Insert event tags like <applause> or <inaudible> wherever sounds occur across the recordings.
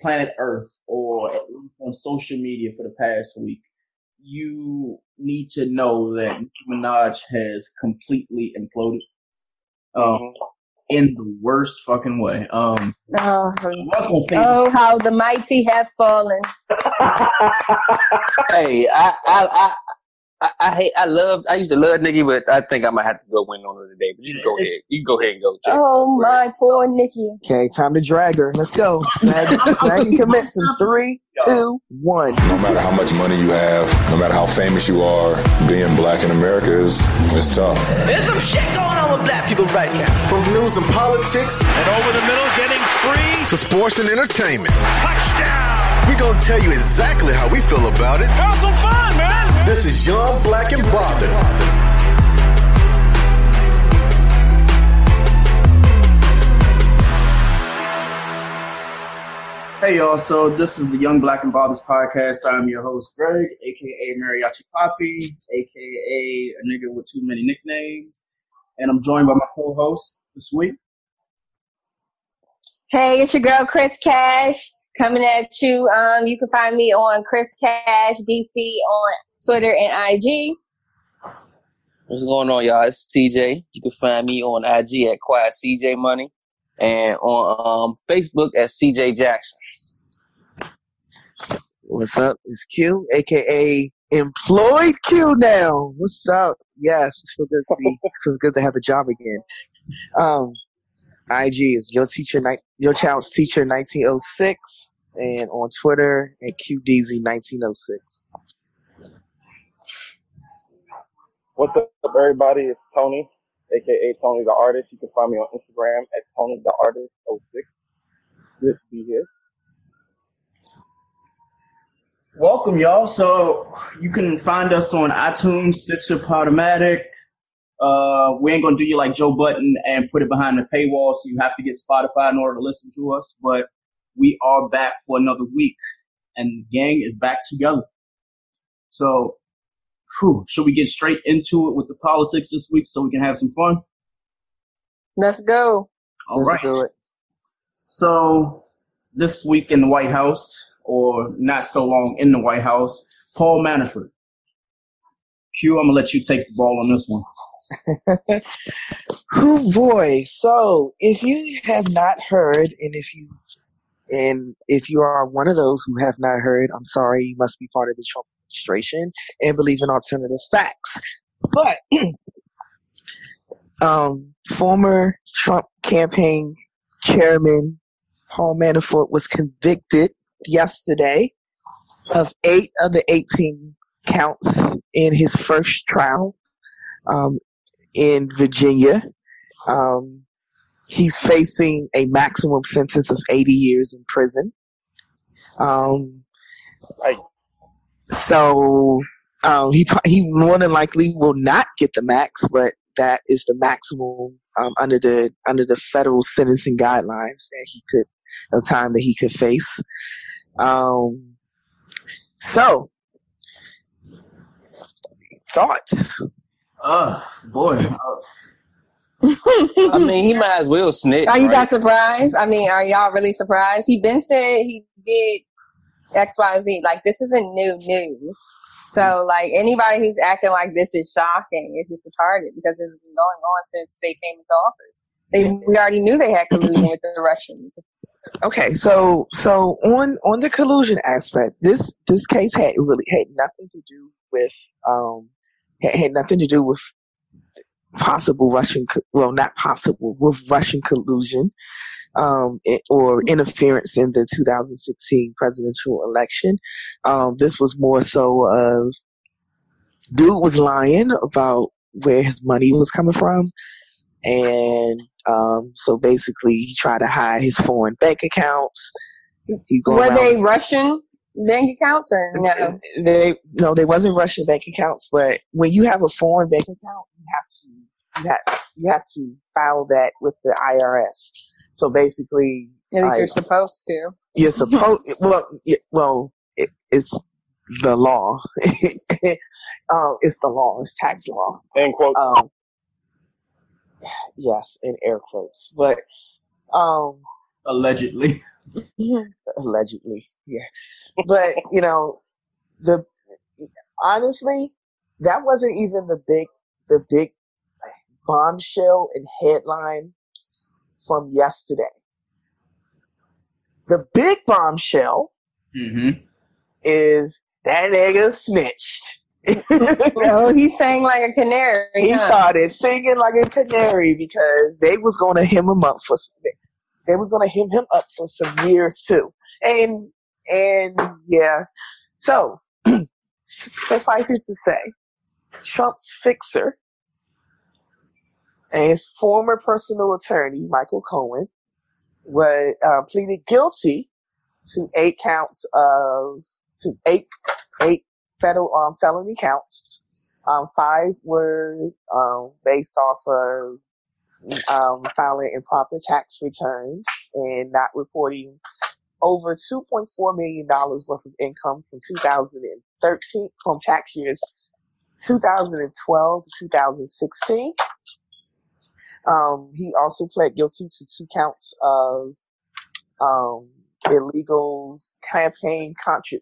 planet Earth or on social media for the past week, you need to know that Nicki Minaj has completely imploded. Um, mm-hmm. in the worst fucking way. Um, oh, oh how the mighty have fallen. <laughs> hey, I, I, I, I, I, hate. I love. I used to love Nicki, but I think I might have to go win on her today. But you can go ahead. You can go ahead and go. Check oh my poor Nikki. Okay, time to drag her. Let's go. Drag, <laughs> drag and commit some three, two, one. No matter how much money you have, no matter how famous you are, being black in America is is tough. There's some shit going on with black people right now. From news and politics, and over the middle, getting free to sports and entertainment. Touchdown. We're gonna tell you exactly how we feel about it. Have some fun, man. This is Young Black and Bothered. Hey y'all, so this is the Young Black and Bothers podcast. I'm your host, Greg, aka Mariachi Poppy, aka a nigga with too many nicknames. And I'm joined by my co-host this week. Hey, it's your girl Chris Cash coming at you. Um, you can find me on Chris Cash DC on Twitter, and IG. What's going on, y'all? It's CJ. You can find me on IG at Quiet CJ Money and on um, Facebook at CJ Jackson. What's up? It's Q, aka Employed Q now. What's up? Yes, it's good to be <laughs> it's good to have a job again. Um, IG is your teacher, your child's teacher, nineteen oh six, and on Twitter at QDZ nineteen oh six. What's up, everybody? It's Tony, aka Tony the Artist. You can find me on Instagram at Tony the Artist 06. Good to be here. Welcome, y'all. So you can find us on iTunes, Stitcher, Podomatic. Uh, we ain't gonna do you like Joe Budden and put it behind the paywall, so you have to get Spotify in order to listen to us. But we are back for another week, and the gang is back together. So whew, should we get straight into it with the politics this week so we can have some fun? Let's go. All right. So this week in the White House, or not so long in the White House, Paul Manafort. Q, I'm gonna let you take the ball on this one. <laughs> oh boy! So if you have not heard, and if you and if you are one of those who have not heard, I'm sorry, you must be part of the Trump administration and believe in alternative facts. But <clears throat> um, former Trump campaign chairman Paul Manafort was convicted yesterday of eight of the 18 counts in his first trial um, in Virginia. Um, he's facing a maximum sentence of 80 years in prison. Um, so um, he he more than likely will not get the max, but that is the maximum um, under the under the federal sentencing guidelines that he could the time that he could face. Um, so thoughts. Uh, boy. I mean, he might as well snitch. Are you right? guys surprised? I mean, are y'all really surprised? He been said he did X, Y, Z. Like this isn't new news. So like anybody who's acting like this is shocking, it's just retarded because it's been going on since they came into office. They we already knew they had collusion with the Russians. Okay, so so on on the collusion aspect, this this case had really had nothing to do with um had, had nothing to do with possible Russian well not possible with Russian collusion um or interference in the 2016 presidential election. Um, this was more so of dude was lying about where his money was coming from, and um, so basically he tried to hide his foreign bank accounts. Were they Russian bank accounts or no? they no, they wasn't Russian bank accounts, but when you have a foreign bank account, you have to you have, you have to file that with the IRS. So basically, At least I- you're supposed to. you're <laughs> supposed well y- well it, it's the law. <laughs> um, it's the law. It's tax law. End quote. Um, yes, in air quotes, but um, Allegedly. <laughs> allegedly, yeah. But you know, the honestly, that wasn't even the big the big bombshell and headline from yesterday. The big bombshell Mm-hmm. is that nigga snitched. No, <laughs> he sang like a canary. he huh? started singing like a canary because they was gonna hem him up for they was gonna hem him up for some years too. And and yeah, so <clears throat> suffice it to say, Trump's fixer and his former personal attorney Michael Cohen was uh, pleaded guilty to eight counts of to eight eight federal um, felony counts. Um, five were um, based off of um, filing improper tax returns and not reporting over $2.4 million worth of income from 2013 from tax years 2012 to 2016. Um, he also pled guilty to two counts of um, illegal campaign contra-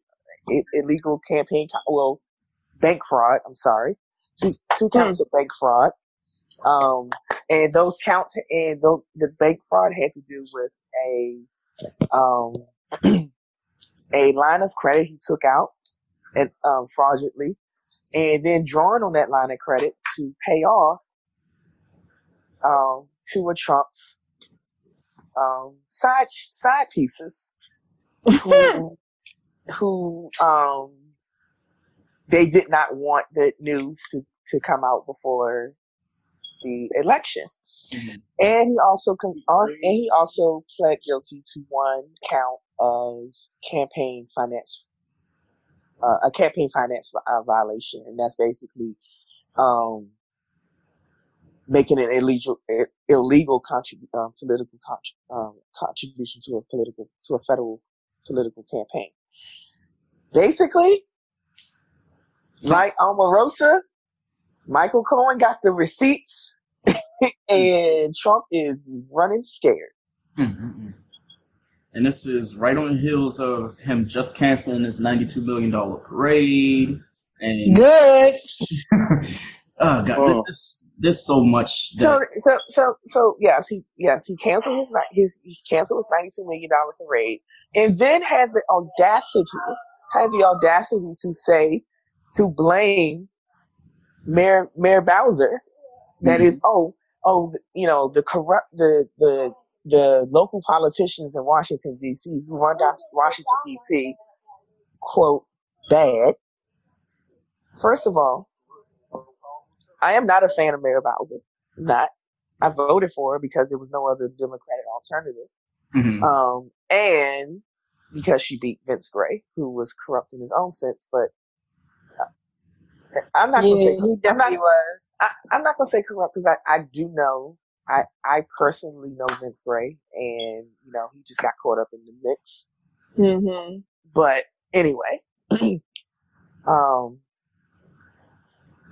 illegal campaign co- well bank fraud. I'm sorry, two two counts of bank fraud. Um, and those counts and the, the bank fraud had to do with a um, <clears throat> a line of credit he took out and um, fraudulently, and then drawing on that line of credit to pay off um, two of Trump's. Um, side side pieces who who um, they did not want the news to, to come out before the election. And he also con- on, and he also pled guilty to one count of campaign finance, uh, a campaign finance uh, violation, and that's basically um, making an illegal illegal contrib- um, political contri- um, contribution to a political to a federal political campaign. Basically, like Omarosa, Michael Cohen got the receipts, <laughs> and Trump is running scared. Mm-hmm. And this is right on the heels of him just canceling his $92 million parade. And Good. <laughs> oh god, Oh. there's, there's so much. So, That, so, so, so, yes, he, yes, he canceled his, his, he canceled his ninety-two million dollar parade, and then had the audacity, had the audacity to say, to blame Mayor Mayor Bowser, that is, mm-hmm. oh, oh, you know, the corrupt, the the the local politicians in Washington D.C. who run down Washington D.C. quote bad. First of all, I am not a fan of Mayor Bowser. Not. I voted for her because there was no other Democratic alternative. Mhm. Um, and because she beat Vince Gray, who was corrupt in his own sense. But uh, I'm not Yeah, gonna say he I'm not, definitely was. I, I'm not gonna say corrupt because I, I do know I I personally know Vince Gray, and you know he just got caught up in the mix. Mm-hmm. But anyway, <clears throat> um,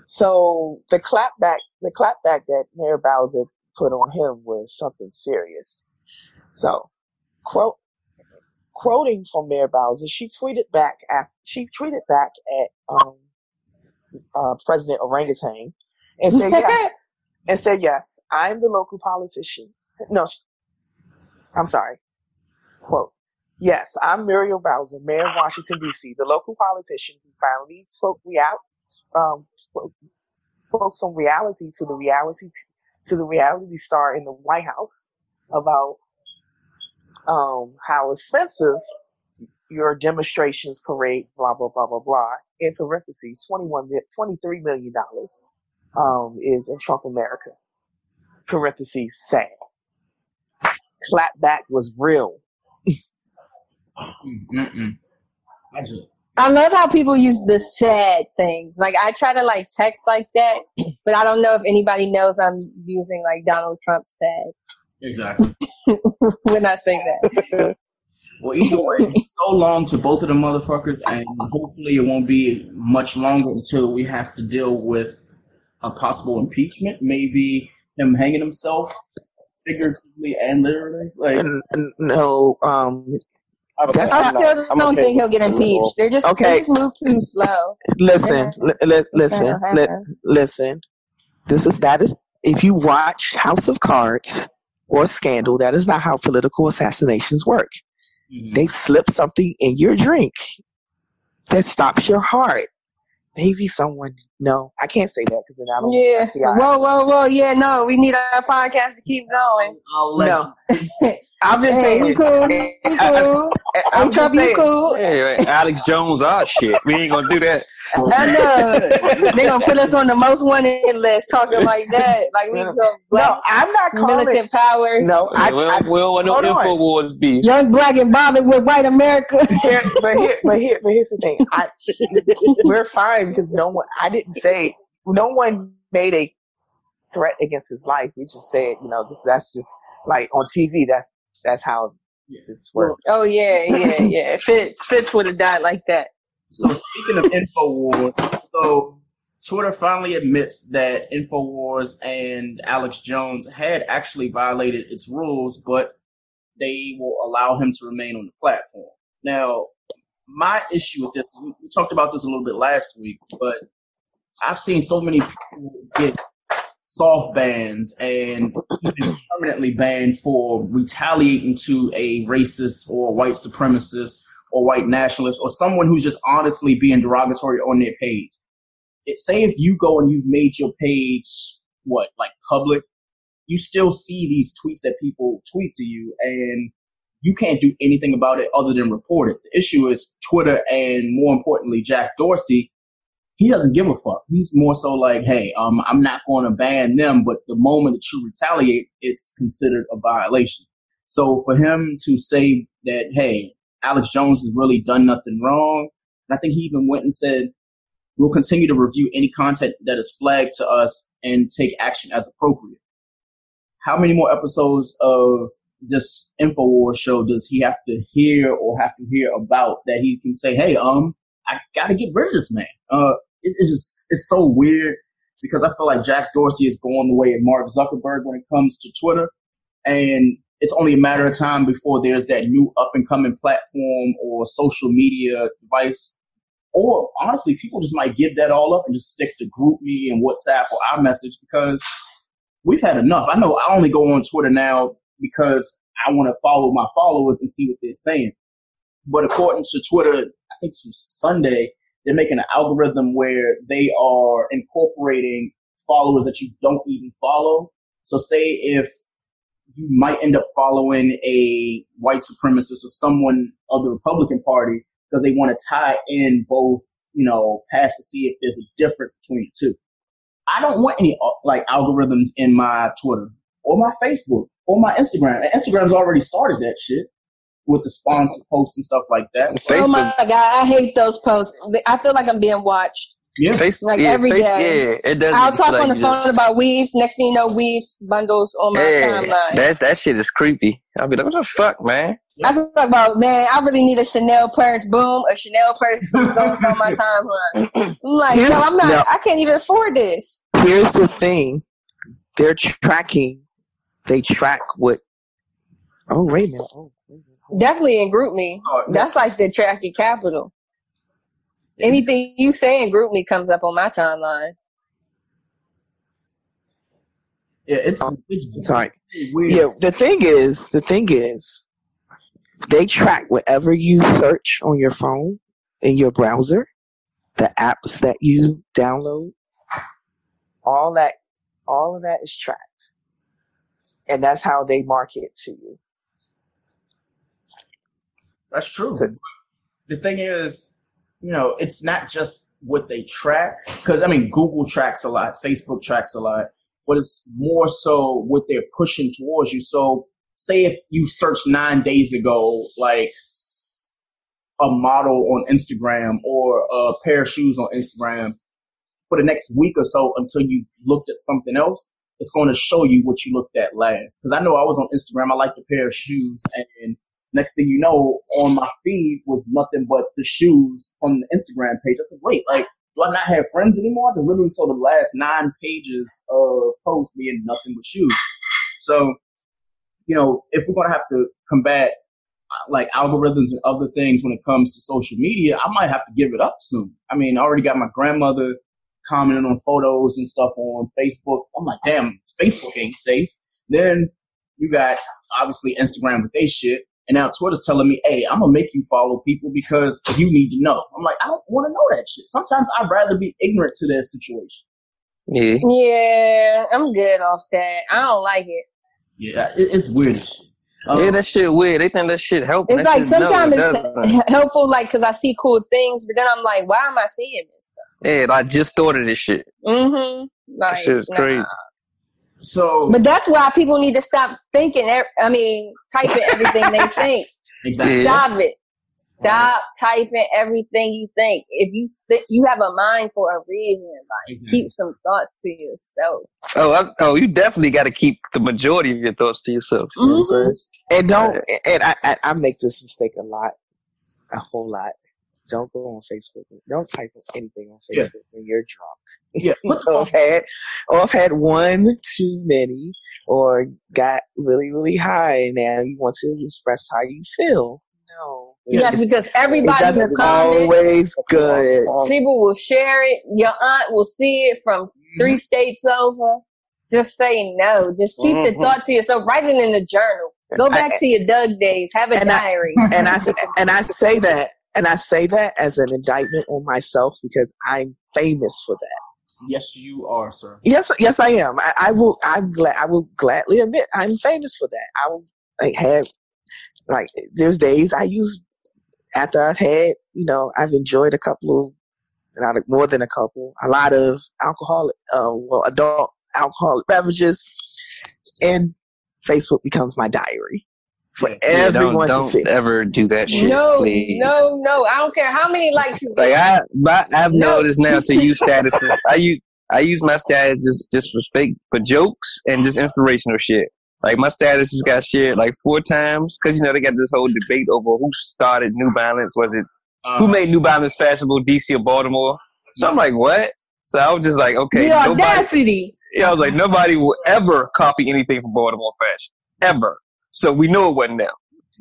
So the clapback, the clapback that Mayor Bowser put on him was something serious. So, quote, quoting from Mayor Bowser, she tweeted back at she tweeted back at um, uh, President Orangutan and said, <laughs> and said, "Yes, I'm the local politician." No, I'm sorry. Quote. Yes, I'm Muriel Bowser, Mayor of Washington D.C., the local politician who finally spoke real, um, spoke, some reality to the reality to the reality star in the White House about um, how expensive your demonstrations, parades, blah blah blah blah blah. In parentheses, 21, 23 million dollars um, is in Trump America. Parentheses, sad. Clapback was real. Mm-mm. I just, I love how people use the sad things. Like I try to like text like that, but I don't know if anybody knows I'm using like Donald Trump sad exactly. <laughs> when I say that. Well, either way, it's so long to both of the motherfuckers, and hopefully it won't be much longer until we have to deal with a possible impeachment. Maybe him hanging himself, figuratively and literally. Like, N- n- No, um, I have a That's I still I'm don't okay think he'll get with the rule. impeached. They're just Okay. they just move too slow. listen, li- li- listen, Uh-huh. listen. This is that is if you watch House of Cards or Scandal, that is not how political assassinations work. mhm. They slip something in your drink that stops your heart. Maybe someone. No, I can't say that because then I don't. Yeah. FBI. Whoa, whoa, whoa. Yeah, no, we need our podcast to keep going. I'll let No, <laughs> I'm just Hey, saying. we cool. We <laughs> cool. I, I'm am Trump, just saying. cool. Hey, right. Alex Jones, our shit. We ain't gonna do that. I know. They gonna put us on the most wanted list talking like that. Like we go No, black I'm not calling. militant powers. No, I, we, I, don't, we don't want no on. Infowars beef. Young black and bothered with white America. here, but here, but here, but here's the thing. I, we're fine because no one. I didn't say no one made a threat against his life. We just said, you know, just that's just like on TV. That's that's how this works. oh yeah, yeah, <laughs> yeah. Fitz Fitz would have died like that. So speaking of Infowars, so Twitter finally admits that Infowars and Alex Jones had actually violated its rules, but they will allow him to remain on the platform. Now, my issue with this, we we talked about this a little bit last week, but I've seen so many people get soft bans and <clears throat> permanently banned for retaliating to a racist or white supremacist or white nationalist or someone who's just honestly being derogatory on their page. It, say if you go and you've made your page what like public, you still see these tweets that people tweet to you, and you can't do anything about it other than report it. The issue is Twitter and more importantly Jack Dorsey. He doesn't give a fuck. He's more so like, hey, um, I'm not going to ban them, but the moment that you retaliate, it's considered a violation. So for him to say that, hey, Alex Jones has really done nothing wrong. I think he even went and said, we'll continue to review any content that is flagged to us and take action as appropriate. How many more episodes of this InfoWars show does he have to hear or have to hear about that he can say, hey, um, I got to get rid of this man? Uh, it's just, it's so weird because I feel like Jack Dorsey is going the way of Mark Zuckerberg when it comes to Twitter. And it's only a matter of time before there's that new up and coming platform or social media device. Or honestly, people just might give that all up and just stick to GroupMe and WhatsApp or iMessage because we've had enough. I know I only go on Twitter now because I want to follow my followers and see what they're saying. But according to Twitter, I think it's Sunday, they're making an algorithm where they are incorporating followers that you don't even follow. So say if you might end up following a white supremacist or someone of the Republican Party because they want to tie in both, you know, paths to see if there's a difference between the two. I don't want any uh, like algorithms in my Twitter or my Facebook or my Instagram. And Instagram's already started that shit with the sponsored posts and stuff like that. Oh my god, I hate those posts. I feel like I'm being watched. Yeah. Facebook, Like yeah, every Face- day. Yeah, it does. I'll talk feel on the like you phone about weaves. Next thing you know, weaves bundles on my just- timeline. That that shit is creepy. I'll be like, what the fuck, man? I talk about man. I really need a Chanel purse. Boom, a Chanel purse <laughs> going on my timeline. I'm like, Here's- yo, I'm not. no. I can't even afford this. Here's the thing: they're tracking. They track what. Oh wait a. Oh, wait a minute. Hold on. Definitely in GroupMe. Oh, no. That's like the tracking capital. Anything you say in GroupMe comes up on my timeline. Yeah, it's Oh, it's sorry. weird. Yeah, the thing is, the thing is, they track whatever you search on your phone in your browser, the apps that you download, all that, all of that is tracked, and that's how they market to you. That's true. So- The thing is, you know, it's not just what they track, because I mean, Google tracks a lot, Facebook tracks a lot, but it's more so what they're pushing towards you. So, say if you searched nine days ago, like a model on Instagram or a pair of shoes on Instagram, for the next week or so until you looked at something else, it's going to show you what you looked at last. Because I know I was on Instagram, I liked a pair of shoes, and next thing you know, on my feed was nothing but the shoes from the Instagram page. I said, wait, like, do I not have friends anymore? I just literally saw the last nine pages of posts being nothing but shoes. So, you know, if we're going to have to combat uh, like algorithms and other things when it comes to social media, I might have to give it up soon. I mean, I already got my grandmother commenting on photos and stuff on Facebook. I'm like, damn, Facebook ain't safe. Then you got obviously Instagram with they shit. And now Twitter's telling me, hey, I'm gonna make you follow people because you need to know. I'm like, I don't want to know that shit. Sometimes I'd rather be ignorant to their situation. Yeah. Yeah, I'm good off that. I don't like it. Yeah, it, it's weird. Um, yeah, that shit weird. They think that shit helping. It's That like sometimes it's doesn't. helpful, like because I see cool things, but then I'm like, why am I seeing this stuff? Yeah, I just thought of this shit. Mm-hmm. That Like, shit is nah. crazy. So But that's why people need to stop thinking. ev- I mean, typing everything they <laughs> think. exactly. Stop it. Stop typing everything you think. If you st- you have a mind for a reason, like Exactly. keep some thoughts to yourself. Oh, I, oh, you definitely got to keep the majority of your thoughts to yourself. You know what I'm Mhm. saying? And don't, and I, I, I make this mistake a lot, a whole lot. Don't go on Facebook. Don't type anything on Yeah. Facebook when you're drunk. Yeah, <laughs> what or I've had, or I've had one too many, or got really, really high, and now you want to express how you feel. No, Yes, because it everybody will doesn't comment. always good. People will share it. Your aunt will see it from three states over. Just say no. Just keep the Mhm. thought to yourself. Write it in the journal. Go back to your Doug days. Have a And I- diary. and I s- and I say that, and I say that as an indictment on myself because I'm famous for that. Yes, you are, sir. Yes, yes, I am. I, I will. I'm glad. I will gladly admit I'm famous for that. I will like have like there's days I use after I've had you know I've enjoyed a couple of not more than a couple a lot of alcoholic uh well adult alcoholic beverages and Facebook becomes my diary for Yeah, Yeah, don't everyone to don't see. ever do that shit, no, please. no, no. I don't care how many likes you Like get. I, I I've No. noticed now to use <laughs> statuses. I use I use my status just just for fake for jokes and just inspirational shit. Like my status just got shared like four times because you know they got this whole debate over who started New Balance. Was it Uh, who made New Balance fashionable, DC or Baltimore? So I'm like, what? So I was just like, okay, the nobody. audacity. Yeah, I was like, nobody will ever copy anything from Baltimore fashion ever. So we know it wasn't them.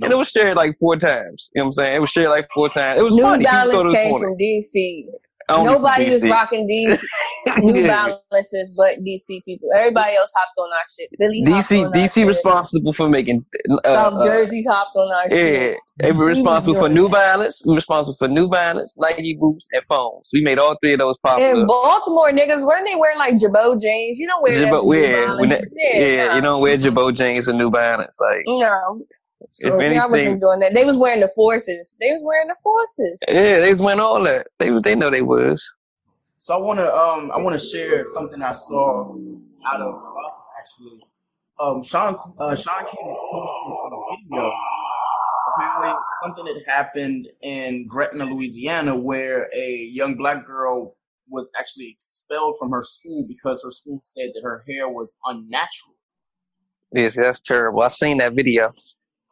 And it was shared like four times. You know what I'm saying? It was shared like four times. It was New funny. Balance came from DC. Nobody was rocking these <laughs> New Yeah. Balances but DC people. Everybody else hopped on our shit. Billy DC DC shit. responsible for making uh, South uh, Jersey's hopped on our shit. yeah, shit. they were We responsible for New. Balance. We were responsible for New Balance, Nike boots, and phones. We made all three of those popular. In Baltimore, niggas, weren't they wearing like Girbaud jeans? You don't wear. Girbaud, yeah, that- yeah, you don't wear Girbaud jeans or New Balance. Like, No. So If yeah, I wasn't doing that. They was wearing the forces. They was wearing the forces. yeah, they just went all that. They they know they was. So I want to um I want to share something I saw out of Boston actually. Um, Shaun uh, Shaun King posted on a video. Apparently, something had happened in Gretna, Louisiana, where a young black girl was actually expelled from her school because her school said that her hair was unnatural. Yes, that's terrible. I seen that video.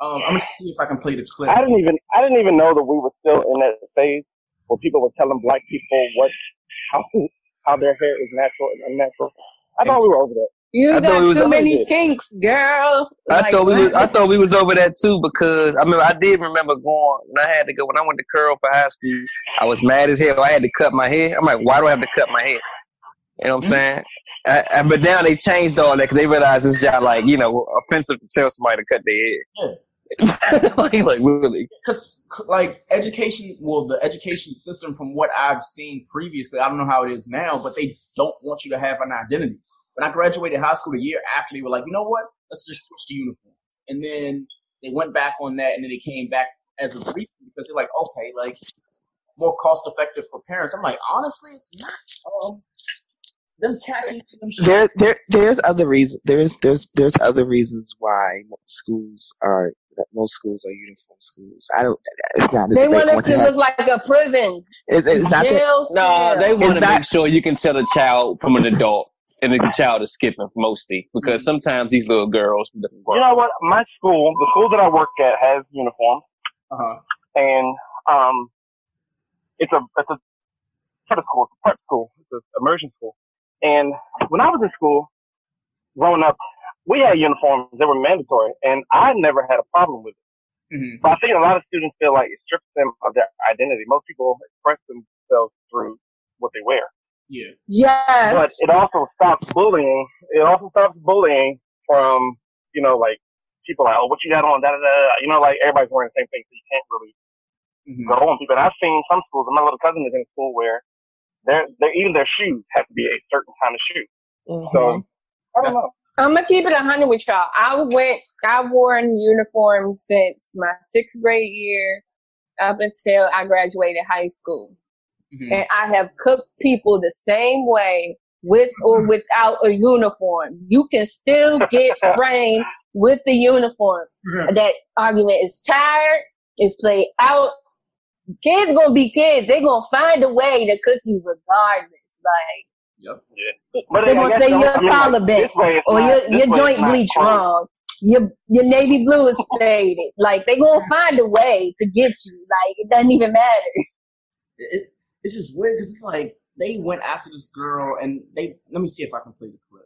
Um, I'm gonna see if I can play the clip. I didn't even I didn't even know that we were still in that phase where people were telling black people what how how their hair is natural and unnatural. I thought we were over that. You I got too many kinks, girl. I Like, thought we was, I thought we was over that too because I mean I did remember going when I had to go when I went to curl for high school. I was mad as hell. I had to cut my hair. I'm like, why do I have to cut my hair? You know what I'm saying? I, but now they changed all that because they realized it's just like you know offensive to tell somebody to cut their hair. <laughs> like, like really? because like education well the education system from what i've seen previously i don't know how it is now but they don't want you to have an identity. When i graduated high school the year after they were like you know what? Let's just switch to uniforms. And then they went back on that and then they came back as a reason because they're like okay like more cost effective for parents. I'm like honestly it's not um them khaki <laughs> them There, there, there's other reasons. There's, there's, there's other reasons why schools are that most schools are uniform schools. I don't. It's not. a They want us to have- look like a prison. It, it's not that. No, they want to not- make sure you can tell a child from an adult, and the child is skipping mostly because sometimes these little girls. You know what? My school, the school that I work at, has uniforms, uh-huh and um, it's a it's a prep school, it's a prep school, it's an immersion school. And when I was in school, growing up, we had uniforms that were mandatory, and I never had a problem with it. Mhm. But I think a lot of students feel like it strips them of their identity. Most people express themselves through what they wear. yeah Yes. But it also stops bullying. It also stops bullying from, you know, like people like, oh, what you got on, da da da. da. You know, like everybody's wearing the same thing, so you can't really Mhm. go on people. And I've seen some schools, and my little cousin is in a school where their, their even their shoes have to be a certain kind of shoe. Mhm. So I don't know. I'm gonna keep it a hundred with y'all. I went, I wore a uniform since my sixth grade year up until I graduated high school, Mhm. and I have cooked people the same way with or without a uniform. You can still get <laughs> framed with the uniform. That argument is tired. It's played out. Kids gonna be kids. They gonna find a way to cook you regardless. Like yep But they I gonna say don't- your I mean, collar bent this or not- your your joint not bleach close. wrong. Your your navy blue is faded. Like they gonna find a way to get you. Like it doesn't even matter. it, it's just weird because it's like they went after this girl and they let me see if I can play the clip.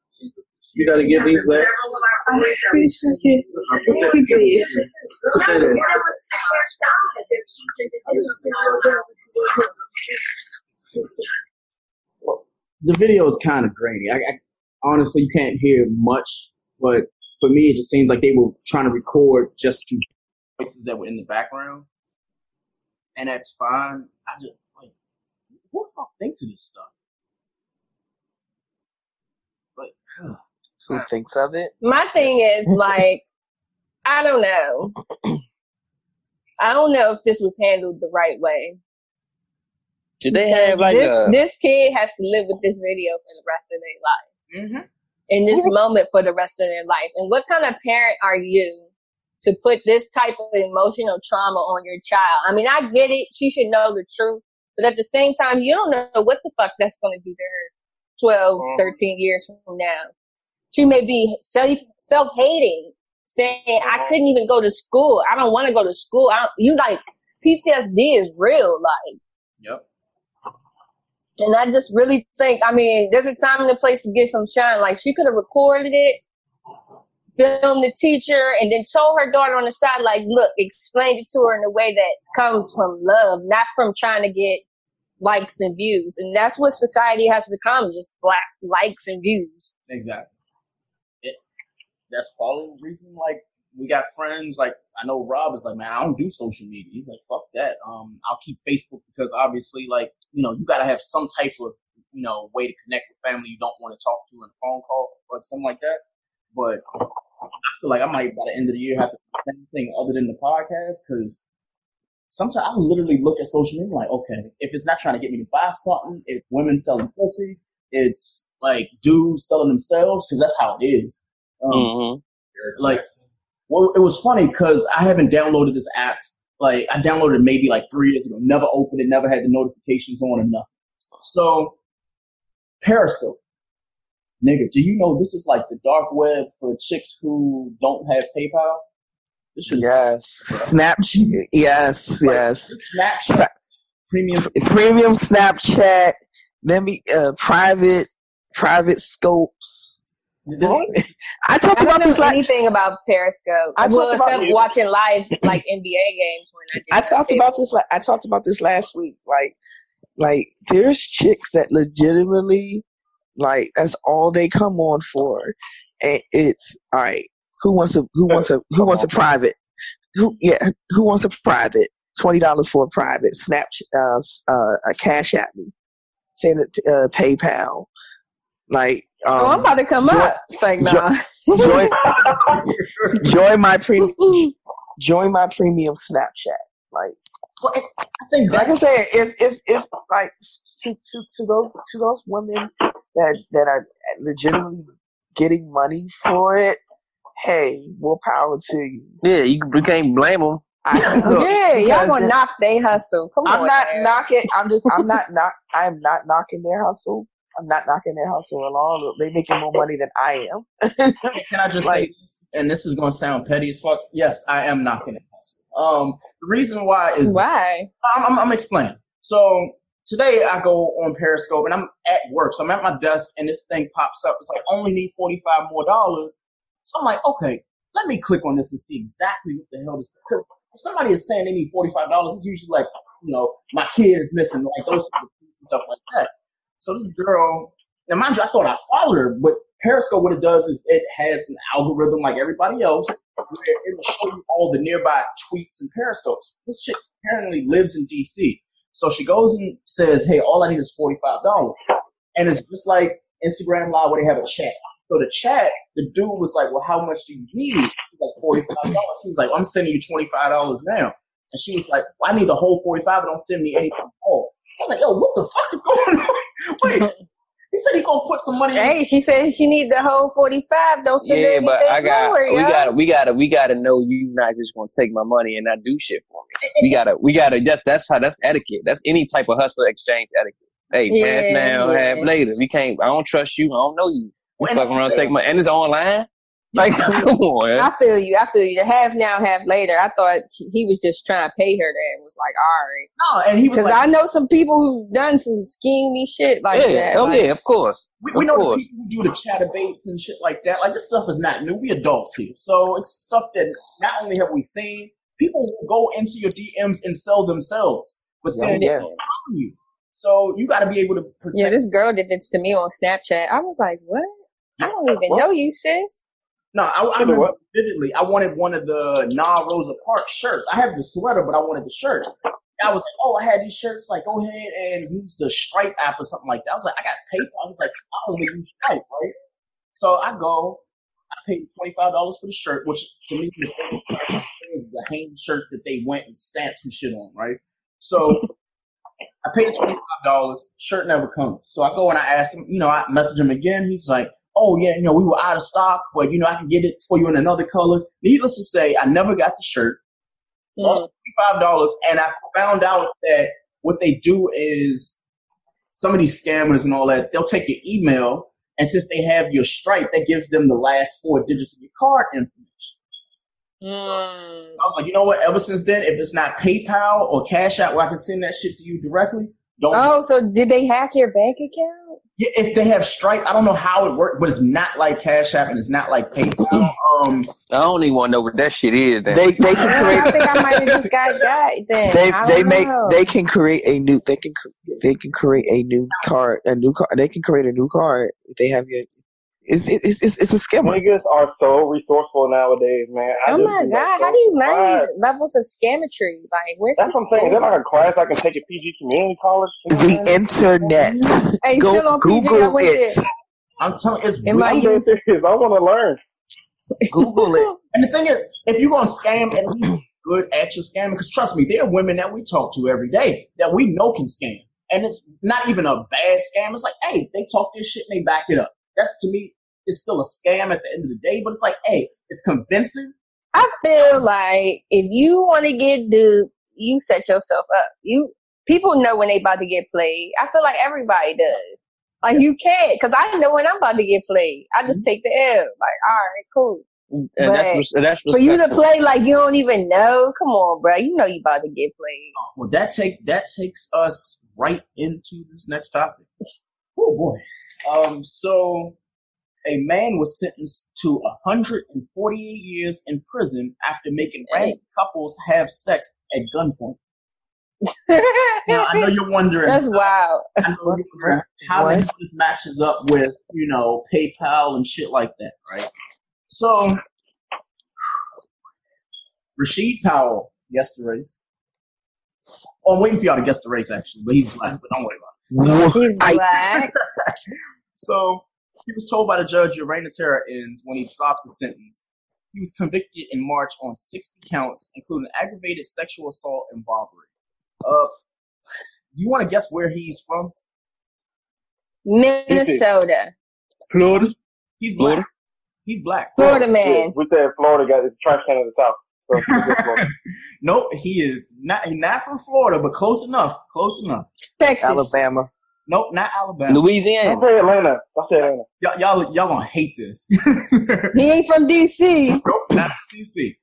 You gotta give these back. The video is kind of grainy. I, I honestly you can't hear much, but for me it just seems like they were trying to record just two voices that were in the background, and that's fine. I just like who the fuck thinks of this stuff? Like, <sighs> Who thinks of it? My thing is <laughs> like, I don't know. I don't know if this was handled the right way. Did they Because have like this, a? this kid has to live with this video for the rest of their life. mm-hmm. in this moment for the rest of their life. And what kind of parent are you to put this type of emotional trauma on your child? I mean, I get it. She should know the truth. But at the same time, you don't know what the fuck that's going to do to her 12, 13 years from now. She may be self, self-hating, saying, I uh-huh. couldn't even go to school. I don't want to go to school. I don't, you like, PTSD is real. Like, Yep. and I just really think, I mean, there's a time and a place to get some shine. Like she could have recorded it, filmed the teacher, and then told her daughter on the side, like, look, explained it to her in a way that comes from love, not from trying to get likes and views. And that's what society has become, just black likes and views. Exactly. That's probably the reason. Like we got friends. Like I know Rob is like, man, I don't do social media. He's like, fuck that. Um, I'll keep Facebook because obviously, like you know, you got to have some type of, you know, way to connect with family you don't want to talk to in a phone call or something like that. But I feel like I might by the end of the year have to do the same thing other than the podcast because sometimes I literally look at social media like, okay, if it's not trying to get me to buy something, it's women selling pussy, it's like dudes selling themselves because that's how it is. Um, Mm-hmm. Like, well, it was funny because I haven't downloaded this app. Like, I downloaded it maybe like three years ago. Never opened it. Never had the notifications on or nothing. So, Periscope, nigga, do you know this is like the dark web for chicks who don't have PayPal? This shit is Yes. Snapchat. Yes. Yes. Snapchat premium. Premium Snapchat. Let me uh, private private scopes. <laughs> I talked I about this know like anything about Periscope. I well, talked about- except watching live <clears throat> like NBA games when I did. I talked about this like I talked about this last week. Like like there's chicks that legitimately like that's all they come on for. And it's all right, who wants a who wants a who wants a private? Who yeah, who wants a private? Twenty dollars for a private. Snap uh, uh a cash at me. Send it uh, PayPal. Like um, Oh, I'm about to come join- up. It's like, jo- nah. join <laughs> join my premium <laughs> join my premium Snapchat. Like Well, I I think like I that's said, if if if like to to, to those to those women that that are legitimately getting money for it, hey, more power to you. Yeah, you, you can't blame them. I, <laughs> look, yeah, y'all gonna knock their hustle. Come I'm on, not now. knocking. I'm just. I'm not. Knock. I'm not knocking their hustle. I'm not knocking their hustle at all. They making more money than I am. Can I just Like- say this? And this is going to sound petty as fuck. Yes, I am knocking it. Um, the reason why is Why? I'm, I'm, I'm explaining. So today I go on Periscope and I'm at work. So I'm at my desk and this thing pops up. It's like only need 45 more dollars. So I'm like, okay, let me click on this and see exactly what the hell this. Because if somebody is saying they need 45 dollars, it's usually like, you know, my kid is missing, like those sort of things and stuff like that. So this girl, now mind you, I thought I followed her, but Periscope, what it does is it has an algorithm like everybody else, where it will show you all the nearby tweets and Periscopes. This chick apparently lives in DC, so she goes and says, "Hey, all I need is forty five dollars," and it's just like Instagram Live where they have a chat. So the chat, the dude was like, "Well, how much do you need?" He's like forty five dollars. He was like, "I'm sending you twenty five dollars now," and she was like, well, "I need the whole forty five, but don't send me anything more." So I was like, "Yo, what the fuck is going on?" Wait, <laughs> he said he gonna put some money. in Hey, she said she need the whole forty five. Don't send Yeah, but I got lower, we yo. gotta we gotta we gotta know you not just gonna take my money and not do shit for me. We <laughs> gotta we gotta that's that's how that's etiquette. That's any type of hustle exchange etiquette. Hey, half now, yeah. half later. We can't I don't trust you, I don't know you. You Well, fucking around take my and it's online? <laughs> Like come on. I feel you. I feel you. The half now, half later. I thought she, he was just trying to pay her that and was like, all right. No, and he was Because like, I know some people who've done some schemy shit like yeah, that. oh like, yeah, of course. we, we Of know the people who do the Chaturbates and shit like that. Like this stuff is not new. We adults here, so it's stuff that not only have we seen, people will go into your DMs and sell themselves, but Yeah, then yeah. they harm you. So you got to be able to protect. Yeah, this girl did this to me on Snapchat. I was like, what? I don't even What? know you, sis. No, I, I remember what? vividly. I wanted one of the Nah Rosa Parks shirts. I have the sweater, but I wanted the shirt. I was like, oh, I had these shirts. Like, go ahead and use the Stripe app or something like that. I was like, I got PayPal. I was like, I only use Stripe, right? So I go, I paid twenty five dollars for the shirt, which to me was is the Hanes shirt that they went and stamped some shit on, right? So I paid the twenty five dollars. Shirt never comes. So I go and I ask him. You know, I message him again. He's like, "Oh yeah, you know, we were out of stock, but you know, I can get it for you in another color." Needless to say, I never got the shirt. Lost twenty five dollars, and I found out that what they do is some of these scammers and all that. They'll take your email, and since they have your Stripe, that gives them the last four digits of your card information. Mm. I was like, you know what? Ever since then, if it's not PayPal or Cash App where I can send that shit to you directly, don't. Oh, so did they hack your bank account? Yeah, if they have Stripe, I don't know how it works, but it's not like Cash App and it's not like PayPal. Um, I don't even want to know what that shit is. Then. They they can create. I think I might have just got got then. They they don't make they can create a new they can they can create a new card a new card they can create a new card if they have your It's it's it's, it's a scammer. Niggas are so resourceful nowadays, man. I Oh just my god, so how do you learn these levels of scammetry? Like, where's That's the what I'm saying. Is there like a class I can take at PG Community College? You know what I'm The internet. <laughs> Hey, Go still on PG, I Google went it. I'm telling you, it's Am I real. saying? I'm dead serious. I want to learn. Google it. <laughs> And the thing is, if you're gonna scam, at least be good at your scamming. Because trust me, there are women that we talk to every day that we know can scam, and it's not even a bad scam. It's like, hey, they talk this shit and they back it up. That's to me, it's still a scam at the end of the day. But it's like, hey, it's convincing. I feel like if you want to get duped, you set yourself up. You people know when they about to get played. I feel like everybody does. Like you can't, because I know when I'm about to get played. I just mm-hmm. take the L. Like, all right, cool. Mm, and But that's that's For you to play like you don't even know, come on, bro. You know you about to get played. Oh, well, that take that takes us right into this next topic. Oh boy. Um. So, a man was sentenced to 148 years in prison after making random couples have sex at gunpoint. <laughs> Now, I know you're wondering. That's wild. I know you're wondering how hell this matches up with you know PayPal and shit like that, right? So, Rashid Powell guessed the race. Oh, I'm waiting for y'all to guess the race actually, but he's black. But don't worry about it. He's <laughs> black. <laughs> So he was told by the judge your reign of terror ends when he dropped the sentence. He was convicted in March on 60 counts, including aggravated sexual assault and robbery. Uh, do you want to guess where he's from? Minnesota. Florida. He's black. Florida? He's black. Florida man. We said Florida got the trash can of the South. So Florida. <laughs> nope, he is not. He's not from Florida, but close enough. Close enough. Texas. Alabama. Nope, not Alabama. Louisiana. Don't say Atlanta. Don't say Atlanta. Y'all, y'all, y'all gonna hate this. <laughs> He ain't from DC. Nope, not DC.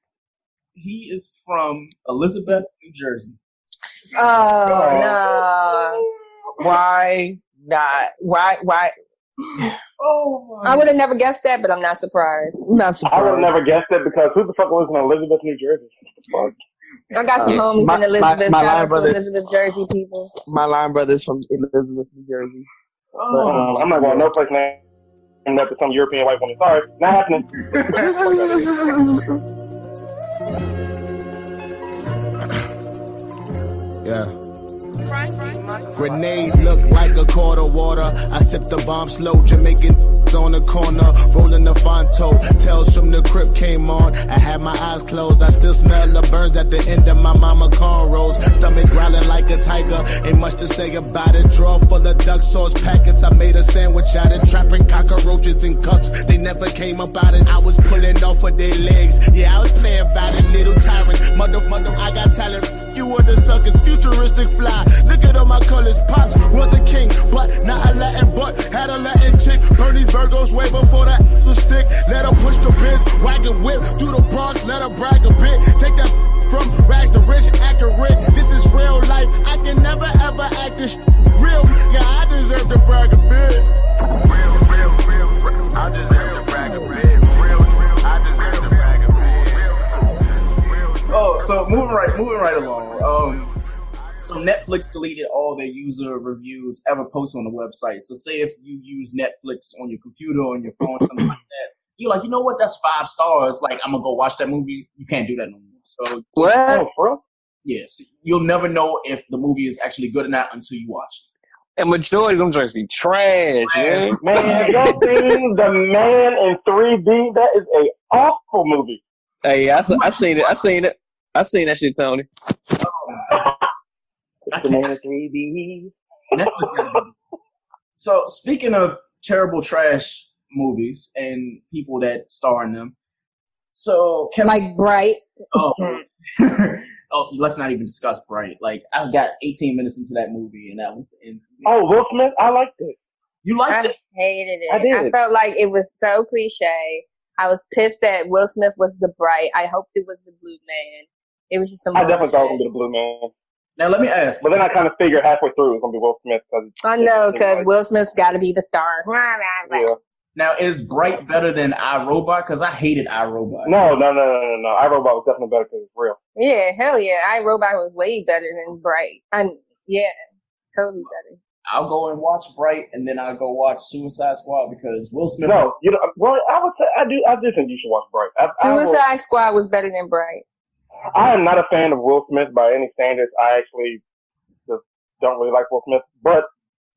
He is from Elizabeth, New Jersey. Oh, oh. no. Why not? Why? Why? <sighs> <sighs> <sighs> Oh I would have never guessed that, but I'm not surprised. I'm not I would have never guessed it because who the fuck lives in Elizabeth, New Jersey? Fuck. I got some Uh, homies my- in Elizabeth. my- my line out to brother- Elizabeth, Jersey people. My line brother's from Elizabeth, New Jersey. But, um, I'm not going no place now. named after some European white woman. Sorry, not happening. <laughs> Yeah. Grenade look like a quart of water. I sip the bomb slow, Jamaican on the corner, rolling the Fonto. Tells from the crib came on. I had my eyes closed. I still smell the burns at the end of my mama cornrows. Stomach growling like a tiger. Ain't much to say about it. Draw full of duck sauce packets. I made a sandwich out of trapping cockroaches in cups. They never came up out it. I was pulling off of their legs. Yeah, I was playing about it. Little tyrant. Mother, mother, I got talent. You were the suckers. Futuristic fly. Look at all my colors. Pops was a king, but not a Latin, but had a Latin chick. Burn these Virgos way before that was stick. Let her push the biz, wagon whip through the Bronx. Let her brag a bit. Take that from rags to rich, accurate. This is real life. I can never ever act this real. Yeah, I deserve to brag a bit. Real, real, real, real. I deserve to brag a bit. Real. Oh, so moving right, moving right along. Um, so Netflix deleted all their user reviews ever posted on the website. So say if you use Netflix on your computer or on your phone, something like that, you're like, you know what? That's five stars. Like I'm gonna go watch that movie. You can't do that no more. So What? Oh, bro. yes, you'll never know if the movie is actually good or not until you watch it. And majority of them joints be trash, man. Man, y'all <laughs> seen The Man in 3D? That is a awful movie. Hey, I, s- I seen it. I seen it. I seen that shit, Tony. The Man 3D. Netflix gotta be- So speaking of terrible trash movies and people that star in them, so Kevin, Like Bright. oh, <laughs> oh, let's not even discuss Bright. Like I got 18 minutes into that movie and that was the end. Oh, Will Smith? I liked it. You I liked it? hated it. I did. I felt like it was so cliche. I was pissed that Will Smith was the Bright. I hoped it was the Blue Man. It was just some I definitely thought it was going to be the Blue Man. Now let me ask. But then I kind of figured halfway through it was going to be Will Smith. Cause I know, because Will Smith's got to be the star. <laughs> Yeah. Now is Bright better than iRobot? Because I hated iRobot. No, no, no, no, no, no. iRobot was definitely better because it's real. Yeah, hell yeah. I Robot was way better than Bright. And yeah, totally better. I'll go and watch Bright, and then I'll go watch Suicide Squad because Will Smith. No, you know, well, I would say I do. I do think you should watch Bright. I, I, Suicide Squad was better than Bright. I am not a fan of Will Smith by any standards. I actually just don't really like Will Smith. But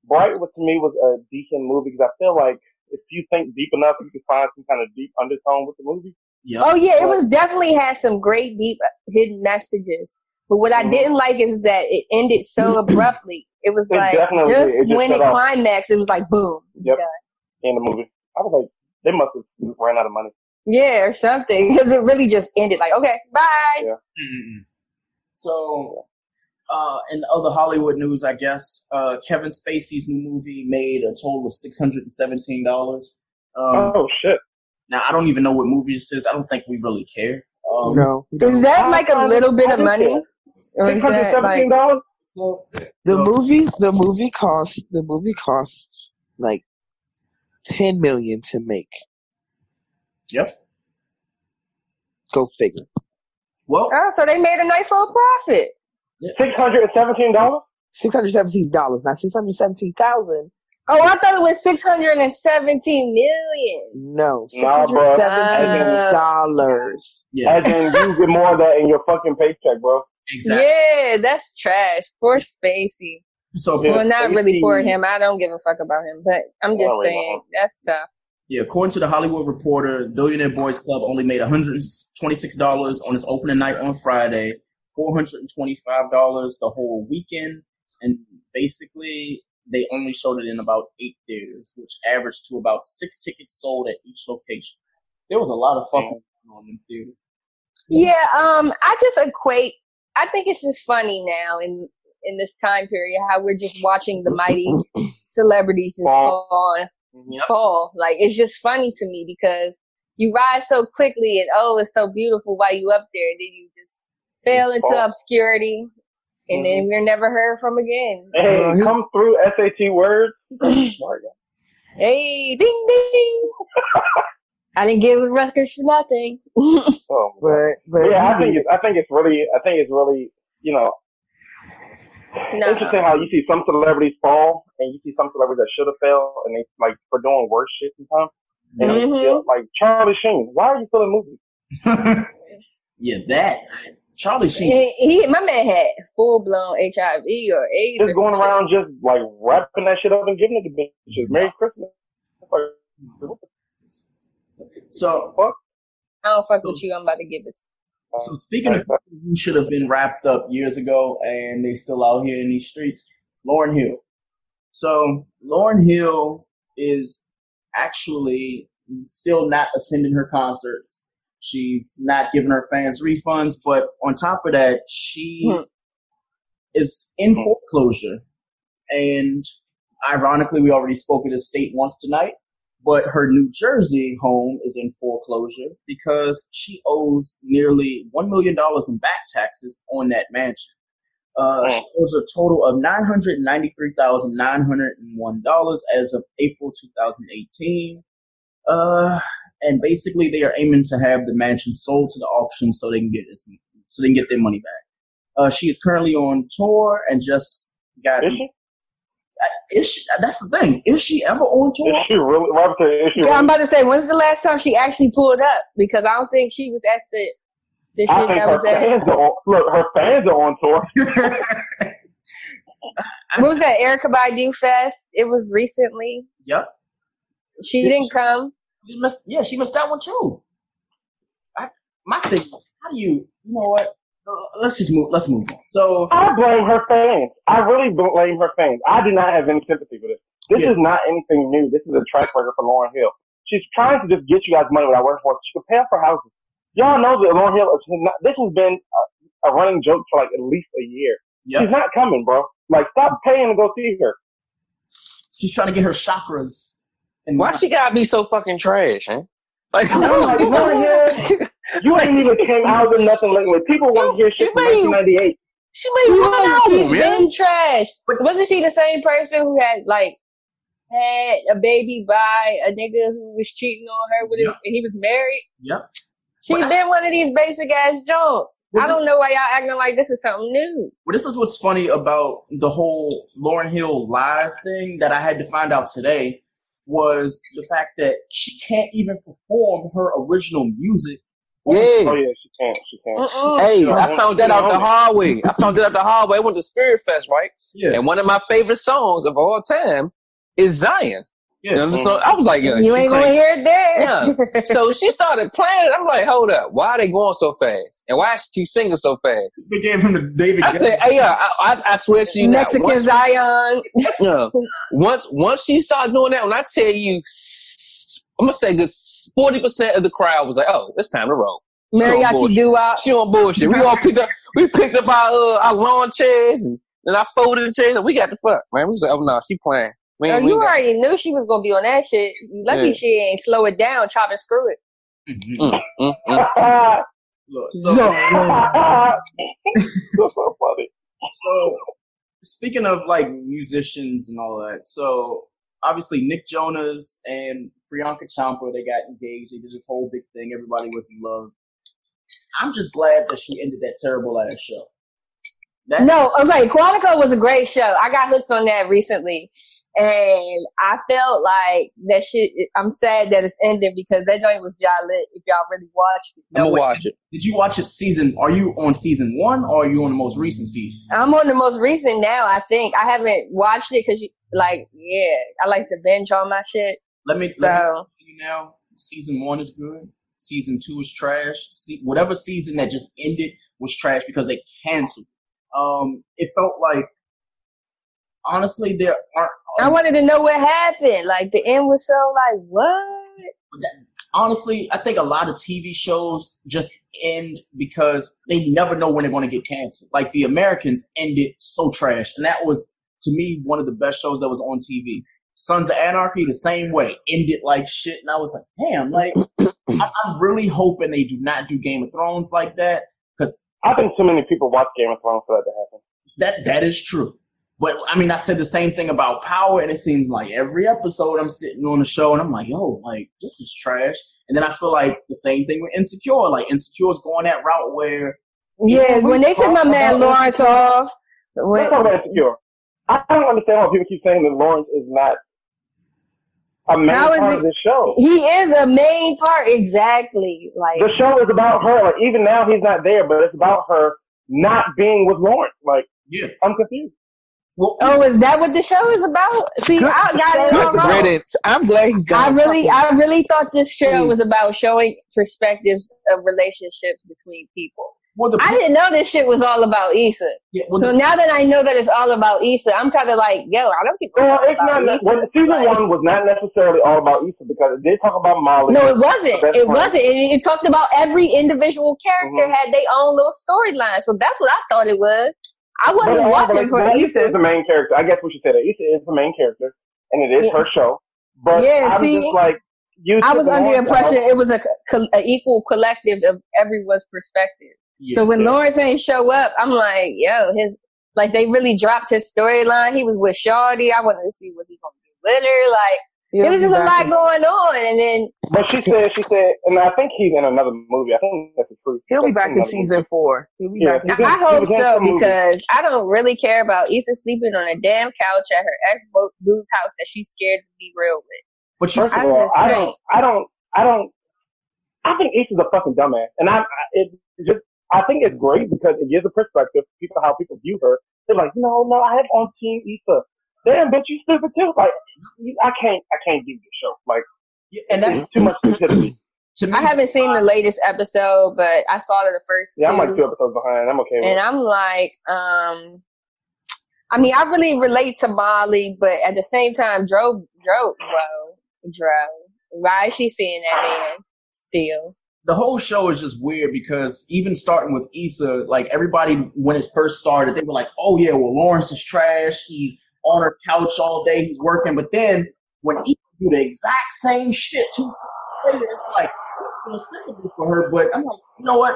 Bright was, to me was a decent movie because I feel like if you think deep enough, you can find some kind of deep undertone with the movie. Oh yeah, it was definitely had some great deep hidden messages. But what Mm-hmm. I didn't like is that it ended so abruptly. It was It like just. It just when it cut climaxed, it was like boom, it's Yep. done. In the movie, I was like, they must have ran out of money. Yeah, or something because it really just ended like okay, bye. Yeah. So, uh, in other Hollywood news, I guess uh, Kevin Spacey's new movie made a total of six hundred and seventeen dollars. Um, oh shit! Now I don't even know what movie this is. I don't think we really care. Um, No. Is that like a little bit of money? Or is that like dollars? The movie, the movie cost, the movie costs like ten million to make. Yep. Go figure. Well, oh, so they made a nice little profit. Six hundred and seventeen dollars. Six hundred seventeen dollars, not six hundred seventeen thousand. Oh, I thought it was six hundred and seventeen million. No, six Nah, hundred bro. seventeen dollars. As in, you get more of that in your fucking paycheck, bro. Exactly. Yeah, that's trash. Poor Spacey. So well, not really Spacey- for him. I don't give a fuck about him, but I'm just Alright, saying that's tough. Yeah, according to the Hollywood Reporter, Billionaire Boys Club only made $126 on its opening night on Friday, $425 the whole weekend, and basically they only showed it in about eight theaters, which averaged to about six tickets sold at each location. There was a lot of fucking going on in theaters. Yeah, um, I just equate. I think it's just funny now in in this time period how we're just watching the mighty <laughs> celebrities just Fall. Fall and fall. Like it's just funny to me because you rise so quickly and oh, it's so beautiful while you up there, and then you just fell into fall. obscurity, and then mm-hmm. we're never heard from again. Hey, come through SAT words. <laughs> Hey, ding ding! <laughs> I didn't give Rutgers for nothing. <laughs> Oh, But but yeah, I think it's, I think it's really, I think it's really, you know, No. interesting how you see some celebrities fall and you see some celebrities that should have failed and they like for doing worse shit sometimes. And they Mhm. still- like Charlie Sheen, why are you still in movies? <laughs> Yeah, that. Charlie Sheen. He, he, my man had full blown HIV or AIDS. Just or going some around just like wrapping that shit up and giving it to bitches. Merry Christmas. Like, what the So, fuck? I don't fuck with you. I'm about to give it. So speaking of people who should have been wrapped up years ago and they still out here in these streets, Lauryn Hill. So Lauryn Hill is actually still not attending her concerts. She's not giving her fans refunds, but on top of that, she Hmm. is in foreclosure. And ironically, we already spoke of the state once tonight, but her New Jersey home is in foreclosure because she owes nearly $1 million in back taxes on that mansion. Uh, She owes a total of $993,901 as of April 2018. Uh, and basically, they are aiming to have the mansion sold to the auction so they can get this, so they can get their money back. Uh, she is currently on tour and just got. Is she? Uh, Is she? That's the thing. Is she ever on tour? Is she really? Robert said, is she Yeah, I'm about to say, when's the last time she actually pulled up? Because I don't think she was at the the I shit think that her was at. fans are on, look, her fans are on tour. <laughs> What was that? Erykah Badu Fest. It was recently. Yep. She didn't come. You missed, yeah, she missed that one too. I, my thing, how do you? You know what? Uh, let's just move. Let's move on. So I blame her fans. I really blame her fans. I do not have any sympathy for this. This Yeah. is not anything new. This is a track record for Lauryn Hill. She's trying to just get you guys money without working for it. She can pay for houses. Y'all know that Lauryn Hill. is not- This has been a, a running joke for like at least a year. Yep. She's not coming, bro. Like, stop paying to go see her. she's trying to get her chakras. And Why she gotta be so fucking trash, man? <laughs> Like, No, like, Lauryn Hill, you ain't even <laughs> came out with nothing lately. People want to hear shit from 1998. She made She one was. She's album, been trash. Wasn't she the same person who had like had a baby by a nigga who was cheating on her with it, Yep. and he was married? Yep. She's been one of these basic ass jokes. I don't know why y'all acting like this is something new. Well, this is what's funny about the whole Lauryn Hill live thing that I had to find out today was the fact that she can't even perform her original music. Yeah. Oh yeah, she can't. She can't. Uh-uh. Hey, She don't I found that don't out the own it. hallway. I found that out the hallway. I went to Spirit Fest, right? Yeah. And one of my favorite songs of all time is Zion. Yeah. You know, so I was like, yeah, You she ain't gonna hear it there. Yeah. So <laughs> she started playing it. I'm like, hold up, why are they going so fast? And why is she singing so fast? They gave him the David. I said, hey, yeah, I, I, I swear to you. Mexican once- Zion. <laughs> yeah. Once once she started doing that, when I tell you, I'm gonna say good forty percent of the crowd was like, "Oh, it's time to roll." Mariachi bullshit. doo wop. She on bullshit. We all picked up. We picked up our uh, our lawn chairs and then I folded the chairs and we got the fuck man. We was like, "Oh no, she playing." We Oh, ain't- we you ain't got- already knew she was gonna be on that shit. Lucky Yeah. she ain't slow it down, chop and screw it. Mm, mm, mm. Look, so, <laughs> <laughs> so so speaking of like musicians and all that, so obviously Nick Jonas and Priyanka Chopra they got engaged. They did this whole big thing. Everybody was in love. I'm just glad that she ended that terrible ass show. That, No, okay. Quantico was a great show. I got hooked on that recently, and I felt like that shit. I'm sad that it's ending because that joint was jolly lit. If y'all really watched it, I'm gonna wait, watch it. Did you watch it season? Are you on season one or are you on the most recent season? I'm on the most recent now. I think I haven't watched it because, like, yeah, I like to binge on my shit. Let me, let me tell you now. Season one is good. Season two is trash. See, whatever season that just ended was trash because they canceled. Um, it felt like honestly there aren't. I um, wanted to know what happened. Like the end was so like what? honestly, I think a lot of TV shows just end because they never know when they're going to get canceled. Like The Americans ended so trash, and that was to me one of the best shows that was on TV. Sons of Anarchy the same way ended like shit, and I was like, damn, like I, I'm really hoping they do not do Game of Thrones like that because I think too many people watch Game of Thrones for that to happen. that that is true. But I mean, I said the same thing about Power, and it seems like every episode I'm sitting on the show and I'm like, yo, like this is trash. And then I feel like the same thing with Insecure. Like insecure is going that route where Yeah, when they took my man Lawrence off. When, Let's Insecure. I don't understand why people keep saying that Lawrence is not a main How is part it- of the show. he is a main part, exactly. Like The show is about her. Like even now he's not there, but it's about her not being with Lawrence. Like yeah, I'm confused. Well, oh, is that what the show is about? See, I got it all Good wrong. riddance. I'm glad he's I gone. really, I really thought this show was about showing perspectives of relationships between people. Well, the, I didn't know this shit was all about Issa. Yeah, well, so the- now that I know that it's all about Issa, I'm kind of like, yo, I don't give a Well, fuck it's not. Issa. Well, season Like- one was not necessarily all about Issa because it did talk about Molly. No, it wasn't. It friend. wasn't. It, it talked about every individual character Mhm. had their own little storyline. So that's what I thought it was. I wasn't uh, watching but, for but Issa Issa. is the main character. I guess we should say that Issa is the main character, and it is Yeah. her show. But Yeah, I'm see, just like, you. I was under the impression it was a, co- a equal collective of everyone's perspective. so when Lawrence ain't show up, I'm like, yo, his like they really dropped his storyline. He was with Shawty. I wanted to see what he gonna do with her. Like Yeah, it was just exactly. a lot going on, and then But she said, she said, and I think he's in another movie. I think that's the truth. He'll be back in season movie. four. He'll be Yeah, back. In he's I hope so some movie. because I don't really care about Issa sleeping on a damn couch at her ex boo's house that she's scared to be real with. but you First of I all, I don't, I don't, I don't. I think Issa's a fucking dumbass, and I, I it just, I think it's great because it gives a perspective to people how people view her. They're like, no, no, I have on Team Issa. Damn, bitch, you stupid too. Like, you- I can't, I can't give you the show. Like, Yeah, and that it's too much stupidity. <clears throat> to me, I haven't seen the latest episode, but I saw the first Yeah, two. I'm like two episodes behind. I'm okay and it. I'm like, um, I mean, I really relate to Molly, but at the same time, Dro, Dro, Dro, Dro, why is she seeing that man still? the whole show is just weird because even starting with Issa, like everybody when it first started, they were like, "Oh yeah, well Lawrence is trash. He's on her couch all day. He's working." But then when he do the exact same shit two later, it's like sympathy for her. But I'm like, you know what?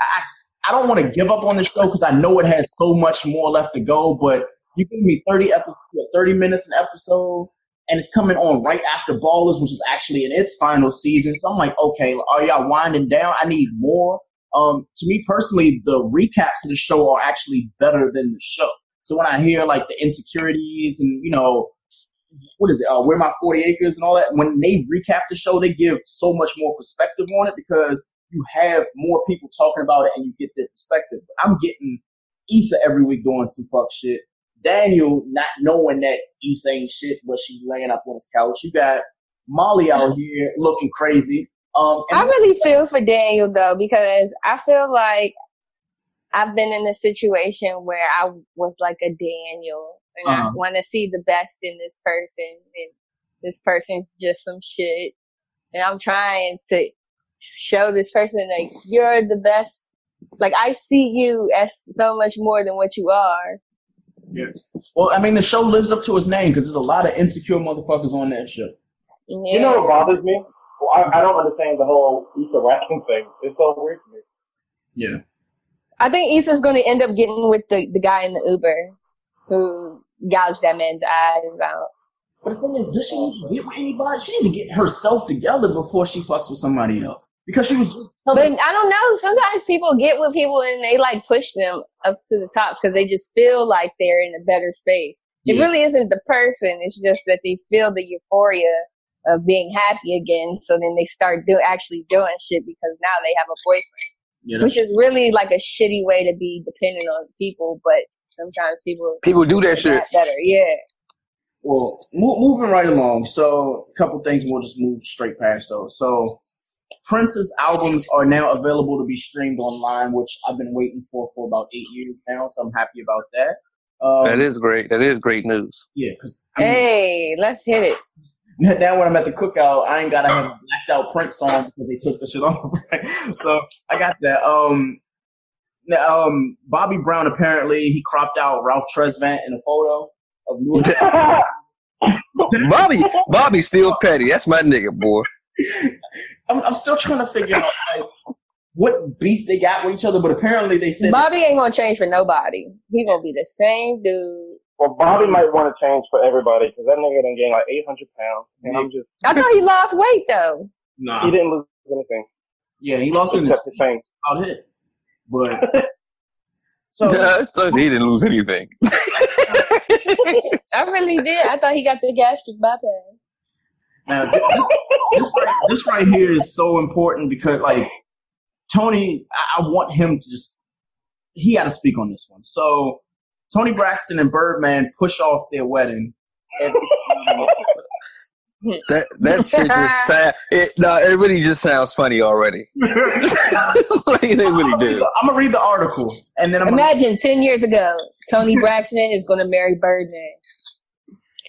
I I don't want to give up on the show because I know it has so much more left to go. But you give me 30 episodes, 30 minutes an episode, and it's coming on right after Ballers, which is actually in its final season. So I'm like, okay, are y'all winding down? I need more. Um, to me personally, the recaps of the show are actually better than the show. So when I hear like the insecurities and you know what is it? Uh, Where My Forty Acres and all that. When they recap the show, they give so much more perspective on it because you have more people talking about it and you get their perspective. I'm getting Issa every week doing some fuck shit. Daniel not knowing that Issa ain't shit, but she laying up on his couch. You got Molly out <laughs> here looking crazy. Um, I really feel for Daniel though because I feel like I've been in a situation where I was like a Daniel and uh-huh. I want to see the best in this person and this person's just some shit and I'm trying to show this person like you're the best like I see you as so much more than what you are. Yes. Well, I mean, the show lives up to its name because there's a lot of insecure motherfuckers on that show. Yeah. You know what bothers me? Well, I, I don't understand the whole Issa rapping thing. It's so weird to me. Yeah. I think Issa's going to end up getting with the, the guy in the Uber who gouged that man's eyes out. But the thing is, does she need to get with anybody? She need to get herself together before she fucks with somebody else. Because she was just telling. But I don't know. Sometimes people get with people and they like push them up to the top because they just feel like they're in a better space. It yeah. really isn't the person. It's just that they feel the euphoria of being happy again. So then they start do actually doing shit because now they have a boyfriend, you know? which is really like a shitty way to be dependent on people. But sometimes people people do that shit better. Yeah. Well, mo- moving right along. So a couple things we'll just move straight past those. So Prince's albums are now available to be streamed online, which I've been waiting for for about eight years now. So I'm happy about that. Um, that is great. That is great news. Yeah, because hey, let's hit it. <laughs> now when I'm at the cookout, I ain't gotta have a blacked out Prince on because they took the shit off. <laughs> Right? So I got that. Um, now, um, Bobby Brown apparently he cropped out Ralph Tresvant in a photo of New <laughs> Bobby, Bobby's still petty. That's my nigga, boy. I'm, I'm still trying to figure out like, what beef they got with each other, but apparently they said Bobby ain't gonna change for nobody. He gonna be the same dude well, Bobby might want to change for everybody because that nigga done gained like 800 pounds, and I'm just. I thought he lost weight though. Nah, he didn't lose anything. Yeah, he lost in his fame. Out hit, but. <laughs> So, so <laughs> he didn't lose anything. <laughs> I really did. I thought he got the gastric bypass. Now, this right, this right here is so important because, like, Tony, I, I want him to just, he got to speak on this one. So, Toni Braxton and Birdman push off their wedding. <laughs> that that shit just <laughs> sad. It no, it really just sounds funny already. <laughs> like, they really do. I'm gonna read the article and then I'm imagine gonna... ten years ago, Toni Braxton is gonna marry Birdman.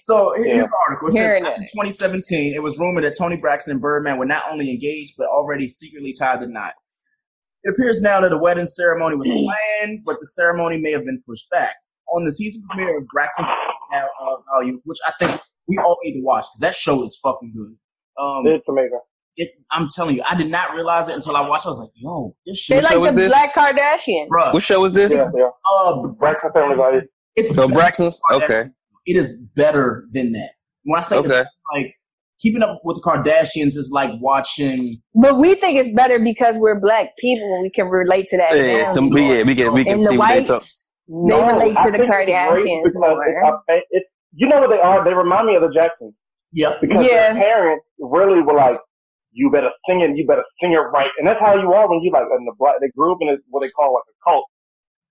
So here's yeah. the article. It says, in 2017, it was rumored that Toni Braxton and Birdman were not only engaged but already secretly tied the knot. It appears now that a wedding ceremony was <clears throat> planned, but the ceremony may have been pushed back. On the season premiere of Braxton uh, Values, which I think we all need to watch because that show is fucking good. Um, it's amazing. It, I'm telling you, I did not realize it until I watched. I was like, "Yo, this shit." They like the Black Kardashian. Bruh. What show is this? Yeah, yeah. Uh, Braxton Family Values. It's so Braxton's okay. It is better than that. When I say okay. like keeping up with the Kardashians is like watching. But we think it's better because we're black people. We can relate to that. Yeah, some, yeah we can. We can and see the whites, they, they relate to the Kardashians more. It's, it's, you know what they are? They remind me of the Jacksons. Yeah. Because yeah. their parents really were like, you better sing it, you better sing it right. And that's how you are when you like in the black, they grew up in what they call like a cult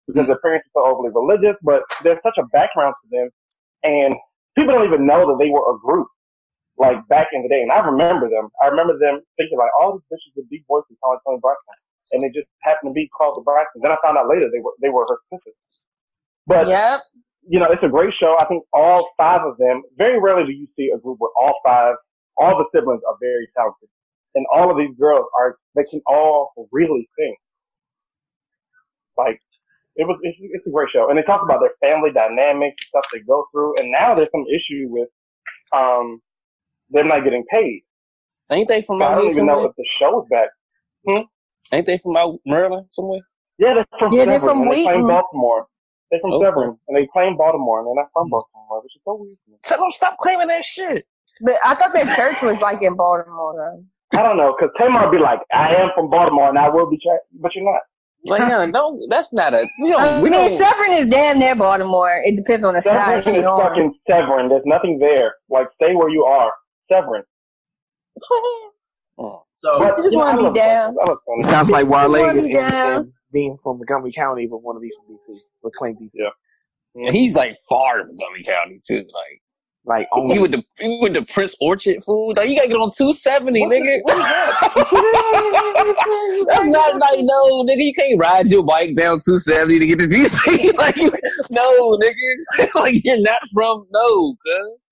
because their parents are so overly religious, but there's such a background to them. And people don't even know that they were a group like back in the day. And I remember them. I remember them thinking like, all these bitches are deep voices calling Toni Braxton. And they just happened to be called the Braxton. Then I found out later they were, they were her sisters. But, yep. you know, it's a great show. I think all five of them, very rarely do you see a group where all five, all the siblings are very talented. And all of these girls are, they can all really sing. Like, it was, it's, it's a great show. And they talk about their family dynamics, and stuff they go through. And now there's some issue with, um, they're not getting paid. Ain't they from? So I don't even somewhere? know if the show's back. Hmm? Ain't they from out Maryland somewhere? Yeah, they're from yeah, Severn, they're from and Wheaton. They claim Baltimore. They're from Okay. Severn, and they claim Baltimore, and they're not from Baltimore, which is so weird. to me. Tell them stop claiming that shit. But I thought that church was like in Baltimore. Though. I don't know, because Tamar would be like, I am from Baltimore and I will be trapped, but you're not. Like, no, <laughs> no, that's not a. We don't. I we mean, don't. Severn is damn near Baltimore. It depends on the side Severn is fucking Severn. There's nothing there. Like, stay where you are. Severn. Oh. So You just want to be down. That was funny. It sounds like Wale and, down. and being from Montgomery County, but want to be from DC, but claim DC. Yeah. And he's like far in Montgomery County too. Like Like he only went to he went to Quince Orchard food. Like you gotta get on two seventy, nigga. That's not like no, nigga. You can't ride your bike down two seventy to get to DC. <laughs> like no, nigga. <laughs> like you're not from no, cuz.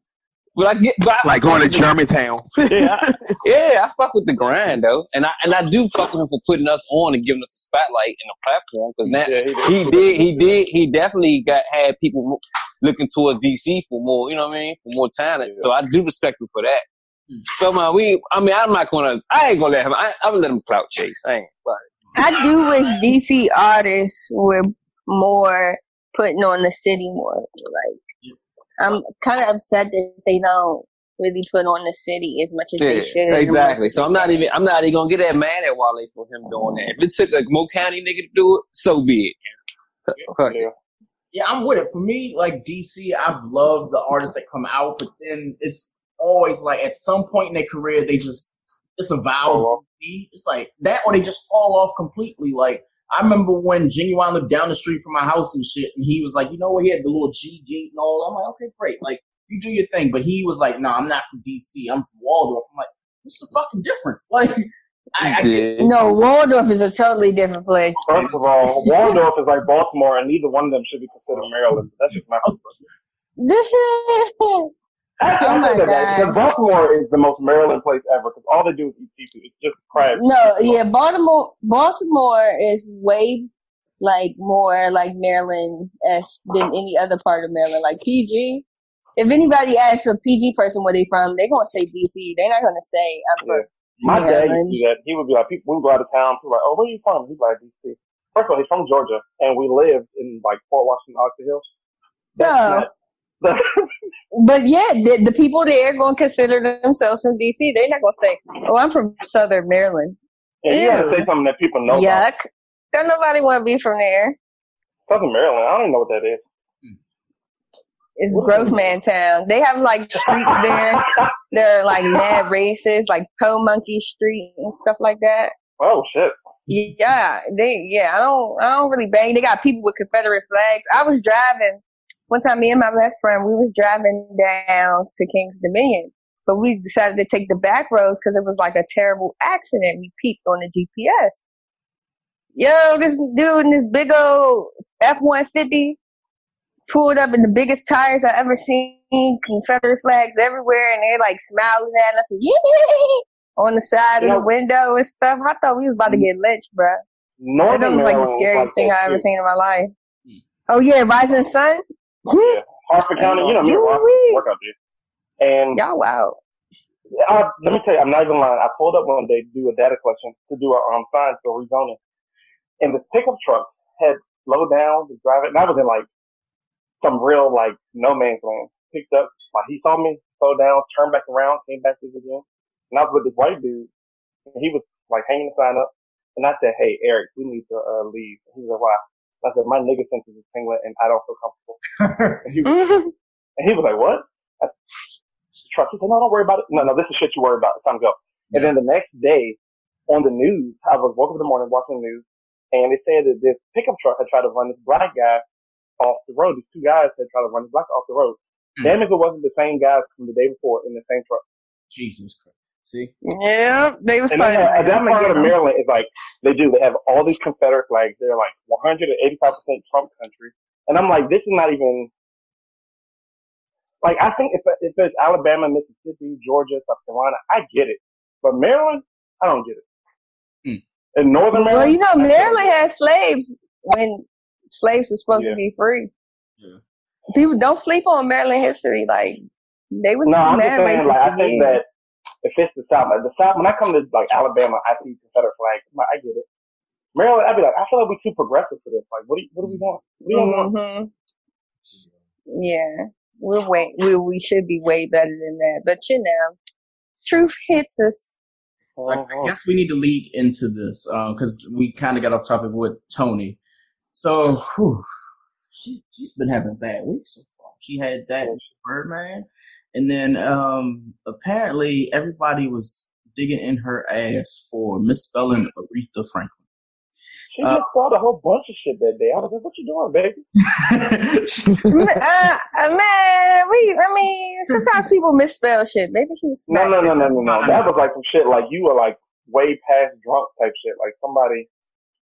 But I get but I- like going to Germantown. <laughs> yeah, I, <laughs> yeah, I fuck with the grind though, and I and I do fuck with him for putting us on and giving us a spotlight and a platform because now Yeah, he did. he did, he did, he definitely got had people looking towards DC for more, you know what I mean, for more talent. Yeah. So I do respect him for that. Hmm. So man, we, I mean, I'm not gonna, I ain't gonna let him. I, I'm gonna let him clout chase. I ain't. But I do wish DC artists were more putting on the city more. Like, I'm kind of upset that they don't really put on the city as much as they should. Exactly. So I'm not even, I'm not even gonna get that mad at Wale for him doing that. If it took a Mo County nigga to do it, so be it. Fuck. Yeah. yeah, I'm with it. For me, like DC, I love the artists that come out, but then it's always like at some point in their career they just it's a Fall vow. It's like that, or they just fall off completely. Like I remember when Ginuwine lived down the street from my house and shit, and he was like, you know what, he had the little G gate and all. I'm like, okay, great, like you do your thing. But he was like, no, I'm not from DC. I'm from Waldorf. I'm like, what's the fucking difference? <laughs> Like, I, I did. No, Waldorf is a totally different place. First of all, Waldorf is like Baltimore, and neither one of them should be considered Maryland. That's just my <laughs> <laughs> oh <laughs> my that because. Baltimore is the most Maryland place ever because all they do is eat seafood. It's just crab. No, yeah, Baltimore. Baltimore is way like more like Maryland esque than any other part of Maryland. Like PG. If anybody asks a PG person where they from, they're gonna say DC. They're not gonna say I'm from. My dad used to do that. He would be like, people, we would go out of town. People like, oh, where are you from? He'd be like, DC. First of all, he's from Georgia, and we lived in like Fort Washington, Oxon Hills. No. <laughs> But yeah, the, the people there going to consider themselves from DC. They're not going to say, "Oh, I'm from Southern Maryland." And you gotta say something that people know about. Yuck! Don't nobody want to be from there. Southern Maryland, I don't even know what that is. It's Growth Man Town. They have like streets there. <laughs> They're like mad racist, like Po Monkey Street and stuff like that. Oh shit. Yeah, they yeah. I don't I don't really bang. They got people with Confederate flags. I was driving one time. Me and my best friend we was driving down to King's Dominion, but we decided to take the back roads because it was like a terrible accident. We peeked on the GPS. Yo, this dude in this big old F one fifty pulled up in the biggest tires I ever seen. Confederate flags everywhere, and they're like smiling at us. <laughs> On the side You of know- the window and stuff. I thought we was about to get lynched, bro. Northern that was like the scariest thing I ever seen in my life. Oh yeah, Rising Sun. Yeah. Harford County, you know me, work out there. And Y'all wow. I, let me tell you, I'm not even lying. I pulled up one day to do a data collection to do our um, signs for rezoning, and the pickup truck had slowed down to drive it, and I was in like some real like no man's land. Picked up, like he saw me, slowed down, turned back around, came back to the again, and I was with this white dude, and he was like hanging the sign up, and I said, "Hey, Eric, we need to uh, leave." And he was like, "Why?" I said, "My nigga senses is tingling, and I don't feel comfortable." <laughs> and, he was, mm-hmm. and he was like, "What?" I, truck. He said, "No, don't worry about it. No, no, this is shit you worry about. It's time to go." And then the next day, on the news, I was woke up in the morning watching the news, and it said that this pickup truck had tried to run this black guy off the road. These two guys had tried to run this black guy off the road. Hmm. Damn if it wasn't the same guys from the day before in the same truck. Jesus Christ. See? Yeah, they was And probably then, like, at that gonna part get of 'em. Maryland, it's like they do. They have all these Confederate flags. They're like 185 percent Trump country, and I'm like, this is not even. Like I think if if there's Alabama, Mississippi, Georgia, South Carolina, I get it, but Maryland, I don't get it. Hmm. In Northern Maryland, Well, you know, I get it. Maryland had slaves when slaves were supposed to be free. People don't sleep on Maryland history. Like they were No, I'm just mad saying, racist like, I for think that if it's the South, like the South, when I come to like Alabama, I see Confederate flags. I'm like, I get it. Maryland, I'd be like, I feel like we're too progressive for this. Like, what do you, what do we want? What do you want? Mm-hmm. Yeah. We're way we we should be way better than that. But you know, truth hits us. So I, I guess we need to lead into this uh, because we kind of got off topic with Toni. So whew, she's she's been having a bad week so far. She had that Birdman, and then um apparently everybody was digging in her ass for misspelling Aretha Franklin. She just saw a whole bunch of shit that day. I was like, "What you doing, baby?" <laughs> uh, uh, man, we. I mean, sometimes people misspell shit. Maybe he was. No, no, no, no, no, no. That was like some shit. Like you were like way past drunk type shit. Like somebody.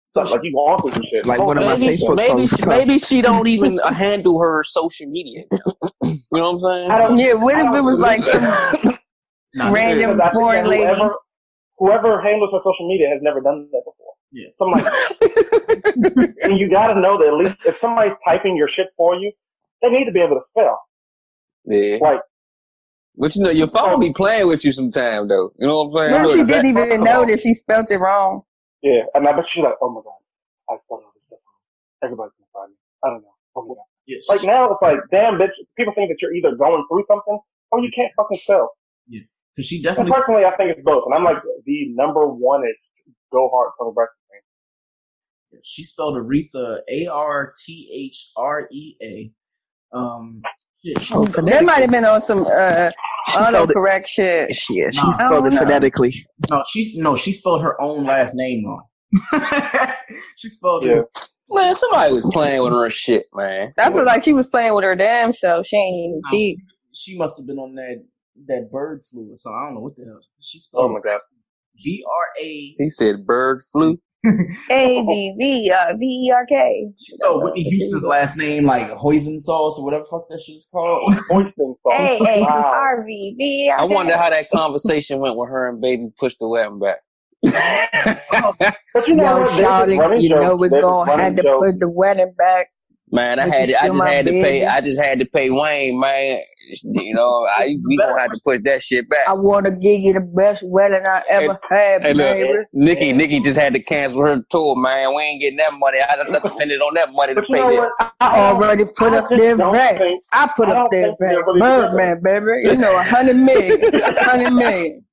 Something like you going through some shit. Like one of my maybe, Facebook maybe, posts. she, maybe she don't even uh, handle her social media. You know what I'm saying? I don't- Yeah, what I if don't it was like some <laughs> random Because foreign lady? Whoever, whoever handles her social media has never done that before. Yeah. Something like that. and you got to know that at least if somebody's typing your shit for you, they need to be able to spell. Yeah. Like, But you know, your phone be playing with you sometime, though. You know what I'm saying? What if she didn't even know that she spelt it wrong? Yeah, and I bet she's like, oh my god, I spelled all this stuff wrong. Everybody's gonna find me. I don't know. Oh my god. Yes. Like now, it's like, damn, bitch. People think that you're either going through something or you can't fucking spell. Yeah. Because she And definitely personally, I think it's both. And I'm like the number one is go hard Toni Braxton fan. she spelled Aretha A R T H R E A. Um, shit, Oh, That might have been on some uh, She Oh, spelled it. autocorrect shit. She, yeah, she Nah. spelled it oh, know. phonetically. no, she no, she spelled her own last name wrong. <laughs> she spelled Yeah. it. Man, somebody was playing with her shit, man. I feel like she was playing with her damn self. She ain't even No. She must have been on that that bird flu or something. I don't know what the hell. She spelled. Oh spelled my god. B R A. He said bird flu. <laughs> A V V uh, V E R K. She spelled Whitney Houston's last name like hoisin sauce or whatever the fuck that shit's called. <laughs> Hoisting song. A A Wow. R V V R I K. wonder how that conversation went with her and baby pushed the weapon back. <laughs> But you know Yo, what? They're just Charlie, running you know it's They're gonna have to jokes. put the wedding back. Man, I had to, I just my had to pay. I just had to pay Wayne, man. You know, I we gonna have to put that shit back. I want to give you the best wedding I ever had, Hey, baby. look, Nicki, Nicki just had to cancel her tour, man. We ain't getting that money. I just depended on that money to But you pay know that. I already put I up just there back. I put I up don't there think back. Birdman, baby. You know, a hundred million. <laughs> A hundred million.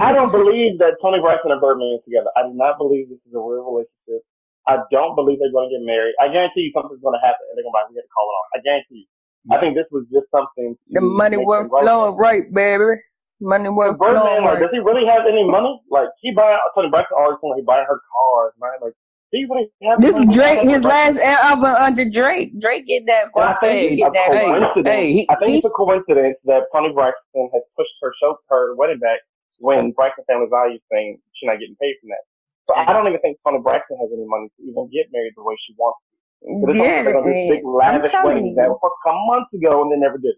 I don't believe that Toni Braxton and Birdman is together. I do not believe this is a real relationship. I don't believe they're going to get married. I guarantee you something's going to happen, and they're going to be like, to call it off. I guarantee you. I think this was just something. The money make worth right. flowing right, baby. Money worth Birdman, flowing like, right. does he really have any money? Like, he buy Toni Braxton always saying he buying her cars, man. Like, do you really have This is? Drake, his last album under Drake. Drake get that And I think it's get a that guap. coincidence. hey, he- I think it's a coincidence that Toni Braxton has pushed her show, her wedding back when Braxton Family Values saying she's not getting paid from that. So I don't even think Toni Braxton has any money to even get married the way she wants to. But it's Yeah, also gonna be this big I'm lavish telling wedding you. that was supposed to come months ago and they never did. it.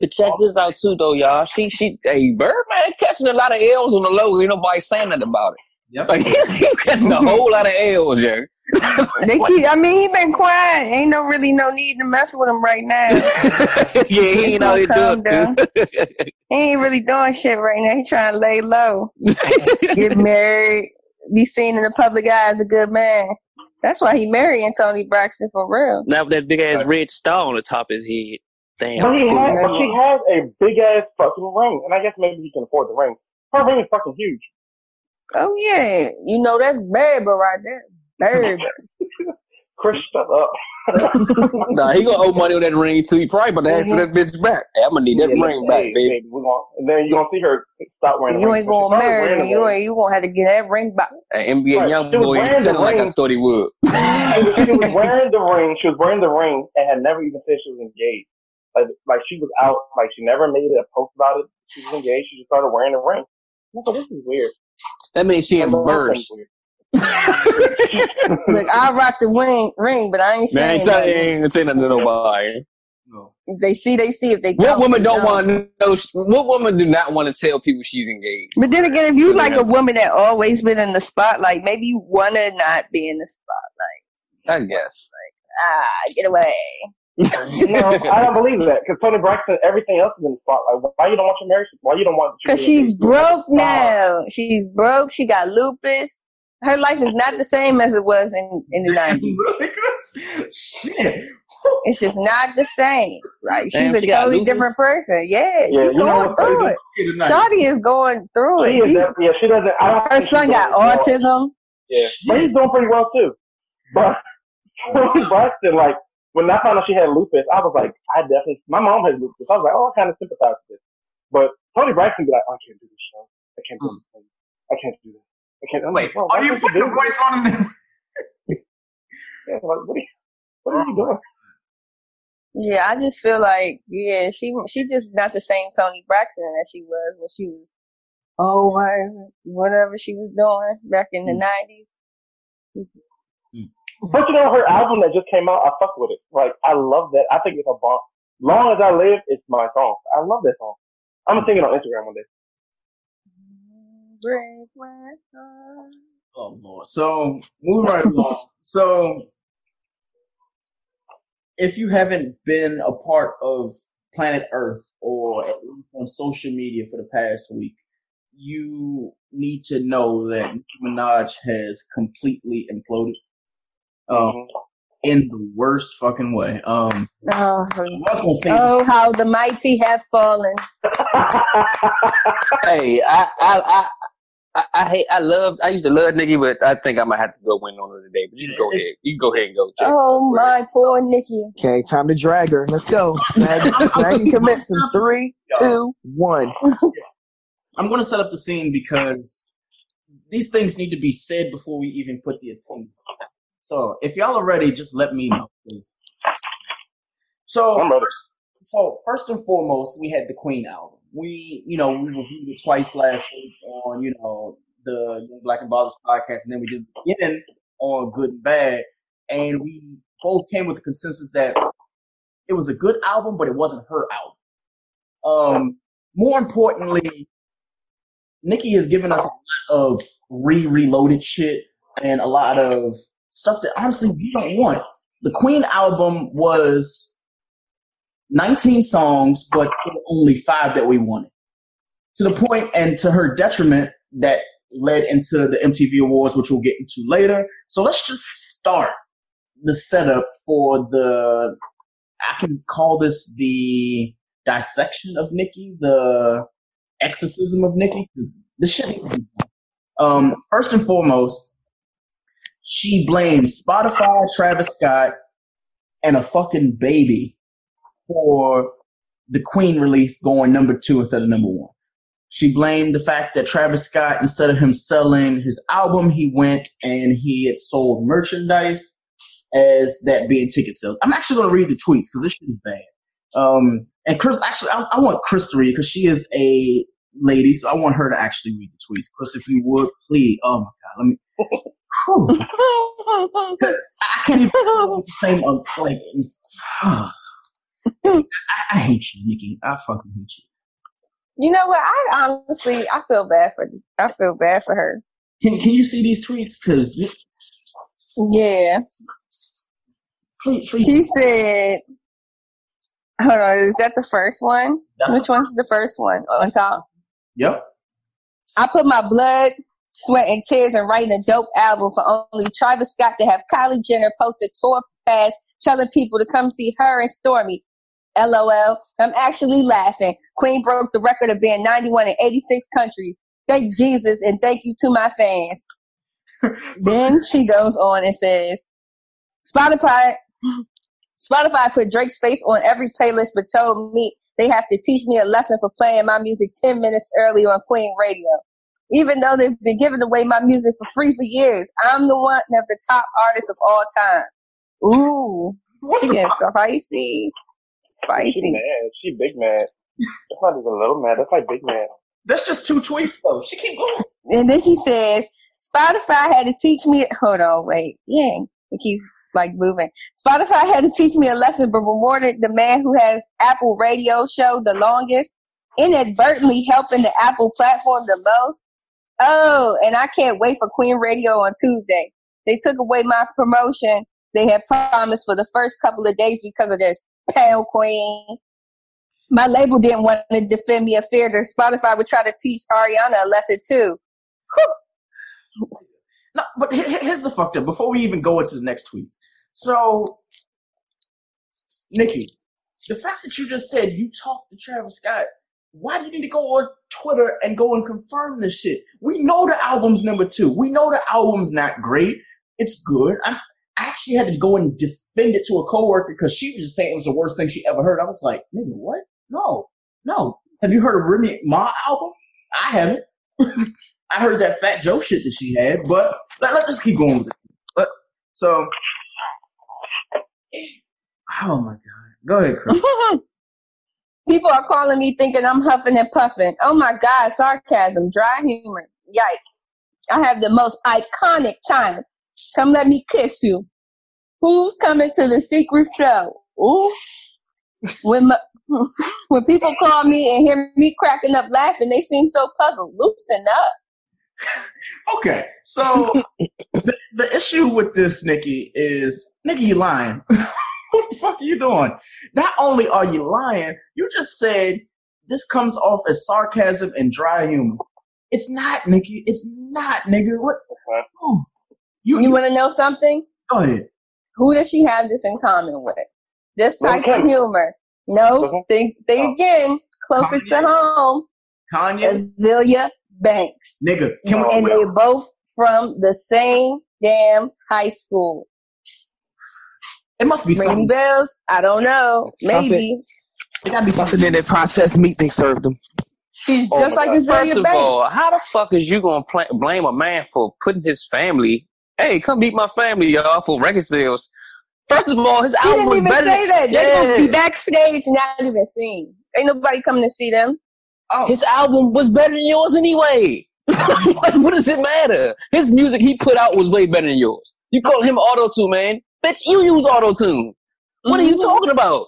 But check this out too, though, y'all. She, she, hey, Birdman catching a lot of L's on the low. Ain't nobody saying nothing about it. Yep. Like <laughs> he's catching a whole lot of L's, yeah. <laughs> They keep, I mean, he been quiet. Ain't no really no need to mess with him right now. <laughs> yeah, he ain't out here doing. He ain't really doing shit right now. He trying to lay low, get married, be seen in the public eye as a good man. That's why he marrying Toni Braxton for real. Now that big ass red star on the top of his head. Damn. But, he has, but she has a big ass fucking ring, and I guess maybe he can afford the ring. Her ring is fucking huge. Oh yeah, you know that's baby right there, baby. <laughs> Chris, shut up. nah, he gonna owe money on that ring too. He probably about to ask for that mm-hmm. bitch back. Hey, I'm gonna need that Yeah, ring hey, back, baby. hey, we gonna, and then you gonna see her stop wearing the you ain't gonna marry wearing me. You ain't. You gonna have to get that ring back. Hey, NBA Right, young she was boy, wearing he said it like I thought he would. <laughs> she, was, she was <laughs> wearing the ring. She was wearing the ring and had never even said she was engaged. Like, like she was out. Like she never made a post about it. She was engaged. She just started wearing the ring. I thought, this is weird. That means she Like, the whole embarrassed. Thing's weird. Look, I rock the ring, ring, but I ain't Man, saying ain't tell- nothing. ain't gonna say nothing to nobody. If they see, they see. If they What don't, woman don't want to know? What woman do not want to tell people she's engaged? But then again, if you like a woman that always been in the spotlight, maybe you wanna not be in the spotlight. I guess. Like ah, get away. no, I don't believe that because Toni Braxton, everything else is in the spotlight. Why you don't want your marriage? Why you don't want? your Cause she's broke now. She's broke. She got lupus. Her life is not the same as it was in in the <laughs> nineties. Shit. It's just not the same. Like Damn, she's a got totally different person. Yeah, Yeah, she's going through it. Shawty is going through She it. is She, yeah, she doesn't. I don't her son got doing well. autism. Yeah, but he's doing pretty well too. But <laughs> Toni Braxton, like when I found out she had lupus, I was like, I definitely. My mom has lupus. I was like, oh, I kind of sympathize with this. But Toni Braxton be like, oh, I can't do this show. I can't do hmm. this. I can't do this. I can't. I'm Wait, like, well, are you putting do a this? voice on him? <laughs> Yeah, like, what are you, what are you doing? Yeah, I just feel like yeah, she she just not the same Toni Braxton that she was when she was oh my whatever she was doing back in the Mm. nineties. But you know, her album that just came out, I fuck with it. Like, I love that. I think it's a bomb. Long as I live, it's my song. I love that song. I'm gonna sing it on Instagram one day. Break my heart. Oh Lord. So moving right along. <laughs> So if you haven't been a part of Planet Earth or at least on social media for the past week, you need to know that Nicki Minaj has completely imploded. Um, in the worst fucking way. Um, Oh, was gonna say- oh, how the mighty have fallen. <laughs> Hey, I, I, I, I, I hate. I love. I used to love Nicki, but I think I might have to go win on her today. But you can go ahead. You can go ahead and go. Jay. Oh my poor Nicki. Okay, time to drag her. Let's go. <laughs> Drag, drag and commit some. Three, two, one. <laughs> I'm going to set up the scene because these things need to be said before we even put the opinion. So if y'all are ready, just let me know. please. So, so first and foremost, we had the Queen album. We, you know, we reviewed it twice last week on, you know, the Black and Bothered podcast, and then we did it again on Good and Bad, and we both came with the consensus that it was a good album, but it wasn't her album. Um, more importantly, Nicki has given us a lot of re-reloaded shit and a lot of stuff that honestly we don't want. The Queen album was 19 songs, but only five that we wanted. To the point, and to her detriment, that led into the MTV Awards, which we'll get into later. So let's just start the setup for the. I can call this the dissection of Nicki, the exorcism of Nicki, this shit. Um, first and foremost, she blames Spotify, Travis Scott, and a fucking baby for the Queen release going number two instead of number one. She blamed the fact that Travis Scott, instead of him selling his album, he went and he had sold merchandise as that being ticket sales. I'm actually going to read the tweets because this shit is bad. Um, and Chris, actually, I, I want Chris to read because she is a lady, so I want her to actually read the tweets. Chris, if you would, please. Oh my God, let me. <laughs> <laughs> I can't even the same. Like, I, I hate you, Nicki. I fucking hate you. You know what? I honestly, I feel bad for. I feel bad for her. Can Can you see these tweets? Because Yeah. please, please. She said, "Hold on, is that the first one? That's Which one's the first one on top?" Yep. I put my blood, sweat, and tears in writing a dope album for only Travis Scott to have Kylie Jenner post a tour pass telling people to come see her and Stormi. LOL. I'm actually laughing. Queen broke the record of being 91 in 86 countries. Thank Jesus and thank you to my fans. <laughs> then she goes on and says, Spotify Spotify put Drake's face on every playlist but told me they have to teach me a lesson for playing my music 10 minutes early on Queen Radio. Even though they've been giving away my music for free for years, I'm the one of the top artists of all time. Ooh, she gets so getting spicy. She mad. She big mad. That's not even a little mad. That's like big mad. That's just two tweets though. She keep going. And then she says, Spotify had to teach me. Hold on, wait. Yeah, it keeps like moving. Spotify had to teach me a lesson, but rewarded the man who has Apple Radio Show the longest, inadvertently helping the Apple platform the most. Oh, and I can't wait for Queen Radio on Tuesday. They took away my promotion they had promised for the first couple of days because of this pale queen. My label didn't want to defend me a fear that Spotify would try to teach Ariana a lesson too. No, but he- he- here's the fucked up. Before we even go into the next tweets, so Nicki, the fact that you just said you talked to Travis Scott, why do you need to go on Twitter and go and confirm this shit? We know the album's number two. We know the album's not great. It's good. I actually had to go and defend it to a coworker because she was just saying it was the worst thing she ever heard. I was like, nigga, what? No, no. Have you heard of Remy Ma album? I haven't. <laughs> I heard that Fat Joe shit that she had, but let, let's just keep going with it. But, so, oh my god, go ahead, Chris. <laughs> People are calling me thinking I'm huffing and puffing. Oh my God, sarcasm, dry humor. Yikes. I have the most iconic time. Come let me kiss you. Who's coming to the secret show? Ooh. When, my, <laughs> when people call me and hear me cracking up laughing, they seem so puzzled. Loosen up. <laughs> Okay, so the, the issue with this, Nicki, is Nicki, you lying. <laughs> what the fuck are you doing? Not only are you lying, you just said this comes off as sarcasm and dry humor. It's not, Nicki. It's not, nigga. What? Oh, you you want to know something? Go ahead. Who does she have this in common with? This type of humor. No, think think oh. again. Closer Kanye? to home. Kanye, Azealia Banks. nigga. Can we, and they both from the same damn high school. it must be Ring something. bells? I don't know. Maybe. It gotta be Something in that processed meat they served them. She's Oh just like God. Azealia First of all, how the fuck is you gonna pla blame a man for putting his family? Hey, come meet my family, y'all, for record sales. First of all, his He album didn't was even better. say that. They're Yeah. gonna be backstage, not even seen. Ain't nobody coming to see them. Oh, His album was better than yours anyway. <laughs> like, what does it matter? His music he put out was way better than yours. You call him auto tune, man? Bitch, you use auto tune. What are you mm-hmm. talking about?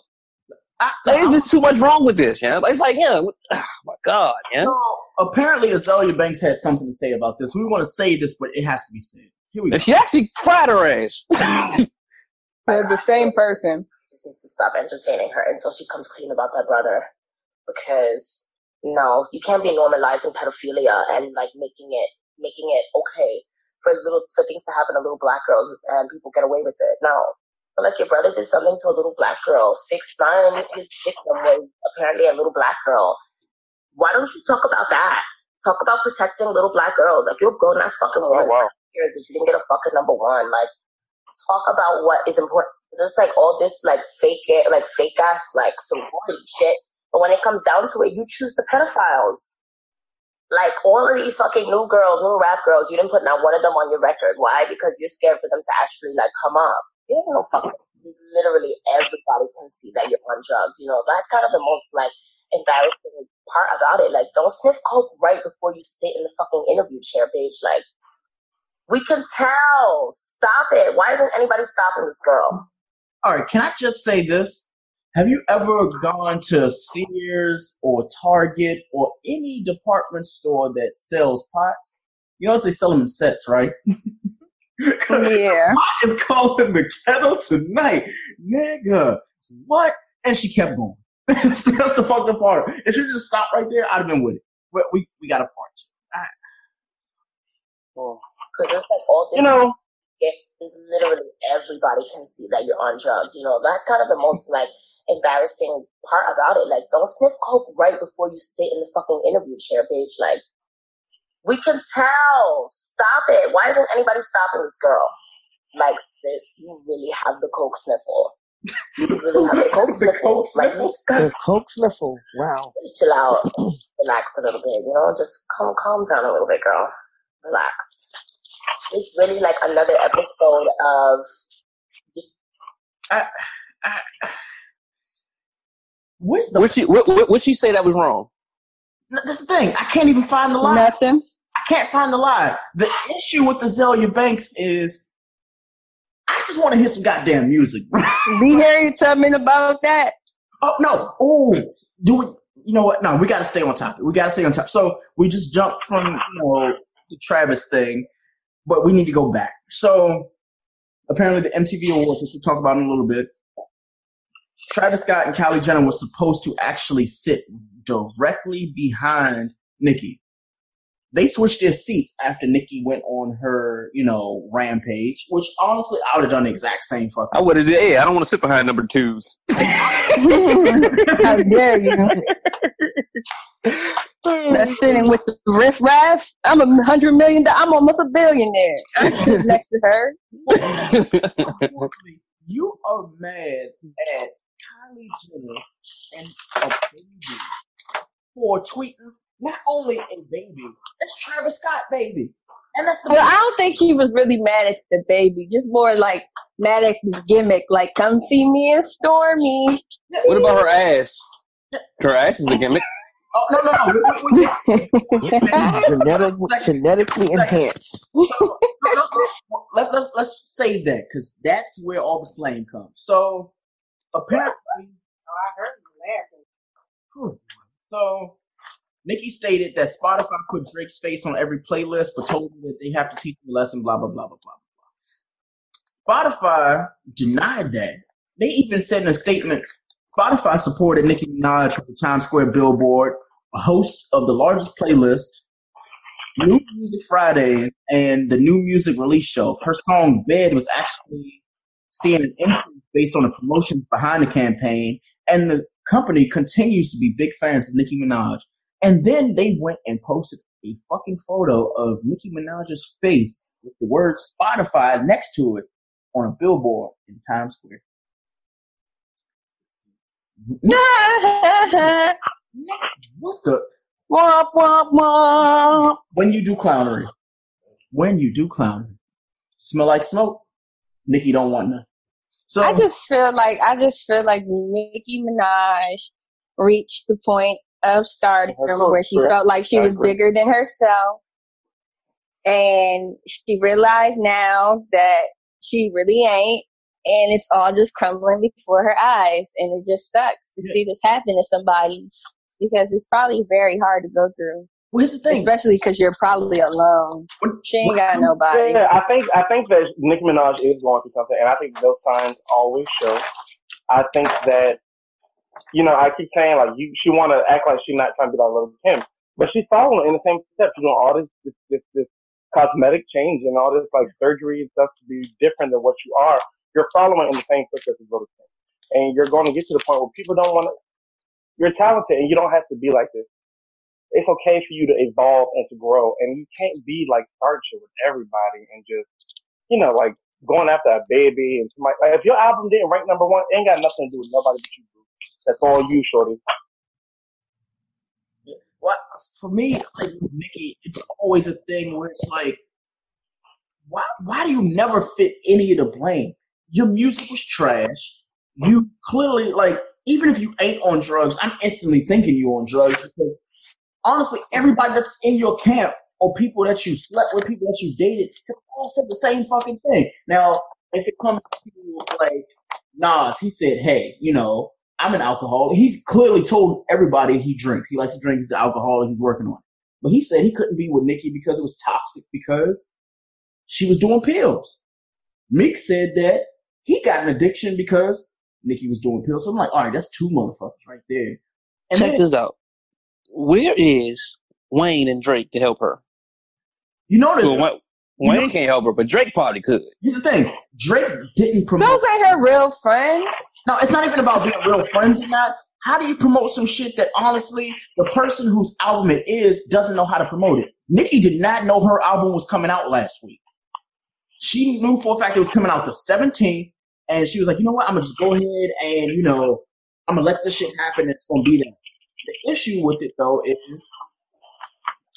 I, Like, there's just too much wrong with this, yeah. Like, it's like, yeah, what- <sighs> oh my god, yeah. So apparently, Azealia Banks had something to say about this. We want to say this, but it has to be said. Here we go. And she actually fried her ass. <laughs> They're the same person. just needs to stop entertaining her until she comes clean about that brother. Because no, you can't be normalizing pedophilia and like making it making it okay for little for things to happen to little black girls and people get away with it. No. But like your brother did something to a little black girl. Six nine, his victim was apparently a little black girl. Why don't you talk about that? Talk about protecting little black girls. Like you're a grown ass fucking oh, woman. wow. Years that you didn't get a fucking number one. Like talk about what is important. Just like all this like fake it, like fake ass like sorority shit. But when it comes down to it, you choose the pedophiles. Like all of these fucking new girls, new rap girls, you didn't put not one of them on your record. Why? Because you're scared for them to actually like come up. You no fucking. Literally everybody can see that you're on drugs. You know that's kind of the most like embarrassing part about it. Like don't sniff coke right before you sit in the fucking interview chair, bitch. Like we can tell. Stop it. Why isn't anybody stopping this girl? All right, can I just say this? Have you ever gone to Sears or Target or any department store that sells pots? You know they sell them in sets, right? <laughs> Yeah. Pot is calling the kettle tonight, nigga. What? And she kept going. <laughs> That's the fucked up part. If she just stopped right there, I'd have been with it. But we we got a part two. Because it's like all this. You know, it is literally everybody can see that you're on drugs. You know, that's kind of the most like embarrassing part about it. Like, don't sniff coke right before you sit in the fucking interview chair, bitch. Like, we can tell. Stop it. Why isn't anybody stopping this girl? Like, sis, you really have the coke sniffle. You really have the coke <laughs> sniffle. Like, The coke sniffle. Wow. chill out, relax a little bit. You know, just calm, calm down a little bit, girl. Relax. It's really like another episode of I, I, where's the? What she what, what what she say that was wrong? This is the thing. I can't even find the lie. Nothing. I can't find the lie. The issue with Azealia Banks is, I just want to hear some goddamn music. <laughs> Be Harriet Tubman about that. Oh no! Oh, do we? You know what? No, we got to stay on topic. We got to stay on top. So we just jumped from you know the Travis thing, but we need to go back. So apparently the MTV Awards, which we'll talk about in a little bit. Travis Scott and Kylie Jenner were supposed to actually sit directly behind Nicki. they switched their seats after Nicki went on her, you know, rampage. Which honestly, I would have done the exact same fucking. I would have. Yeah, I don't want to sit behind number twos. <laughs> How dare you? <laughs> That's sitting with the riff raff. I'm a hundred million. I'm almost a billionaire. <laughs> I'm sitting next to her. <laughs> you are mad at Kylie Jenner and a baby for tweeting not only a baby, that's Travis Scott baby, and that's the. Well, I don't think she was really mad at the baby. Just more like mad at the gimmick. Like, come see me and Stormi. What about her ass? Her ass is a gimmick. Oh no no no! Genetic, genetically enhanced. let, let's let's save that because that's where all the flame comes. So apparently, Whew. so Nicki stated that Spotify put Drake's face on every playlist, but told them that they have to teach him a lesson. Blah blah blah blah blah. Spotify denied that. They even said in a statement, Spotify supported Nicki Minaj for the Times Square Billboard, a host of the largest playlist, New Music Fridays, and the New Music Release Show. Her song "Bed" was actually seeing an increase based on the promotions behind the campaign, and the company continues to be big fans of Nicki Minaj. And then they went and posted a fucking photo of Nicki Minaj's face with the word Spotify next to it on a billboard in Times Square. <laughs> <laughs> What? The? Womp womp womp. When you do clownery, when you do clownery, smell like smoke. Nicki don't want none. So I just feel like I just feel like Nicki Minaj reached the point of stardom where she felt like she was bigger than herself, and she realized now that she really ain't, and it's all just crumbling before her eyes, and it just sucks to see this happen to somebody because it's probably very hard to go through. Well, here's the thing, especially because you're probably alone. She ain't got nobody. Yeah, I think I think that Nicki Minaj is going through something, and I think those signs always show. I think that you know I keep saying like you, she want to act like she's not trying to be like Little Kim, but she's following in the same steps. She's doing all this this, this this cosmetic change and all this like surgery and stuff to be different than what you are. You're following in the same footsteps as Little Kim, and you're going to get to the point where people don't want to. You're talented, and you don't have to be like this it's okay for you to evolve and to grow. And you can't be like start shit with everybody and just, you know, like going after a baby and somebody. Like if your album didn't rank number one, it ain't got nothing to do with nobody but you. Boo. That's all you, shorty. what for me, like Nicki, it's always a thing where it's like, why why do you never fit any of the blame? Your music was trash. You clearly like even if you ain't on drugs, I'm instantly thinking you on drugs because honestly, everybody that's in your camp or people that you slept with, people that you dated, have all said the same fucking thing. Now, if it comes to like Nas, he said, "Hey, you know, I'm an alcoholic." He's clearly told everybody he drinks. He likes to drink. He's an alcoholic. He's working on it. But he said he couldn't be with Nicki because it was toxic because she was doing pills. Meek said that he got an addiction because Nicki was doing pills. So I'm like, all right, that's two motherfuckers right there. And Check then- this out. Where is Wayne and Drake to help her? You notice Well, Wayne, Wayne can't help her, but Drake probably could. Here's the thing: Drake didn't promote. Those ain't her real friends. No, it's not even about being real friends or not. How do you promote some shit that honestly the person whose album it is doesn't know how to promote it? Nicki did not know her album was coming out last week. She knew for a fact it was coming out the 17th, and she was like, you know what? I'm gonna just go ahead and you know I'm gonna let this shit happen. It's gonna be there. The issue with it though is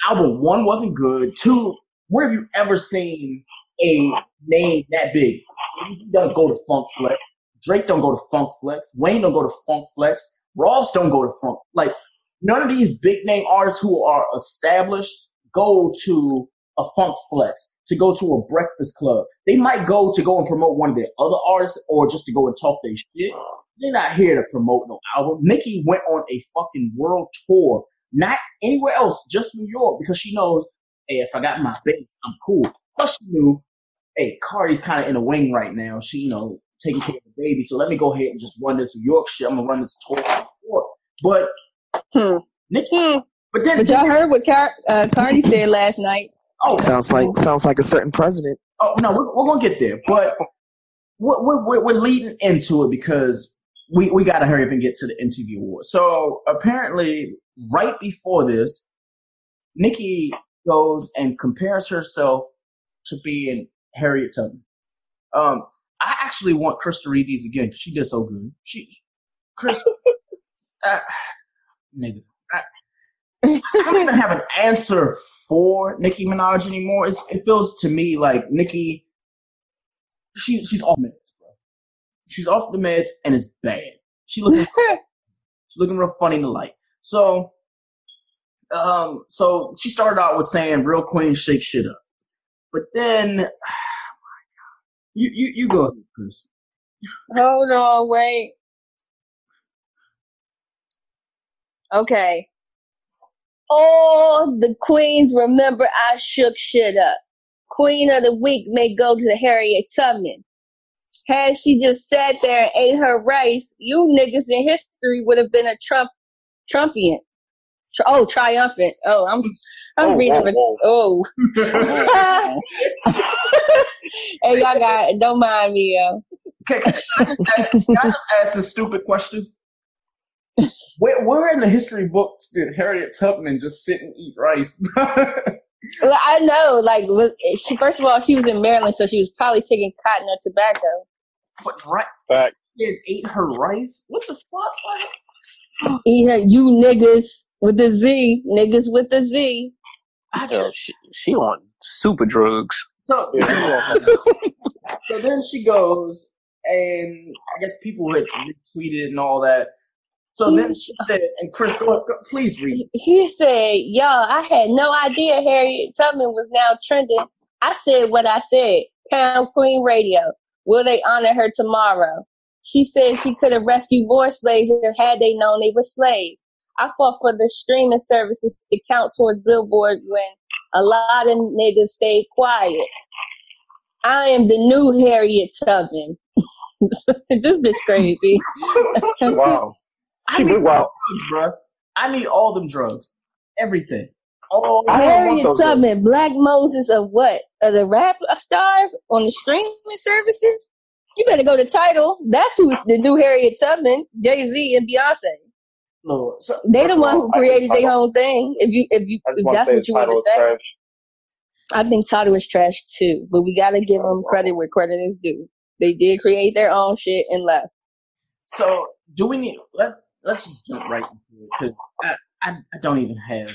album one wasn't good. Two, where have you ever seen a name that big? He don't go to Funk Flex. Drake don't go to Funk Flex. Wayne don't go to Funk Flex. Ross don't go to Funk. Like none of these big name artists who are established go to a Funk Flex to go to a Breakfast Club. They might go to go and promote one of their other artists or just to go and talk their shit. They're not here to promote no album. Nicki went on a fucking world tour, not anywhere else, just New York, because she knows, hey, if I got my base, I'm cool. Plus, she knew, hey, Cardi's kind of in a wing right now. She, you know, taking care of the baby. So let me go ahead and just run this New York shit. I'm gonna run this tour. But Nicki, But then, but y'all heard what Car- uh, Cardi said last night. Oh, sounds like sounds like a certain president. Oh no, we're, we're gonna get there, but we're, we're we're leading into it because we we gotta hurry up and get to the MTV Awards. So apparently, right before this, Nicki goes and compares herself to being Harriet Tubman. Um, I actually want Chris to read these again because she did so good. She, Chris, <laughs> uh, nigga, I, don't even have an answer for Nicki Minaj anymore. It's, it feels to me like Nicki, she she's off meds, bro. She's off the meds and it's bad. She looking, <laughs> she's looking real funny in the light. So, um, so she started out with saying "real queen shake shit up," but then, <sighs> oh my God, you you you go ahead, Chris. Hold on, wait. Okay. All the queens remember I shook shit up. Queen of the week may go to Harriet Tubman. Had she just sat there and ate her rice, you niggas in history would have been a Trump Trumpian. Tr- oh, triumphant. Oh, I'm I'm Oh, reading. whoa, it. Oh. <laughs> hey, y'all got don't mind me, yo. Can, can I just ask, can I just ask this stupid question? <laughs> Where, where in the history books did Harriet Tubman just sit and eat rice? <laughs> Well, I know, like, she first of all, she was in Maryland, so she was probably picking cotton or tobacco. But right, Fact. and ate her rice? What the fuck? Like, Eat her, you niggas with the Z, niggas with the Z. Yo, she, she on super drugs. So, <laughs> so then she goes, and I guess people had retweeted and all that. So then she said, and Chris, go, go please read. She said, "Y'all, I had no idea Harriet Tubman was now trending. I said what I said. Pound Queen Radio. Will they honor her tomorrow? She said she could have rescued more slaves if had they known they were slaves. I fought for the streaming services to count towards Billboard when a lot of niggas stayed quiet. I am the new Harriet Tubman. <laughs> this bitch crazy. Wow. I need drugs, bro. I need all them drugs. Everything. All Harriet Tubman, Black Moses of what? Of the rap stars on the streaming services? You better go to Tidal. That's who's the new Harriet Tubman, Jay Z and Beyonce. No, so, They the one who created their own thing. If you if you if that's what you want to say, trash. I think Tidal is trash too. But we gotta give them credit where credit is due. They did create their own shit and left. So do we need let let's just jump right into it because I, I I don't even have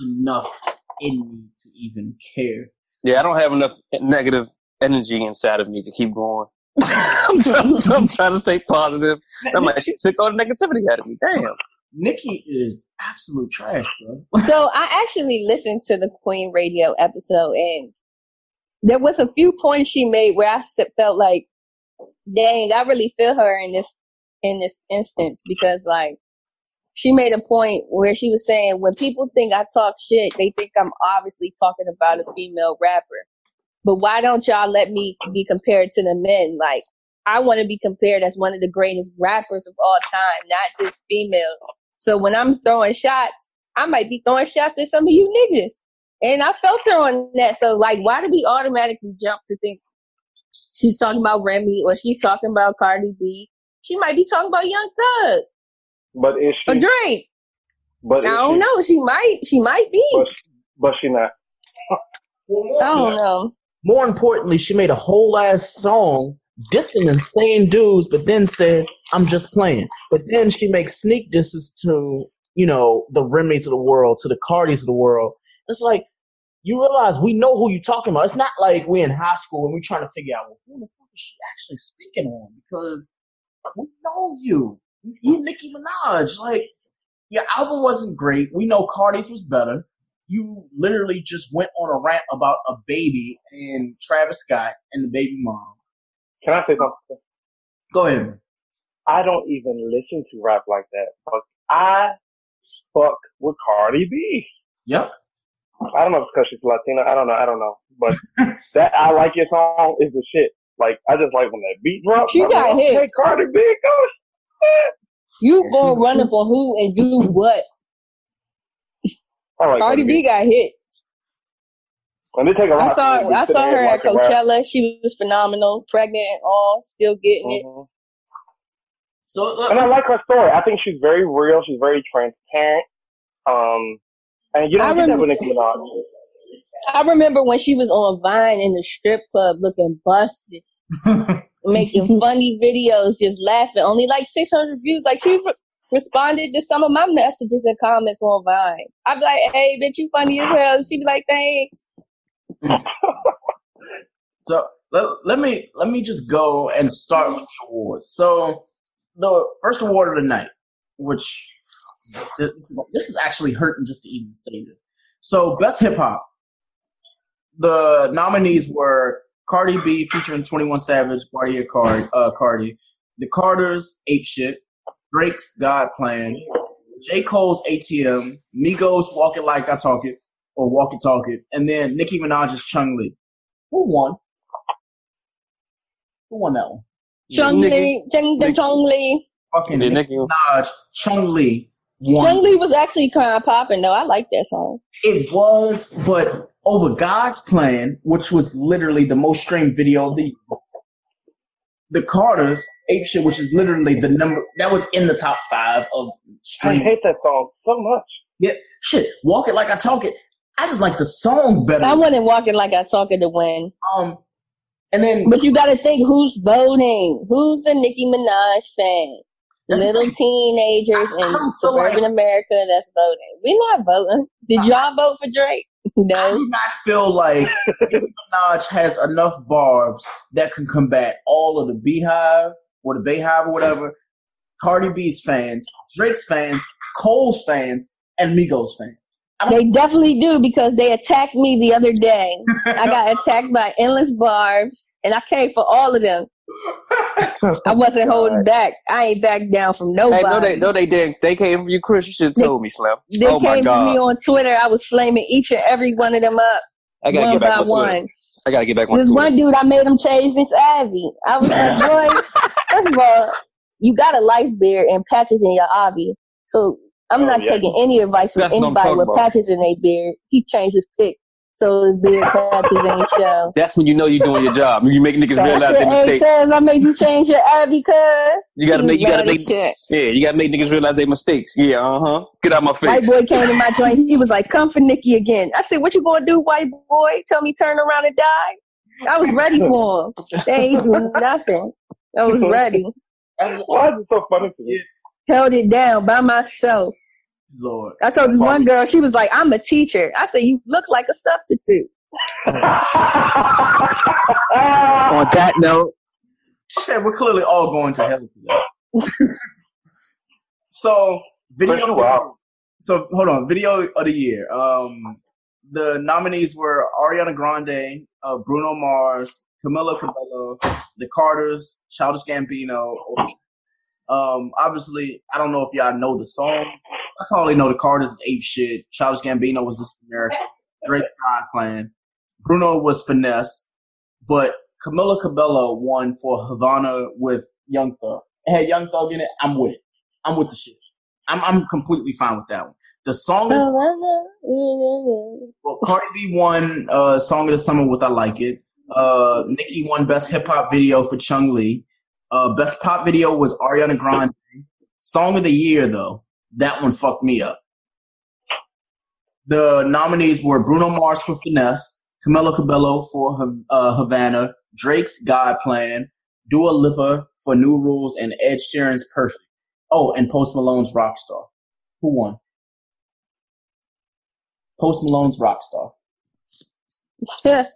enough in me to even care. Yeah, I don't have enough negative energy inside of me to keep going. <laughs> I'm, trying, I'm trying to stay positive. I'm like, she took all the negativity out of me. Damn. Nicki is absolute trash, bro. <laughs> so I actually listened to the Queen Radio episode, and there was a few points she made where I felt like, dang, I really feel her in this in this instance because like she made a point where she was saying when people think I talk shit, they think I'm obviously talking about a female rapper. But why don't y'all let me be compared to the men? Like I want to be compared as one of the greatest rappers of all time, not just female. So when I'm throwing shots, I might be throwing shots at some of you niggas. And I felt her on that. So like why do we automatically jump to think she's talking about Remy or she's talking about Cardi B? She might be talking about Young Thug But is or she? Drake. But I don't she, know. She might. She might be. But, but she not. I don't know. More importantly, she made a whole ass song dissing the same dudes, but then said, "I'm just playing." But then she makes sneak disses to you know the Remy's of the world, to the Cardis of the world. It's like you realize we know who you're talking about. It's not like we're in high school and we're trying to figure out well, who the fuck is she actually speaking on because we know you. You Nicki Minaj. Like your album wasn't great. We know Cardi's was better. You literally just went on a rant about a baby and Travis Scott and the baby mom. Can I say something? Go ahead. I don't even listen to rap like that. But I fuck with Cardi B. Yep. I don't know if it's because she's Latina. I don't know. I don't know. But <laughs> that I like your song is the shit. Like I just like when that beat drops. She I'm got like, okay, hits. Cardi B, go. You gonna run up on who and do what? I like Cardi B got hit. And they take a lot. I saw I sit saw her and at watch rap. Coachella. She was phenomenal, pregnant and all, still getting it. Mhm. So And I like her story. I think she's very real. She's very transparent. Um, and you don't I get that with Nicki Minaj. I remember when she was on Vine in the strip club looking busted, <laughs> making funny videos, just laughing. Only like 600 views. Like she re- responded to some of my messages and comments on Vine. I'd be like, hey, bitch, you funny as hell. She'd be like, thanks. <laughs> So let, let me let me just go and start with the awards. So the first award of the night, which this is, this is actually hurting just to even say this. So best hip hop. The nominees were Cardi B featuring Twenty One Savage, Bartier Card, uh, Cardi, The Carters, Ape Shit, Drake's God Plan, J Cole's ATM, Migos Walk It Like I Talk It or Walk It Talk it, and then Nicki Minaj's Chun-Li. Who won? Who won that one? Chun-Li, Chung the Chun-Li. Fucking Nicki Nicki. Minaj, Chun-Li. Chung Lee was actually kind of popping though. I like that song. It was, but over God's plan, which was literally the most streamed video of the year, the Carters, Ape Shit, which is literally the number that was in the top five of I hate that song so much. Yeah, shit. Walk it like I talk it. I just like the song better. I wasn't it like I talk it to win. Um, and then But you got to think who's voting. Who's a Nicki Minaj fan? Little thing. teenagers in I don't feel suburban America that's voting. We're not voting. Did y'all vote for Drake? <laughs> I No. do not feel like Minaj has enough barbs that can combat all of the Beehive or the BeyHive or whatever, Cardi B's fans, Drake's fans, Cole's fans, and Migos fans. They definitely do because they attacked me the other day. I <laughs> got attacked by endless barbs, and I came for all of them. <laughs> I wasn't holding back. I ain't back down from Hey, nobody. no, they, no, they didn't. They came from you, Chris. You should have told me, Slim. They oh came for me on Twitter. I was flaming each and every one of them up, I gotta one get back by on Twitter. one. I gotta get back on This Twitter. one dude, I made him change his Ivy. I was like, <laughs> boy, first of all, you got a lice beard and patches in your Ivy. So I'm Oh, not yeah. taking any advice from That's anybody with patches in their beard. He changed his pick. So his beard patches ain't show. That's when you know you're doing your job. You make niggas realize their mistakes. cuz, I made you change your Ivy, cuz. You gotta make. You gotta make. shit. Yeah, you gotta make niggas realize their mistakes. Yeah, uh huh. Get out my face. White boy came to my joint. He was like, "Come for Nicki again." I said, "What you gonna do, white boy? Tell me turn around and die?" I was ready for him. They ain't do nothing. I was ready. Why is it so funny to you? Held it down by myself. Lord. I told this one girl, she was like, "I'm a teacher." I said, "You look like a substitute." <laughs> On that note, Okay, we're clearly all going to hell today. <laughs> so video. Wow. So hold on, video of the year. Um, the nominees were Ariana Grande, uh, Bruno Mars, Camila Cabello, The Carters, Childish Gambino. Um, obviously, I don't know if y'all know the song. I probably know The Carters is ape shit. Childish Gambino was just America. Drake's God Plan. Bruno was Finesse, but Camila Cabello won for Havana with Young Thug. It had Young Thug in it. I'm with it. I'm with the shit. I'm I'm completely fine with that one. The song is well, Cardi B won uh, Song of the Summer with I Like It. Uh, Nicki won Best Hip Hop Video for Chun-Li. Uh, Best Pop Video was Ariana Grande. Song of the Year though, that one fucked me up. The nominees were Bruno Mars for Finesse, Camila Cabello for uh, Havana, Drake's God Plan, Dua Lipa for New Rules, and Ed Sheeran's Perfect. Oh, and Post Malone's Rockstar. Who won? Post Malone's Rockstar. <laughs>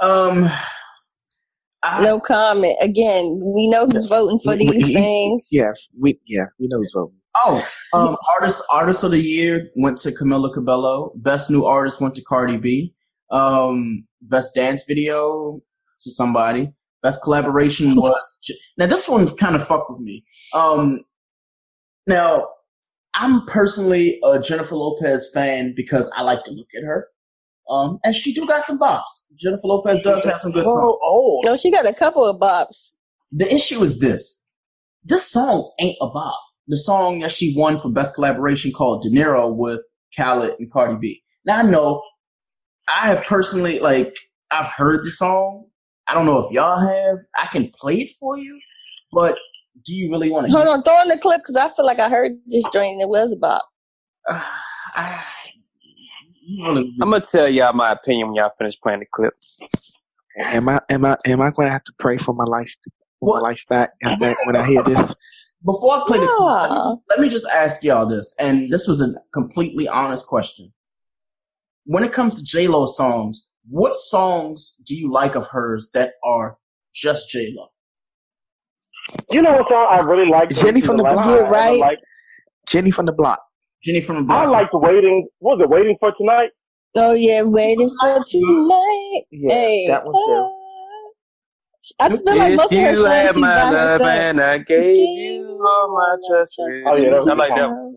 Um, I, no comment. Again, we know who's voting for we- these we- things. Yeah, we yeah we know who's voting. Oh, um, artist artist of the year went to Camila Cabello. Best new artist went to Cardi B. Um, best dance video to somebody. Best collaboration <laughs> was J- now this one kind of fucked with me. Um, now I'm personally a Jennifer Lopez fan because I like to look at her. Um, and she do got some bops. Jennifer Lopez does have some good songs. Oh, oh. No, she got a couple of bops. The issue is this: this song ain't a bop. The song that she won for best collaboration called Dinero with Khaled and Cardi B. Now I know I have personally like I've heard the song. I don't know if y'all have. I can play it for you, but do you really want to? Hold on, throw in the clip because I feel like I heard this joint and it was about. I'm gonna tell y'all my opinion when y'all finish playing the clip. Am I am I am I going to have to pray for my life to, for my life back <laughs> back when I hear this? Before I play the clip, let me, just, let me just ask y'all this, and this was a completely honest question. When it comes to J Lo songs, what songs do you like of hers that are just J Lo? You know what song I really like? Jenny from the last block. one I ever liked? Jenny from the block. Jenny from the block. I liked waiting. What was it? Waiting for tonight. Oh yeah, waiting for tonight. Yeah, hey. that one too. I feel like most of her you songs had she's my by love herself. and I gave you all my trust. Oh, yeah, I like a that. one.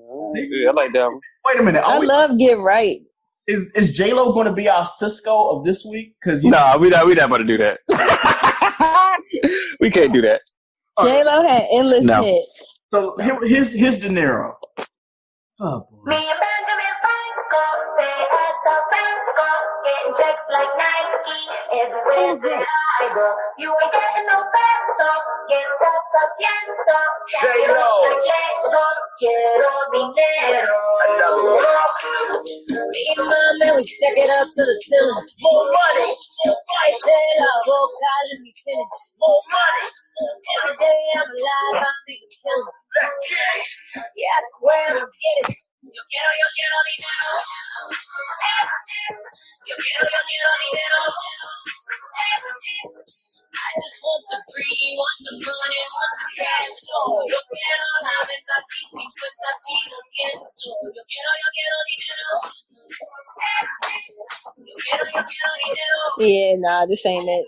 I like that. one. Wait a minute. I Are love Get Right. is is J Lo going to be our Cisco of this week? Because no, Nah, we not we not about to do that. <laughs> we can't do that. J Lo had endless No. hits. So here, here's here's Dinero. Oh boy. Me and Benjamin Franco stay at the Franco, getting checks like Nike everywhere oh, go. You ain't getting no yes, that's a siento. J-Lo. Quiero dinero. Another one. Me and my man, we stack it up to the ceiling. More money. White tail, boca, let me finish. More money. Every day I'm alive, I'm making killings. Let's get it. I swear I'm getting it. Yo quiero, yo quiero dinero. Yo quiero, yo quiero dinero. I just want to breathe, want the money, want the cash flow. Yo quiero la venta así, sin fuerza, así lo siento. Yo quiero, yo quiero dinero. Yo quiero, yo quiero dinero. Yeah, nah, this ain't it.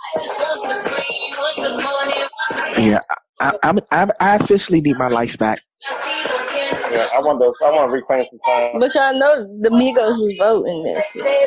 I just want to breathe, want the money, want the Yeah, I, I'm, I'm I officially need my life back. Yeah, I want those. I want to reclaim some time. But y'all know the Migos was voting this. They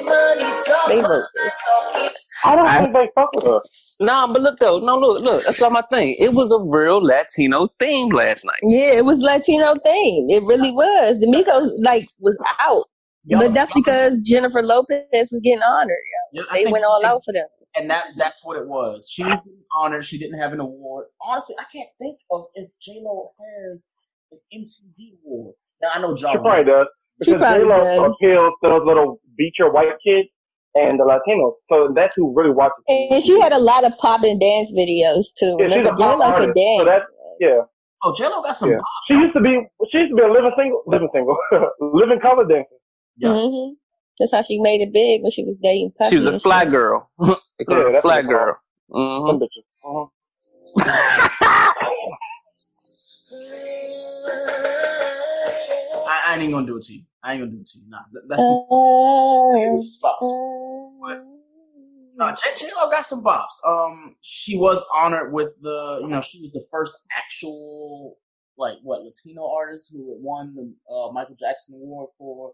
voted. I don't think they fuck with us. Nah, but look though, no, look, look. That's not my thing. It was a real Latino theme last night. Yeah, it was Latino theme. It really was. The Migos like was out. Yo, but that's because Jennifer Lopez was getting honored. Yo. Yeah, They went all out for them. and that that's what it was. She was getting honored. She didn't have an award. Honestly, I can't think of if J Lo has an MTV award. Now I know She probably does. Because probably J-Lo appeals to those little beat your white kids and the Latinos. So that's who really watches. And she had a lot of pop and dance videos too. Yeah, she's Remember, a pop J-Lo could artist. So that's yeah. Oh, J Lo got some. Yeah. She used to be. She used to be a living single, living single, <laughs> living color dancer. Yeah. hmm That's how she made it big when she was dating Puffy. She was a and fly girl. they <laughs> call Yeah, her a that's fly what they call girl. hmm Them bitches. Uh-huh. <laughs> I, I ain't gonna do it to you. I ain't gonna do it to you. Nah, that- that's Uh, spots. But no, J J Lo got some bops. Um, she was honored with the. You know, she was the first actual like what Latino artist who had won the uh, Michael Jackson Award for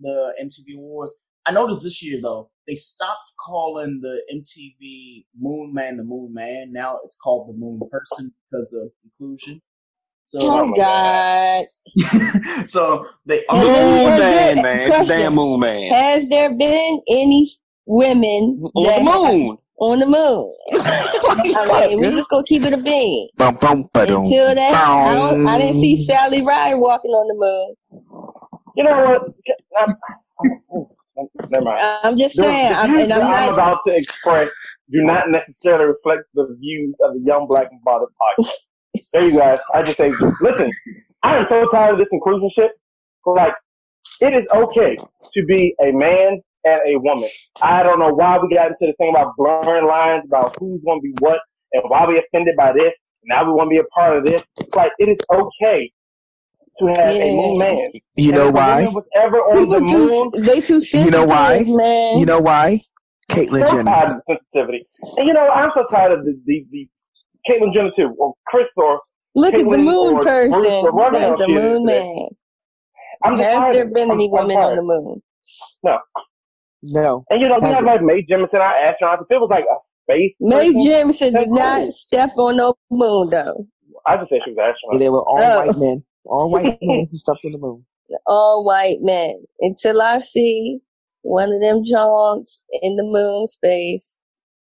the MTV Awards. I noticed this year though they stopped calling the MTV Moon Man the Moon Man. Now it's called the Moon Person because of inclusion. So, oh God. <laughs> so they Has Moon there- man, has man. there- It's question. damn moon man. Has there been any women On the moon. on the moon? <laughs> I mean, we just gonna keep it a bean. Bum, bum, ba-dum, Until that, I, I didn't see. Sally Ride walking on the moon. You know what? I'm, never mind. I'm just The- saying, the I'm, views and I'm that I'm not. about to express do not necessarily reflect the views of the Young Black and Bothered podcast. There you guys. I just say, listen, I am so tired of this inclusion shit. Like, it is okay to be a man and a woman. I don't know why we got into the thing about blurring lines about who's going to be what and why we offended by this. Now we want to be a part of this. It's like, it is okay to have a Yeah. moon man. You And know why? was ever on the People moon, too, they too sensitive, You know why? man. You know why? Caitlyn so Jenner. tired of sensitivity. And you know, I'm so tired of the the, the Caitlyn Jenner too, or Chris, or Look at the moon person. Bruce or whatever a hell she is moon man. I'm Has tired there been I'm- any I'm women on the moon? No. No. And you know, we Has have it? like Mae Jemison, our astronaut. If it was like a space, Mae Jemison did not cool. step on no moon though. I just say she was an Yeah, astronaut. they were all Oh. white men. All white <laughs> men who stepped on the moon. all white men until I see one of them Johns in the moon space.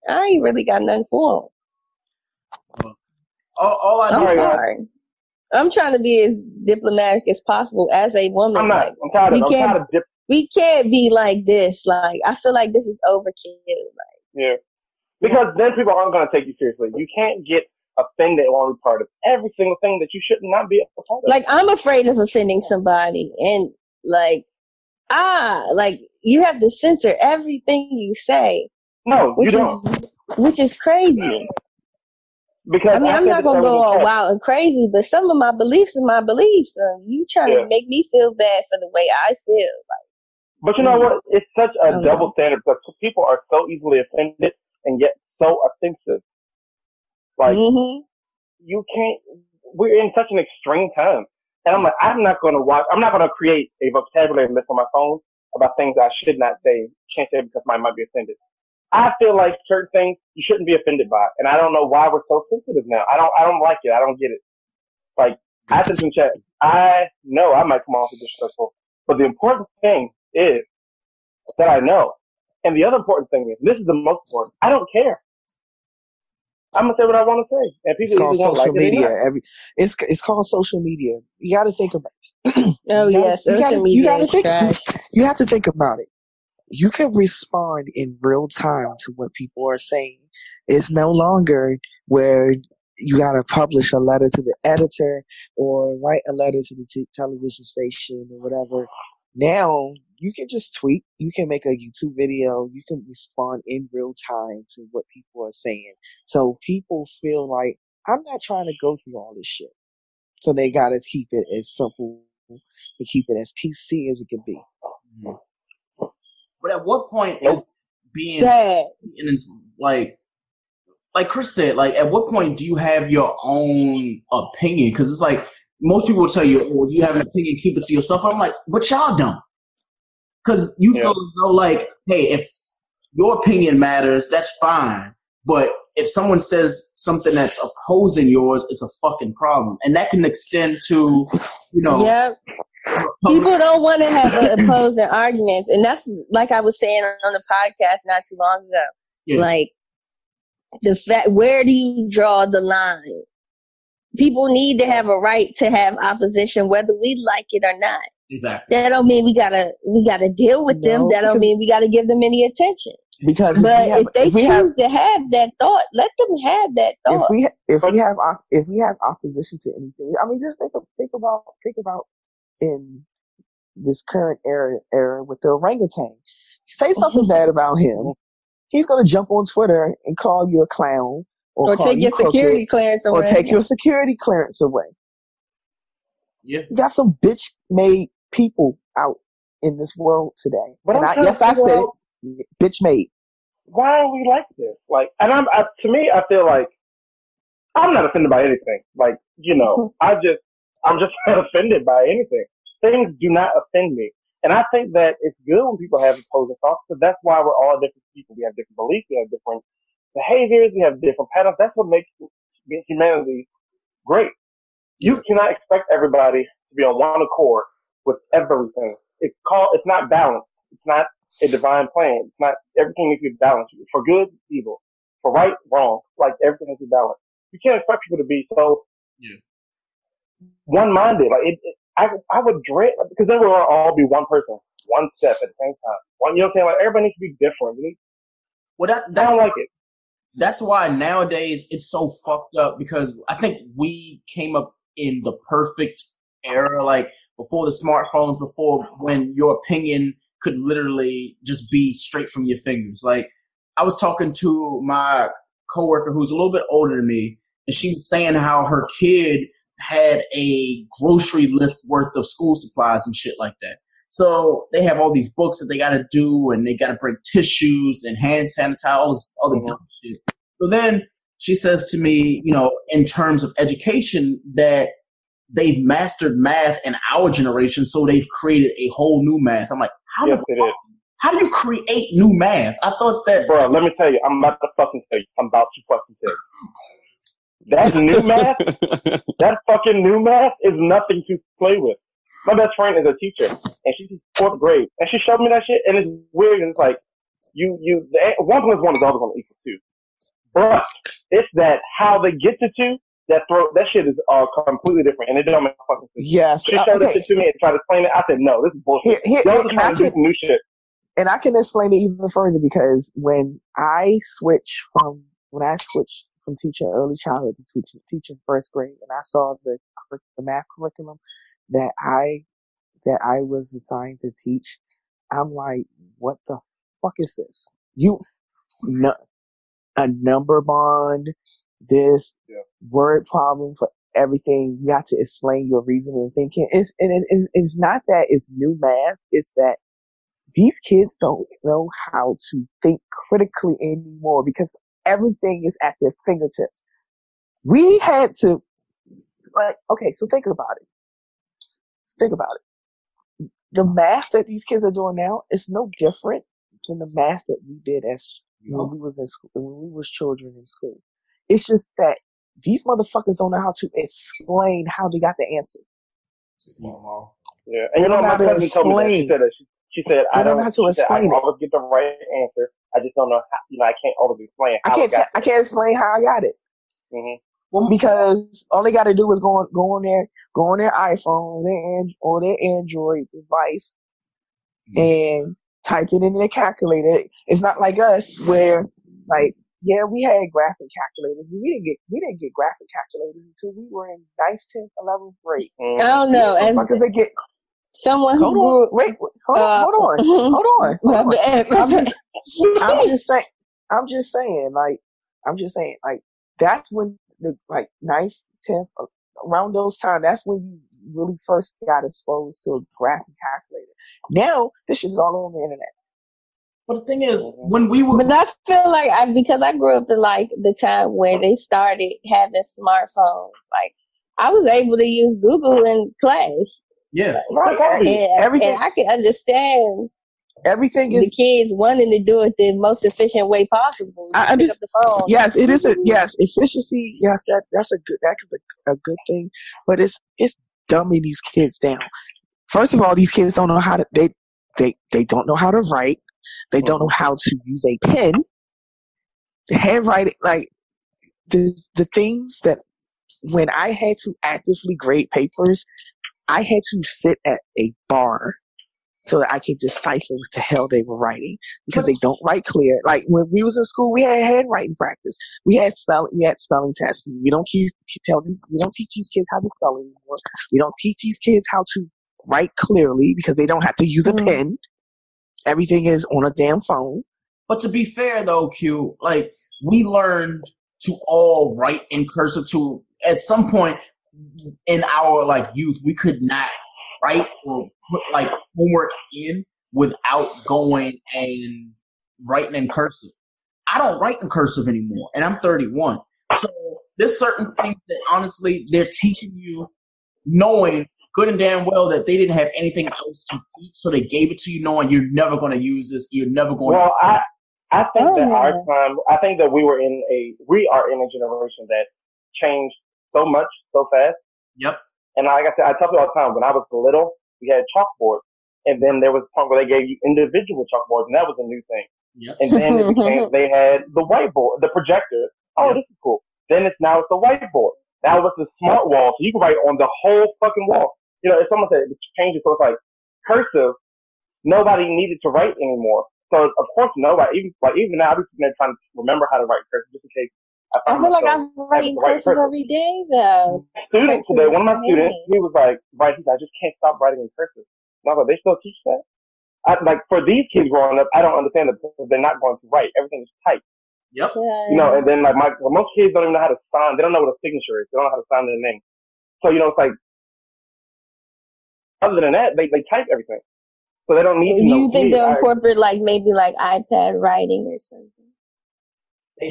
I ain't really got nothing for them. All, all I I'm sorry. I'm trying to be as diplomatic as possible as a woman. I'm not. Like, I'm tired of. we I'm can't, tired of dip. we can't be like this. Like, I feel like this is overkill. Like, Yeah. Because then people aren't going to take you seriously. You can't get offended and want to be part of every single thing that you should not be a part of. like I'm afraid of offending somebody, and like, ah, like you have to censor everything you say. No, which you is which is crazy. Because I mean, I I'm not gonna go all wild and crazy, but some of my beliefs are my beliefs, and you trying Yeah. to make me feel bad for the way I feel. Like, But you know what? It's such a Mhm. double standard because people are so easily offended and yet so offensive. Like Mhm. you can't. We're in such an extreme time, and I'm like, I'm not going to watch. I'm not going to create a vocabulary list on my phone about things I should not say. Can't say because I might be offended. I feel like certain things you shouldn't be offended by, and I don't know why we're so sensitive now. I don't. I don't like it. I don't get it. Like I said in chat, I know I might come off as disrespectful, but the important thing is that I know. And the other important thing is, this is the most important. I don't care. I'm gonna say what I want to say, and It's people called either won't social like it or media. not. Every it's it's called social media. You got to think about. It. Oh <clears throat> You gotta- yeah, you social gotta- media you gotta think. You have to think about it. You can respond in real time to what people are saying. It's no longer where you got to publish a letter to the editor or write a letter to the t- television station or whatever. Now you can just tweet. You can make a YouTube video. You can respond in real time to what people are saying. So people feel like I'm not trying to go through all this shit. So they got to keep it as simple and keep it as PC as it can be. Mm-hmm. But at what point is being Sad. and it's like like Chris said, like at what point do you have your own opinion? Because it's like most people will tell you, "Oh, you have an opinion, keep it to yourself." I'm like, but y'all don't, because you feel as though like, hey, if your opinion matters, that's fine. But if someone says something that's opposing yours, it's a fucking problem, and that can extend to, you know, Yep. People don't want to have opposing arguments, and that's like I was saying on the podcast not too long ago. Yeah. Like the fact, where do you draw the line? People need to have a right to have opposition, whether we like it or not. exactly. That don't mean we gotta we gotta deal with them. That don't mean we gotta give them any attention. Because But if have, if they if choose have, to have that thought, let them have that if thought. we if we have if we have opposition to anything, I mean, just think of, think about think about in this current era era with the orangutan. Say <laughs> something bad about him, he's gonna jump on Twitter and call you a clown, or, Or take you your security crooked, clearance or away. take your security clearance away. Yeah. You got some bitch made people out in this world today, But and I'm I, trying to yes, I said out- it, bitch made. Why are we like this? Like, and I'm I, to me, I feel like I'm not offended by anything. Like, you know, <laughs> I just I'm just <laughs> not offended by anything. Things do not offend me. And I think that it's good when people have opposing thoughts because that's why we're all different people. We have different beliefs, we have different behaviors, we have different patterns. That's what makes humanity great. You cannot expect everybody to be on one accord with everything. It's called, it's not balanced. It's not a divine plan. It's not, everything needs to be balanced. For good, evil. For right, wrong. Like everything needs to be balanced. You can't expect people to be so Yeah. One-minded. Like it, it I, I would dread, because then we'll all be one person, one step at the same time. One, you know what I'm saying? Like everybody needs to be different. We Well, that I don't like it. that's why nowadays it's so fucked up because I think we came up in the perfect era, like before the smartphones, before when your opinion could literally just be straight from your fingers. Like I was talking to my coworker who's a little bit older than me, and she was saying how her kid had a grocery list worth of school supplies and shit like that. So they have all these books that they got to do, and they got to bring tissues and hand sanitizer, all this other mm-hmm. dumb shit. So then she says to me, you know, in terms of education, that they've mastered math in our generation, so they've created a whole new math. I'm like, how Yes, the fuck, how do you create new math? I thought that, Bro, let me tell you, I'm about to fucking tell you. I'm about to fucking tell you. That new <laughs> math, that fucking new math is nothing to play with. my best friend is a teacher, and she's fourth grade, and she showed me that shit, and it's weird. And it's like you, you, the, one plus one is always going to equal two, but it's that how they get to two. That throw that shit is uh, completely different, and it don't make fucking sense. Yes, She showed okay. that shit to me and tried to explain it. I said, no, this is bullshit. Here- here- Y'all just and I trying to do can- new shit. and I can explain it even further because when I switch from when I switched from teaching early childhood to teaching, teaching first grade, and I saw the the math curriculum that I that I was assigned to teach, I'm like, what the fuck is this? You, no, a number bond, this word problem for everything. You have to explain your reasoning and thinking. It's and it, it's, it's not that it's new math. It's that these kids don't know how to think critically anymore because everything is at their fingertips. We had to, like, okay, so think about it. Think about it. The math that these kids are doing now is no different than the math that we did as when we was in school, when we was children in school. It's just that these motherfuckers don't know how to explain how they got the answer. Yeah, and They you know, don't know my how to cousin told me that. She said that. She, she said, I don't don't know how to she said, I always get the right answer. I just don't know how, you know, I can't always explain I can't. it got T- I can't explain how I got it. hmm because all they got to do is go on, go on their, go on their iPhone their and, or their Android device and type it in their calculator. It's not like us where, like, yeah, we had graphic calculators. We didn't get, we didn't get graphic calculators until we were in ninth, tenth, eleventh grade. I don't know. As Because they get someone Hold grew on, wait, wait, hold, uh, hold on, hold on. <laughs> Hold on. I'm <laughs> just, I'm just saying, I'm just saying, like, I'm just saying, like, that's when the like ninth, tenth, uh, around those time, that's when you really first got exposed to a graphic calculator. Now this shit is all over the internet. But the thing is, when we were, But I feel like I because I grew up in like the time where they started having smartphones. Like I was able to use Google in class. Yeah, right. And, Everything- and I can understand everything the kids wanting to do it the most efficient way possible. I Pick just up the phone. yes, it is a mm-hmm. yes efficiency. Yes, that that's a good that's a, a good thing, but it's it's dumbing these kids down. First of all, these kids don't know how to they they they don't know how to write. They don't know how to use a pen. The handwriting, like the the things that when I had to actively grade papers, I had to sit at a bar so that I could decipher what the hell they were writing because they don't write clear. Like when we was in school, we had handwriting practice. We had spelling. We had spelling tests. We don't keep tell them. We don't teach these kids how to spell anymore. We don't teach these kids how to write clearly because they don't have to use a mm. pen. Everything is on a damn phone. But to be fair though, Q, like we learned to all write in cursive to at some point in our like youth, we could not write or put like homework in without going and writing in cursive. I don't write in cursive anymore, and I'm 31. So there's certain things that honestly they're teaching you, knowing good and damn well that they didn't have anything else to teach, so they gave it to you, knowing you're never going to use this, you're never going. Well, to I I think that oh. our Oh. time, I think that we were in a, we are in a generation that changed so much so fast. Yep. And like I said, I tell people all the time, when I was little, we had chalkboards, and then there was a point where they gave you individual chalkboards, and that was a new thing. Yep. And then it <laughs> became, they had the whiteboard, the projector. Oh, this is cool. Then it's now it's the whiteboard. Now it's the smart wall, so you can write on the whole fucking wall. You know, if someone said it changes, so it's like cursive. Nobody needed to write anymore. So of course nobody, even like even now, I'm sitting there trying to remember how to write cursive just in case. I, I feel like I'm writing having to write cursive every day though. student Cursive today, one of my is students, he was like, right, he's like, I just can't stop writing in cursive. And I was like, they still teach that? I, like, for these kids growing up, I don't understand that because they're not going to write. Everything is typed. Yep. You know, and then like my, most kids don't even know how to sign. They don't know what a signature is. They don't know how to sign their name. So, you know, it's like, other than that, they, they type everything. So they don't need to Do know. you think hey, they'll incorporate like maybe like iPad writing or something?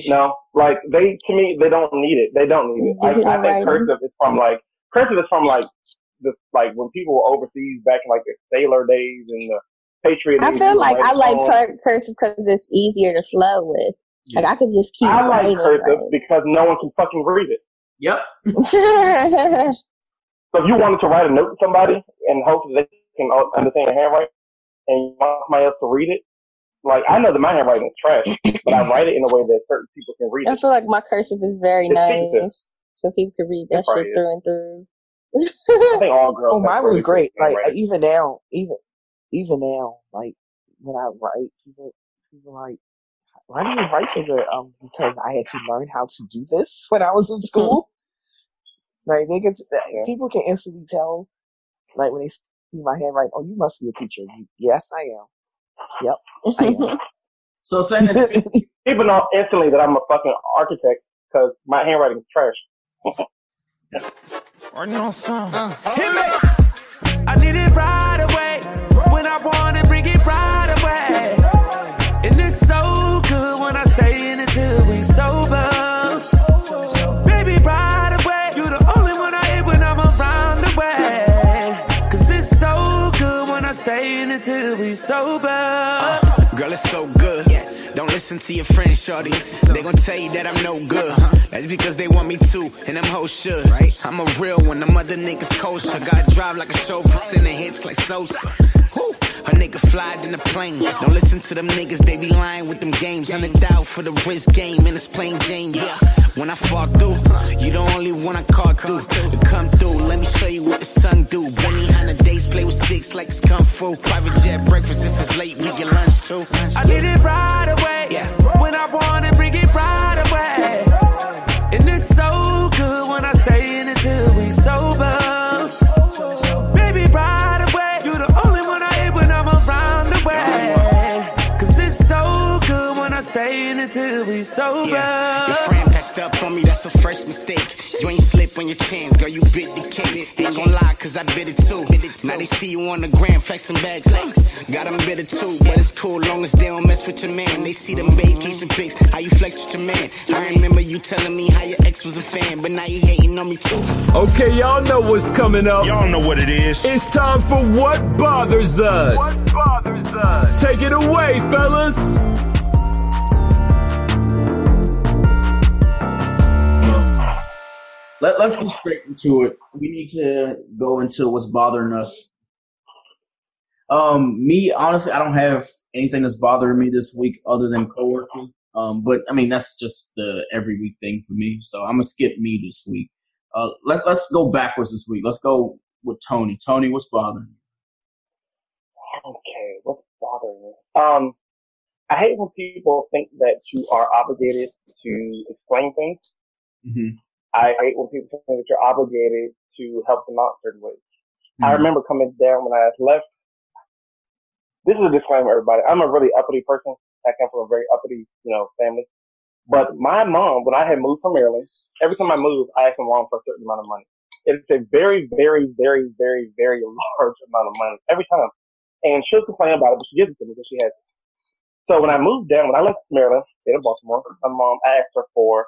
No, like they to me they don't need it. They don't need it. I, I think writing? cursive is from like cursive is from like the like when people were overseas back in like the sailor days and the patriot. I feel like I like on- cur- cursive because it's easier to flow with. Like I could just keep I like writing. cursive because no one can fucking read it. Yep. <laughs> So if you wanted to write a note to somebody and hope that they can uh, understand your handwriting, and you want somebody else to read it, like I know that my handwriting is trash, but I write it in a way that certain people can read it. I it. feel like my cursive is very It's secretive. nice, so people can read that shit is. through and through. I think all girls. Oh, have mine was really great. Like handwriting. even now, even even now, like when I write, people people like, why do you write so good? Um, because I had to learn how to do this <laughs> when I was in <laughs> school. like they get people can instantly tell, like when they see my handwriting. Oh, you must be a teacher. You- Yes, I am. Yep, <laughs> So saying that people know instantly that I'm a fucking architect because my handwriting is trash. <laughs> Or no song. Hit me. I need it right away. When I want it, bring it right away. And it's so good when I stay in it till we sober. Baby, right away. You the only one I hit when I'm around the way. Cause it's so good when I stay in it we sober. Listen to your friends, shorty. They gon' tell you that I'm no good. That's because they want me to, and them hoes should. I'm a real one, them other niggas kosher. Got drive like a chauffeur, sending hits like Sosa. A nigga fly in the plane. Don't listen to them niggas, they be lying with them games. Hundred out for the wrist game, and it's plain Jane. Yeah, when I fall through, you the only one I call through. To come through, let me show you what this tongue do. Benihana days play with sticks like it's kung fu. Private jet breakfast if it's late, we get lunch too. I need it right away. Yeah. When I want it, bring it right away. And it's so good when I stay in until we sober. Baby, right away. You the only one I hit when I'm around the way. Cause it's so good when I stay in it we sober. Your mistake. You ain't slip on your chance, girl, you bit the cake. Ain't gon' lie, cause I bit it too. Now they see you on the gram flexing bags. Got them bitter too, but it's cool long as they don't mess with your man. They see them vacation pics, how you flex with your man. I remember you telling me how your ex was a fan, but now you hating on me too. Okay, y'all know what's coming up. Y'all know what it is. It's time for What Bothers Us. What bothers us? Take it away, fellas. Let, let's get straight into it. We need to go into what's bothering us. Um, me, honestly, I don't have anything that's bothering me this week other than coworkers. Um, but I mean, that's just the every week thing for me. So I'm gonna skip me this week. Uh, let, let's go backwards this week. Let's go with Tony. Tony, what's bothering you? Okay, what's bothering me? Um, I hate when people think that you are obligated to explain things. Mm-hmm. I hate when people think that you're obligated to help them out certain ways. I Mhm. remember coming down when I left. This is a disclaimer, everybody. I'm a really uppity person. I come from a very uppity, you know, family. But my mom, when I had moved from Maryland, every time I moved, I asked my mom for a certain amount of money. It's a very, very, very, very, very large amount of money every time. And she'll complain about it, but she gives it to me because she has it. So when I moved down, when I left Maryland, state of Baltimore, my mom, asked her for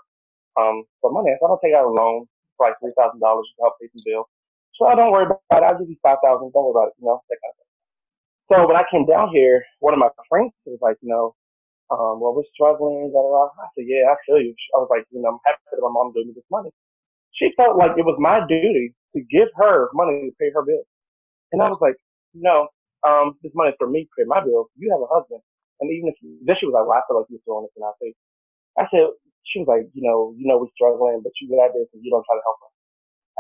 um for money. I said, I'll take out a loan like three thousand dollars to help pay some bills. So I don't worry about it. I'll give you five thousand. Don't worry about it. You know that kind of thing. So when I came down here, one of my friends was like, you know, um, well, we're struggling. Da, da, da. I said, yeah, I feel you. I was like, you know, I'm happy that my mom gave me this money. She felt like it was my duty to give her money to pay her bills. And I was like, no, um, this money's for me to pay my bills. You have a husband. And even if, then she was like, well, I feel like you're throwing this in our face. I said, she was like, you know, you know, we're struggling, but you got this and you don't try to help us.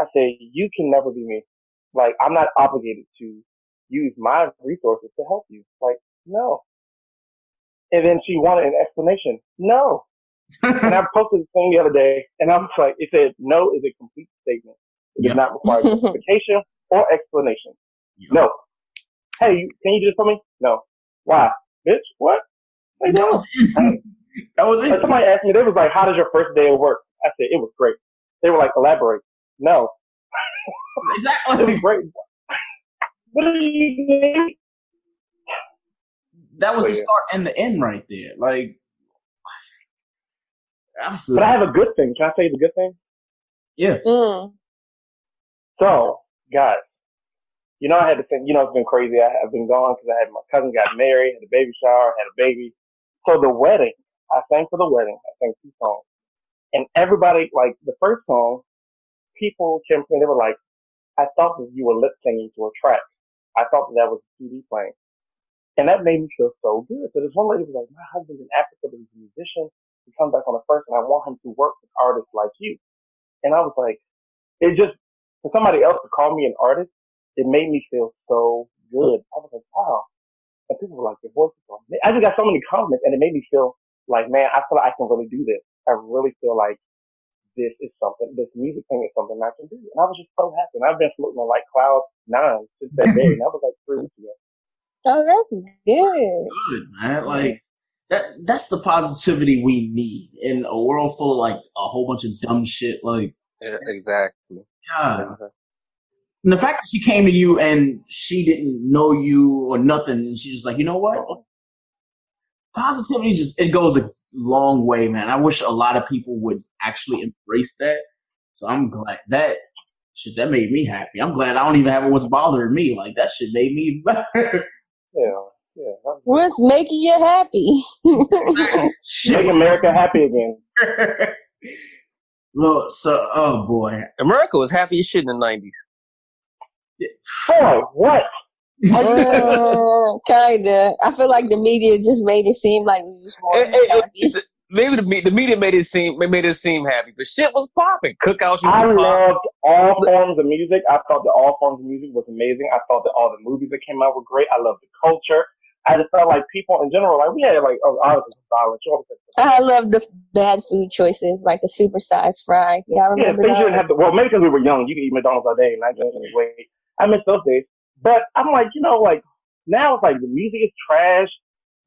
I said, you can never be me. Like, I'm not obligated to use my resources to help you. Like, no. And then she wanted an explanation. No. and I posted the thing the other day, and I was like, it said, no is a complete statement. It does not require <laughs> justification or explanation. No. Hey, can you do this for me? No. Why? Bitch, what? Like, no. That was it. somebody asked me, they was like, how does your first day of work? I said, it was great. They were like, elaborate. No. <laughs> exactly. it was great. What do you need? That was Oh, the yeah. start and the end right there. Like, I But I have a good thing. Can I tell you the good thing? Yeah. Mm. So, guys, you know, I had to think, you know, it's been crazy. I, I've been gone because I had my cousin got married, had a baby shower, had a baby. So the wedding, I sang for the wedding. I sang two songs. And everybody, like, the first song, people came to me, they were like, I thought that you were lip singing to a track. I thought that, that was a CD playing. And that made me feel so good. So this one lady was like, my husband's in Africa, but he's a musician. He comes back on the first and I want him to work with artists like you. And I was like, it just, for somebody else to call me an artist, it made me feel so good. I was like, wow. And people were like, your voice is amazing. I just got so many compliments and it made me feel like, man, I feel like I can really do this. I really feel like this is something, this music thing is something I can do. And I was just so happy. And I've been floating on like cloud nine since that day. And that was like three weeks ago. Oh, that's good. Good, man. Like that that's the positivity we need in a world full of like a whole bunch of dumb shit. Like Yeah, exactly. God. Uh-huh. And the fact that she came to you and she didn't know you or nothing, and she was like, you know what? Positivity just it goes a long way, man. I wish a lot of people would actually embrace that. So I'm glad that shit that made me happy. I'm glad I don't even have what's bothering me. Like that shit made me better. Yeah, yeah. What's making you happy? <laughs> Make America happy again. <laughs> Look, so oh boy, America was happy as shit in the nineties. For what? Uh, <laughs> kinda. I feel like the media just made it seem like we was more It- it- happy. it's- maybe the, the media made it seem made it seem happy, but shit was popping. Cookouts, I was popping. loved all forms of music. I thought that all forms of music was amazing. I thought that all the movies that came out were great. I loved the culture. I just felt like people in general, like we had like oh, obviously some violence. you always had I love the bad food choices, like the supersized fry. Yeah, I Yeah, remember things you didn't have to. Well, maybe because we were young, you could eat McDonald's all day, and I didn't anyway. I miss those days. But I'm like, you know, like now it's like the music is trash.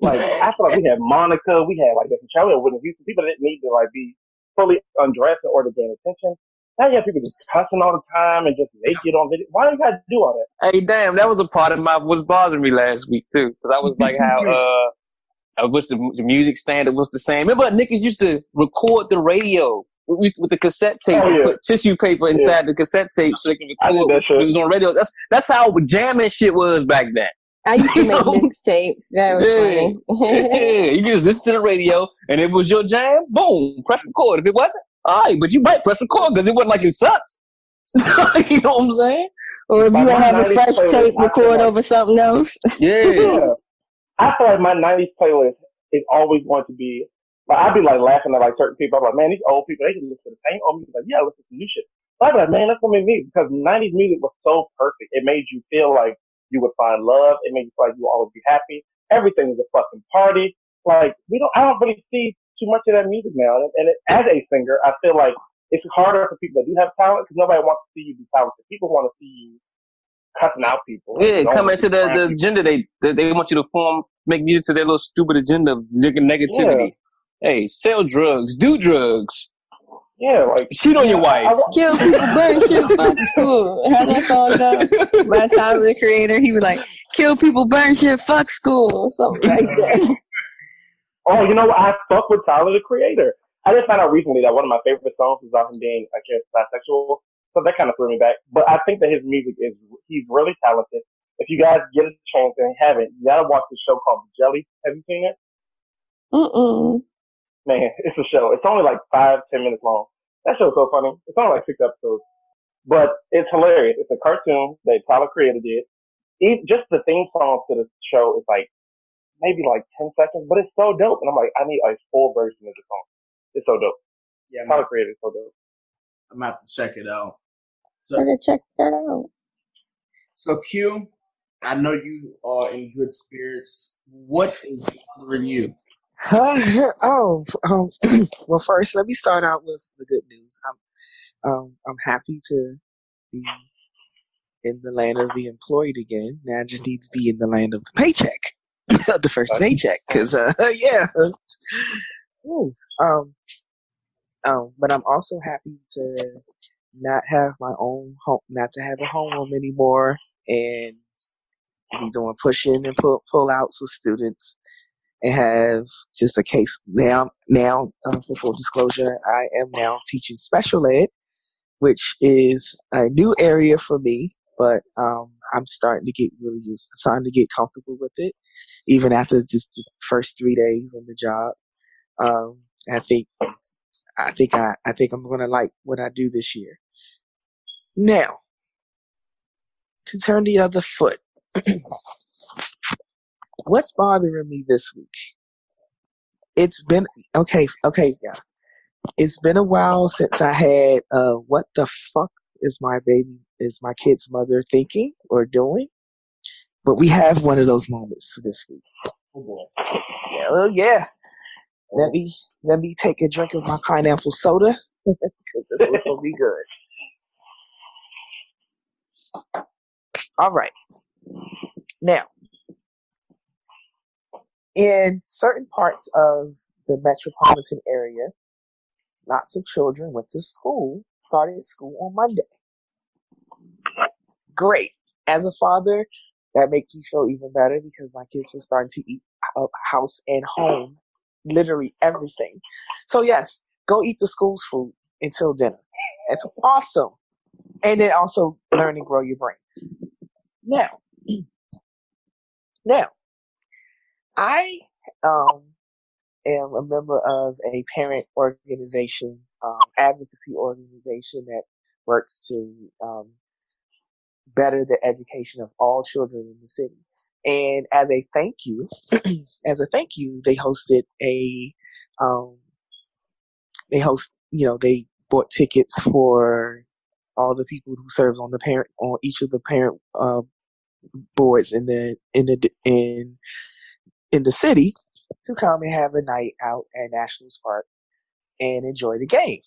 Like I feel like we had Monica, we had like Charlie with Houston. People didn't need to like be fully undressed in order to gain attention. Now you have people just cussing all the time and just naked on video. Why do you guys do all that? Hey, damn, that was a part of my was bothering me last week too, because I was like how <laughs> uh, I wish the, the music standard was the same. Remember, niggas used to record the radio with, with the cassette tape, Oh, yeah. put tissue paper inside the cassette tape so they can record that shit. what was on radio. That's that's how jamming shit was back then. I used to <laughs> make mixtapes. That was Yeah. funny. <laughs> yeah, you can just listen to the radio, and if it was your jam, boom, press record. If it wasn't, all right, but you might press record because it wasn't like it sucked. <laughs> you know what I'm saying? or if you My would have a fresh playlist, tape, record like- over something else. Yeah. I feel like my '90s playlist is always going to be. Like I'd be like laughing at like certain people. I'm like, man, these old people they can listen to the same old music. Like, yeah, listen to new shit. So I'd be like, man, that's gonna be me because '90s music was so perfect. It made you feel like you would find love. It made you feel like you would always be happy. Everything was a fucking party. Like we don't. I don't really see too much of that music now. And, and it, as a singer, I feel like it's harder for people that do have talent because nobody wants to see you be talented. People want to see you cussing out people. Yeah, come to into the, the people. agenda they, they want you to form make music to their little stupid agenda of neg- negativity. Hey, sell drugs, do drugs, Yeah, like cheat on your wife. Kill people, burn shit, fuck <laughs> school. How that song go? By Tyler the Creator, he was like, "Kill people, burn shit, fuck school," something like that. <laughs> Oh, you know? I fuck with Tyler the Creator. I just found out recently that one of my favorite songs is about him being I guess bisexual. So that kind of threw me back. But I think that his music is he's really talented. If you guys get a chance and haven't, you gotta watch this show called Jelly. Have you seen it? Mm-mm. Man, <laughs> it's a show. It's only like five, ten minutes long. That show's so funny. It's only like six episodes. But it's hilarious. It's a cartoon that Tyler created did. Even, just the theme song to the show is like maybe like 10 seconds, but it's so dope. And I'm like, I need a full version of the song. It's so dope. Yeah, Tyler created is so dope. I'm gonna have to check it out. So, Better check that out. so Q, I know you are in good spirits. What is bothering you? <laughs> oh, um, <clears throat> well, first, let me start out with the good news. I'm, um, I'm happy to be in the land of the employed again. Now I just need to be in the land of the paycheck, <laughs> the first paycheck, because uh, <laughs> yeah. Ooh, um, um, but I'm also happy to not have my own home, not to have a homeroom anymore, and be doing push in and pull pull outs with students and have just a case now. Now, uh, for full disclosure, I am now teaching special ed, which is a new area for me. But um, I'm starting to get really used. I'm starting to get comfortable with it, even after just the first three days on the job. Um, I think, I think I, I think I'm gonna like what I do this year. Now, to turn the other foot. <clears throat> What's bothering me this week? It's been okay, okay, yeah. It's been a while since I had uh what the fuck is my baby is my kid's mother thinking or doing? But we have one of those moments for this week. Oh boy. Yeah, well, yeah. Let me let me take a drink of my pineapple soda <laughs> this one's gonna be good. All right. Now, in certain parts of the metropolitan area, lots of children went to school, started school on Monday. Great. As a father, that makes me feel even better because my kids were starting to eat house and home, literally everything. So yes, go eat the school's food until dinner. It's awesome. And then also learn and grow your brain. Now, <clears throat> now, I um, am a member of a parent organization, um, advocacy organization that works to um, better the education of all children in the city. And as a thank you, <clears throat> as a thank you, they hosted a, um, they host, you know, they bought tickets for all the people who serves on the parent on each of the parent uh, boards in the in the in in the city to come and have a night out at Nationals Park and enjoy the game.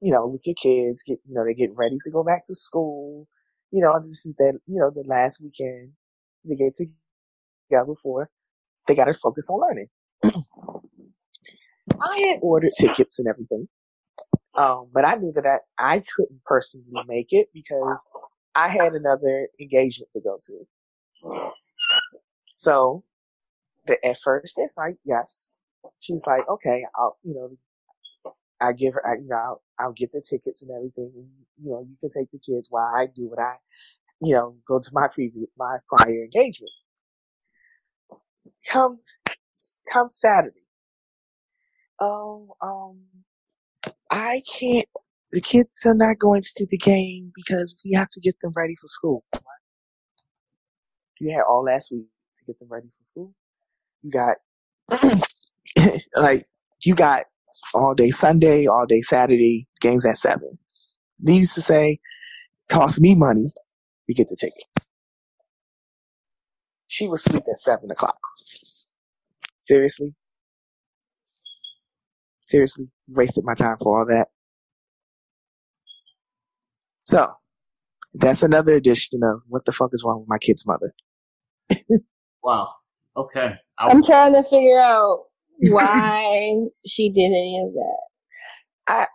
You know, with your kids, get you know they get ready to go back to school. You know, this is that you know the last weekend they get together before they got to focus on learning. <clears throat> I had ordered tickets and everything, um, but I knew that I, I couldn't personally make it because I had another engagement to go to. So, the, at first, it's like, yes. She's like, okay, I'll, you know, I give her, I, you know, I'll, I'll get the tickets and everything. You know, you can take the kids while I do what I, you know, go to my previous, my prior engagement. Comes, comes Saturday. Oh, um, I can't. The kids are not going to the game because we have to get them ready for school. You had all last week to get them ready for school. You got <clears throat> like you got all day Sunday, all day Saturday, games at seven. Needs to say, cost me money to get the tickets. She was asleep at seven o'clock. Seriously? Seriously? Wasted my time for all that. So, that's another edition of what the fuck is wrong with my kid's mother. <laughs> Wow. Okay. I I'm trying to figure out why <laughs> she did any of that. I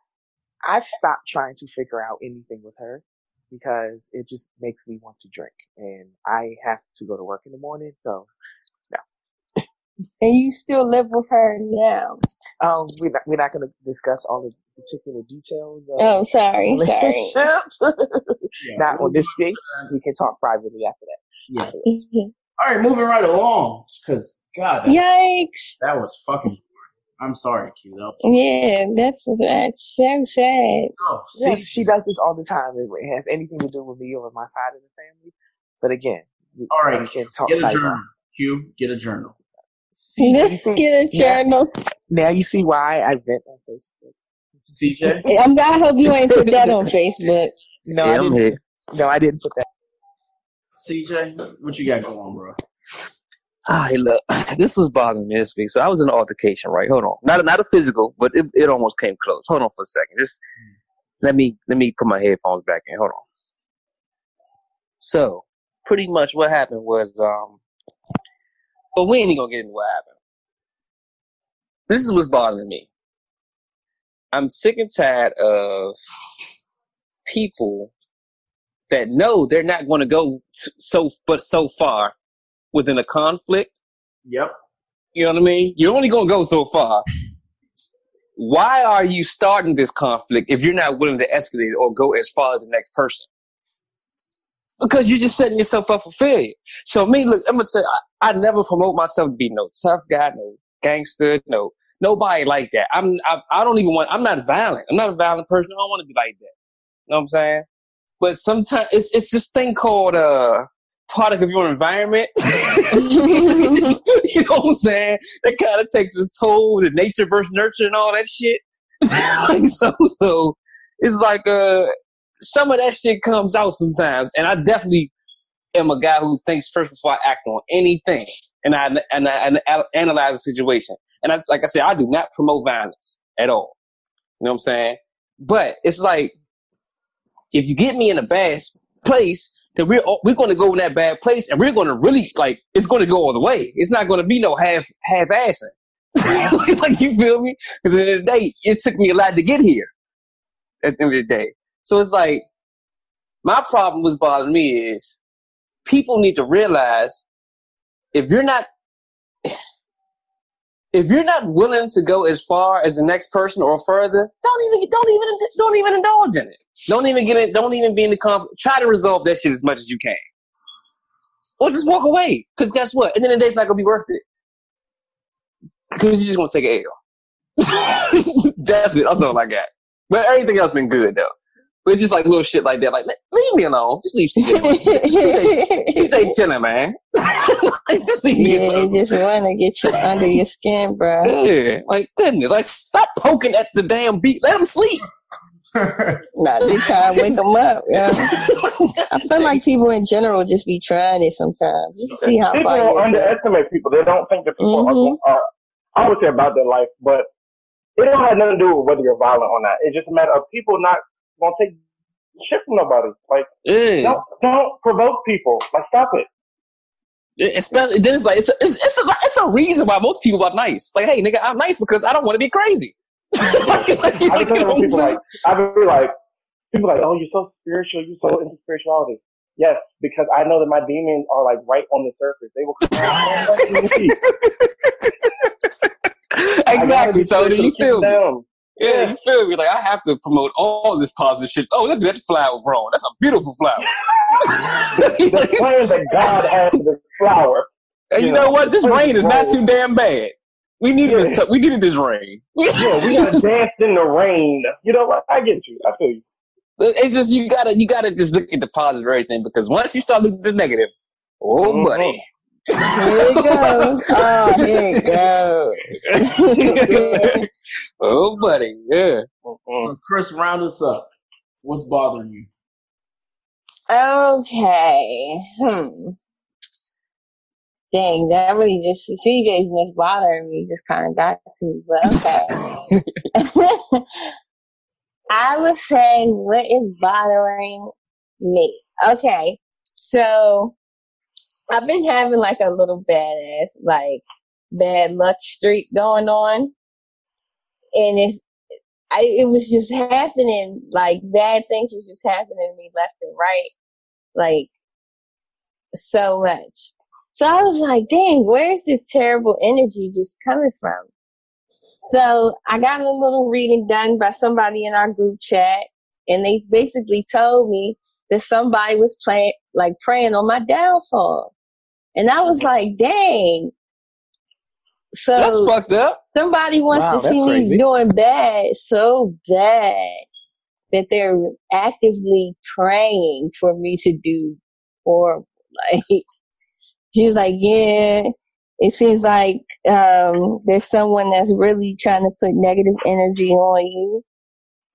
I've stopped trying to figure out anything with her because it just makes me want to drink, and I have to go to work in the morning. So, no. And you still live with her now. um, we're not, we're not going to discuss all the particular details. Of Oh, sorry, sorry. <laughs> Yeah, not on this do- space. We can talk privately after that. Yeah. Afterwards. <laughs> All right, moving right along. Because God, that, Yikes. that was fucking. I'm sorry, Q. That was, Yeah, that's that's so sad. oh, Yeah, see, she does this all the time. It has anything to do with me or my side of the family. But again, we, all right, we can talk get a sidebar. journal. Q, get a journal. See, Let's see- get a now- journal. Now you see why I vent on Facebook. CJ, <laughs> I'm I hope you ain't put that on <laughs> Facebook. No, Yeah, I I'm didn't. here. No, I didn't put that. CJ, what you got going on, bro? Ah, hey, look, <sighs> this was bothering me this week. So I was in an altercation, right? Hold on, not not a physical, but it, it almost came close. Hold on for a second. Just let me let me put my headphones back in. Hold on. So, pretty much what happened was, um, but we ain't gonna get into what happened. This is what's bothering me. I'm sick and tired of people that know they're not going to go so but so far within a conflict. Yep. You know what I mean? You're only going to go so far. Why are you starting this conflict if you're not willing to escalate or go as far as the next person? Because you're just setting yourself up for failure. So me, look, I'm gonna say I, I never promote myself to be no tough guy, no gangster, no nobody like that. I'm I, I don't even want. I'm not violent. I'm not a violent person. I don't want to be like that. You know what I'm saying? But sometimes it's it's this thing called uh product of your environment. <laughs> you know what I'm saying? That kind of takes its toll, the nature versus nurture and all that shit. <laughs> like, so so it's like uh some of that shit comes out sometimes, and I definitely am a guy who thinks first before I act on anything, and I and I, and I analyze the situation. And I, like I said, I do not promote violence at all. You know what I'm saying? But it's like if you get me in a bad place, then we're we're going to go in that bad place, and we're going to really like it's going to go all the way. It's not going to be no half half assing. <laughs> like you feel me? Because at the end of the day, it took me a lot to get here. At the end of the day, so it's like my problem was bothering me is people need to realize if you're not <sighs> if you're not willing to go as far as the next person or further, don't even don't even don't even indulge in it. Don't even get it. Don't even be in the conflict. Try to resolve that shit as much as you can, or just walk away. Because guess what? And then the day's not gonna be worth it. Because you just want to take an L. <laughs> That's it. That's all I got. But everything else been good though. But it's just like little shit like that. Like leave me alone. Just leave CJ. CJ, CJ chilling, man. <laughs> just leave me Yeah, alone. they just want to get you under your skin, bro. Yeah, like goodness, like stop poking at the damn beat. Let him sleep. Nah, they try to wake them up. Yeah. I feel like people in general just be trying it sometimes, just see how people far don't you go. underestimate people. They don't think that people Mhm. are, are, I would say about their life, but it don't have nothing to do with whether you're violent or not. It's just a matter of people not gonna take shit from nobody. Like, Yeah. don't don't provoke people. Like, stop it. Especially then it's like it's a, it's, it's a it's a reason why most people are nice. Like, hey, nigga, I'm nice because I don't want to be crazy. I be telling people like, I be like, people like, oh, you're so spiritual, you're so into spirituality. Yes, because I know that my demons are like right on the surface. They will come out. exactly, Tony. You feel me? down. Yeah, you feel me? Like I have to promote all this positive shit. Oh, look at that flower growing. That's a beautiful flower. <laughs> the plan that God has this flower. And you Yeah. know what? This rain is not too damn bad. We needed this. T- we needed this rain. yeah, we <laughs> gotta dance in the rain. You know what? I get you. I feel you. It's just you gotta you gotta just look at the positive of everything because once you start looking at the negative, oh Mhm. buddy. Here it goes. <laughs> Oh, here it goes. <laughs> oh buddy, yeah. So Chris, round us up. What's bothering you? Okay. Hmm. Dang, that really just CJ's miss bothering me. Just kind of got to me, but okay. <laughs> I would say what is bothering me. Okay, so I've been having like a little badass, like bad luck streak going on, and it's I it was just happening like bad things was just happening to me left and right, like so much. So I was like, dang, where's this terrible energy just coming from? So I got a little reading done by somebody in our group chat, and they basically told me that somebody was playing, like praying on my downfall. And I was like, dang. So That's fucked up. somebody wants Wow, to see that's me crazy. doing bad so bad that they're actively praying for me to do horrible. <laughs> Like she was like, Yeah, it seems like um there's someone that's really trying to put negative energy on you.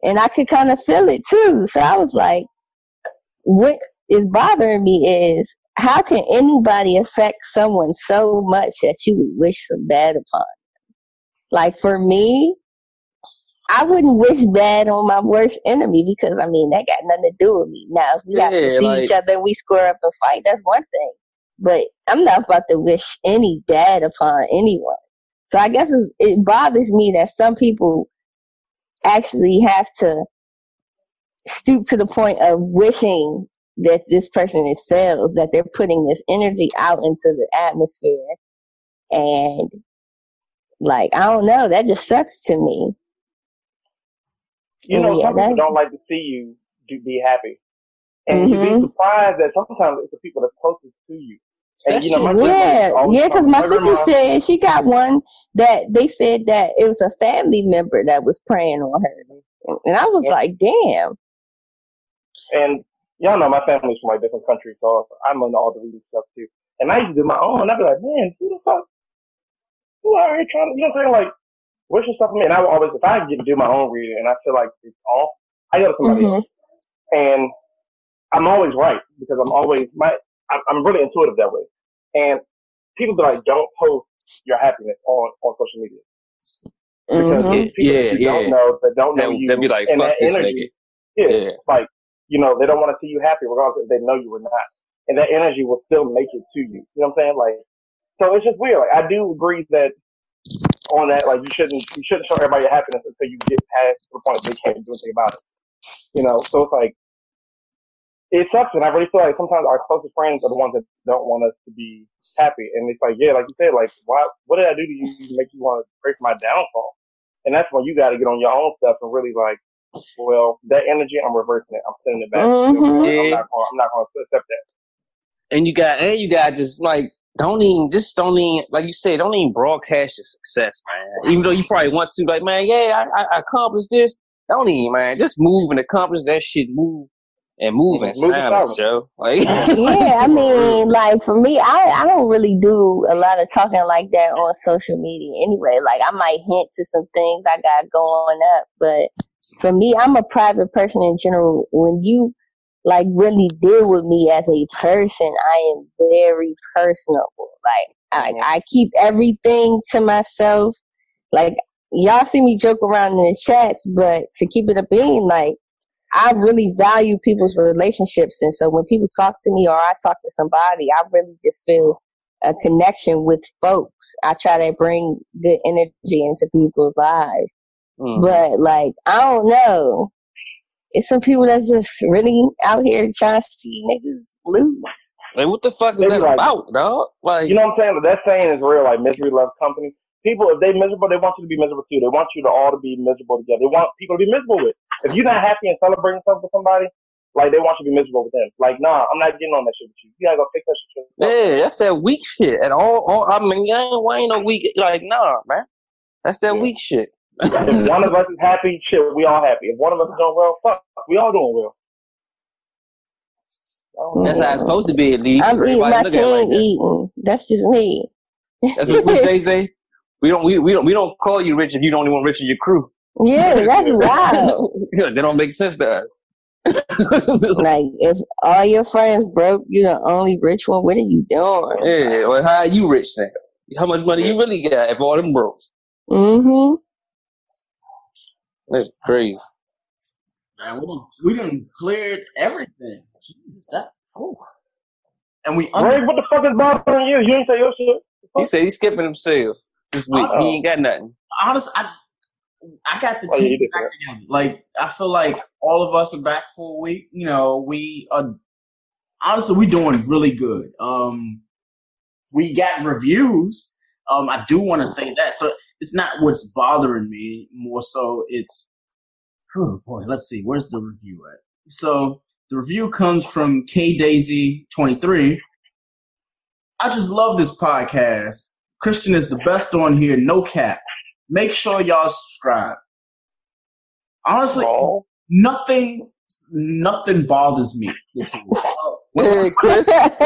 And I could kind of feel it too. So I was like, what is bothering me is how can anybody affect someone so much that you would wish some bad upon? Like for me, I wouldn't wish bad on my worst enemy because I mean that got nothing to do with me. Now if we have to see like- each other we square up and fight, that's one thing. But I'm not about to wish any bad upon anyone. So I guess it bothers me that some people actually have to stoop to the point of wishing that this person is fails, that they're putting this energy out into the atmosphere. And like, I don't know, that just sucks to me. You know, Yeah, some people don't like to see you do, be happy. And you'd Mhm. be surprised that sometimes it's the people that's closest to you. And, you know, my yeah, yeah, because my my sister grandma- said she got one that they said that it was a family member that was praying on her. And I was Yeah. like, damn. And y'all know my family's from like different countries, so I'm into all the reading stuff too. And I used to do my own, I'd be like, man, who the fuck, who are you trying to, you know what I'm saying? Like, what's your stuff for me? And I would always, if I get to do my own reading and I feel like it's off, I go to somebody Mhm. else. And I'm always right because I'm always, my, I'm, I'm really intuitive that way. And people be like, don't post your happiness on, on social media. Because Mhm. people Yeah, that you don't know, that don't know They'll- you, they'll be like, "Fuck this energy, nigga." yeah, Yeah. like, you know, they don't want to see you happy regardless if they know you or not. And that energy will still make it to you. You know what I'm saying? Like, so it's just weird. Like, I do agree that on that, like, you shouldn't, you shouldn't show everybody your happiness until you get past the point that they can't do anything about it. You know, so it's like, it sucks. And I really feel like sometimes our closest friends are the ones that don't want us to be happy. And it's like, yeah, like you said, like, why, what did I do to you to make you want to break my downfall? And that's when you got to get on your own stuff and really like, well, that energy, I'm reversing it. I'm sending it back. You know, mm-hmm. I'm, not going. I'm not going to accept that. and you got and you got just like don't even just don't even like you said don't even broadcast your success, man. Even though you probably want to, like man, yeah, I, I accomplished this. Don't even, man. Just move and accomplish that shit. Move and move in silence, silence. yo. Like <laughs> yeah, I mean, like for me, I I don't really do a lot of talking like that on social media anyway. Like I might hint to some things I got going up, but for me, I'm a private person in general. When you like really deal with me as a person, I am very personable. Like I, I keep everything to myself. Like y'all see me joke around in the chats, but to keep it a bean, like I really value people's relationships, and so when people talk to me or I talk to somebody, I really just feel a connection with folks. I try to bring good energy into people's lives, Mm-hmm. but like I don't know, it's some people that's just really out here trying to see niggas lose. Like what the fuck is They that like- about, dog? Like You know what I'm saying? That saying is real. Like misery loves company. People, if they miserable, they want you to be miserable too. They want you to all to be miserable together. They want people to be miserable with. If you're not happy and celebrating stuff with somebody, like they want you to be miserable with them. Like, nah, I'm not getting on that shit with you. You gotta go fix that shit. yourself. Yeah, that's that weak shit. And all, all I mean, I ain't, I ain't no weak. Like, nah, man, that's that weak shit. if one of us is happy, shit, we all happy. If one of us is doing well, fuck, we all doing well. That's how it's supposed to be, at least. I'm eating my look at it like team eating. That's just me. That's what <laughs> Jay say. We don't, we, we don't, we don't call you rich if you don't even rich in your crew. Yeah, <laughs> that's wild. Yeah, they don't make sense to us. <laughs> like if all your friends broke, you're the only rich one. What are you doing? Yeah, well, how are you rich now? How much money you really got if all them broke? Mm-hmm. That's crazy. Man, we done, we done cleared everything. Jesus, that. Oh. And we. Greg, what the fuck is bothering you? You ain't say your shit. He said he's skipping himself this week. He ain't got nothing. honest, I I got the Oh, team back together. Like I feel like all of us are back for a week. You know, we are honestly we're doing really good. Um, we got reviews. Um, I do want to say that. So it's not what's bothering me. More so, it's oh boy. Let's see. Where's the review at? So the review comes from K Daisy twenty three. I just love this podcast. Christian is the best on here, no cap. Make sure y'all subscribe. Honestly, nothing, nothing bothers me this <laughs> week. Hey, Chris. <laughs> what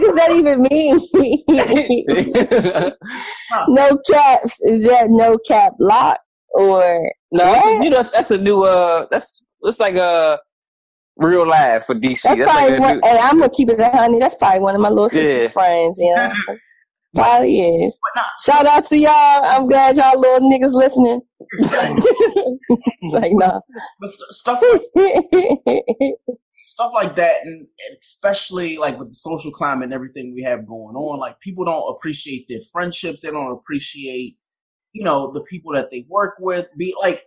does that even mean? <laughs> no caps. Is that no cap lock or No, that's a, you know that's a new uh that's it's like a real life for DC. That's, That's, probably like a one. new, Hey, I'm gonna keep it a honey. That's probably one of my little sister's Yeah. friends. You know, probably is. Shout out to y'all. I'm glad y'all little niggas listening. <laughs> it's like nah. But st- stuff like, <laughs> stuff like that, and especially like with the social climate and everything we have going on, like people don't appreciate their friendships. They don't appreciate, you know, the people that they work with. Be like,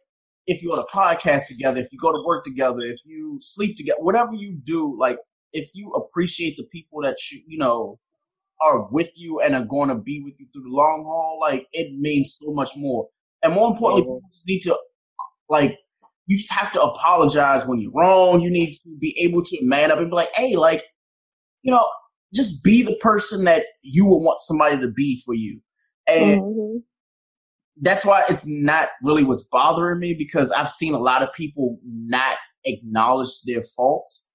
if you're on a podcast together, if you go to work together, if you sleep together, whatever you do, like if you appreciate the people that you, you know, are with you and are going to be with you through the long haul, like it means so much more. And more importantly, people just need to like you just have to apologize when you're wrong. You need to be able to man up and be like, hey, like, you know, just be the person that you would want somebody to be for you. And mm-hmm. that's why it's not really what's bothering me because I've seen a lot of people not acknowledge their faults.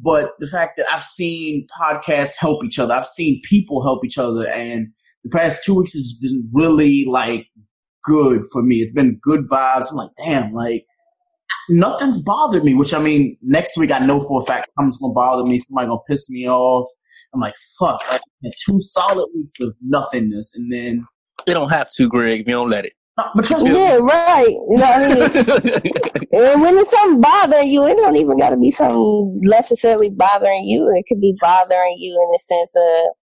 But the fact that I've seen podcasts help each other, I've seen people help each other, and the past two weeks has been really like good for me. It's been good vibes. I'm like, damn, like nothing's bothered me. Which I mean, next week I know for a fact something's gonna bother me. Somebody gonna piss me off. I'm like, fuck. Like, two solid weeks of nothingness, and then it don't have to, Greg. If you don't let it. But trust me. Yeah, right. You know what I mean? <laughs> and when it's something bothering you, it don't even got to be something necessarily bothering you. It could be bothering you in the sense of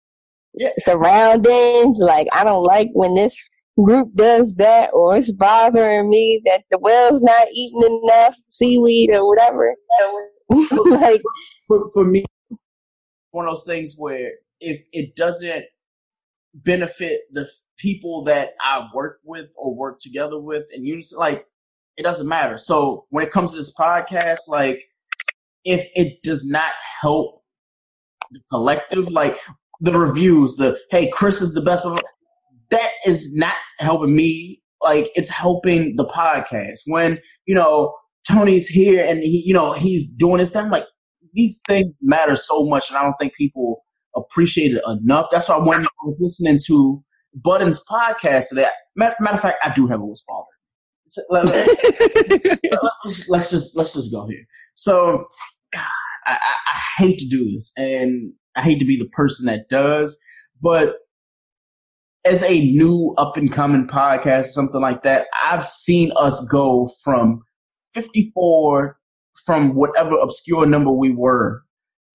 yeah. surroundings. Like, I don't like when this group does that, or it's bothering me that the whale's not eating enough seaweed or whatever. <laughs> like, for, for me, one of those things where if it doesn't benefit the people that I work with or work together with and unison, like it doesn't matter. So when it comes to this podcast, like if it does not help the collective, like the reviews, the hey, Chris is the best, that is not helping me. Like it's helping the podcast. When you know Tony's here and he, you know, he's doing his thing. Like these things matter so much, and I don't think people appreciate it enough. That's why when I was listening to Budden's podcast today, matter, matter of fact, I do have a father. Let, us <laughs> let's just let's just go here. So, I, I, I hate to do this, and I hate to be the person that does, but as a new up and coming podcast, something like that, I've seen us go from 54 from whatever obscure number we were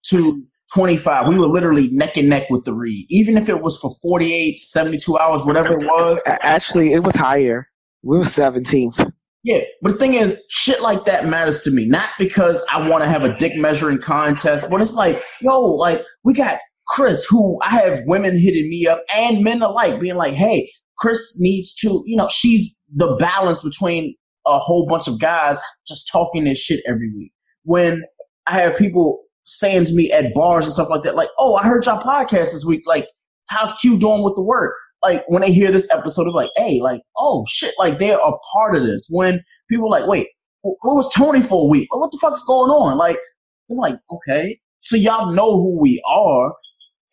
to 25. We were literally neck and neck with the read. Even if it was for 48, 72 hours, whatever it was. Actually, it was higher. We were 17th. Yeah, but the thing is, shit like that matters to me. Not because I want to have a dick measuring contest, but it's like, yo, like, we got Chris, who I have women hitting me up and men alike being like, hey, Chris needs to, you know, she's the balance between a whole bunch of guys just talking this shit every week. When I have people saying to me at bars and stuff like that, like, oh, I heard y'all podcast this week. Like, how's Q doing with the work? Like, when they hear this episode, it's like, hey, like, oh, shit, like, they're part of this. When people like, wait, what was Tony for a week? What the fuck is going on? Like, I'm like, okay. So y'all know who we are.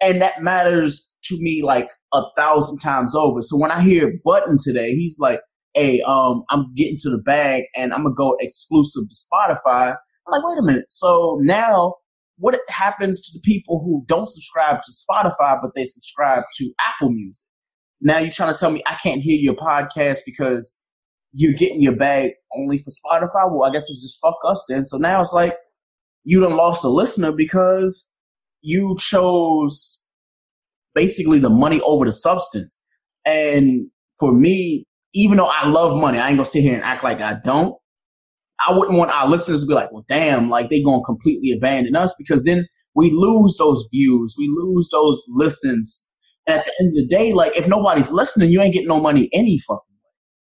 And that matters to me like a thousand times over. So when I hear Budden today, he's like, hey, um, I'm getting to the bag and I'm gonna go exclusive to Spotify. I'm like, wait a minute. So now what happens to the people who don't subscribe to Spotify but they subscribe to Apple Music? Now you're trying to tell me I can't hear your podcast because you're getting your bag only for Spotify? Well, I guess it's just fuck us then. So now it's like you done lost a listener because you chose basically the money over the substance. And for me, even though I love money, I ain't gonna sit here and act like I don't. I wouldn't want our listeners to be like, well, damn, like they gonna completely abandon us because then we lose those views, we lose those listens. And at the end of the day, like if nobody's listening, you ain't getting no money any fucking way.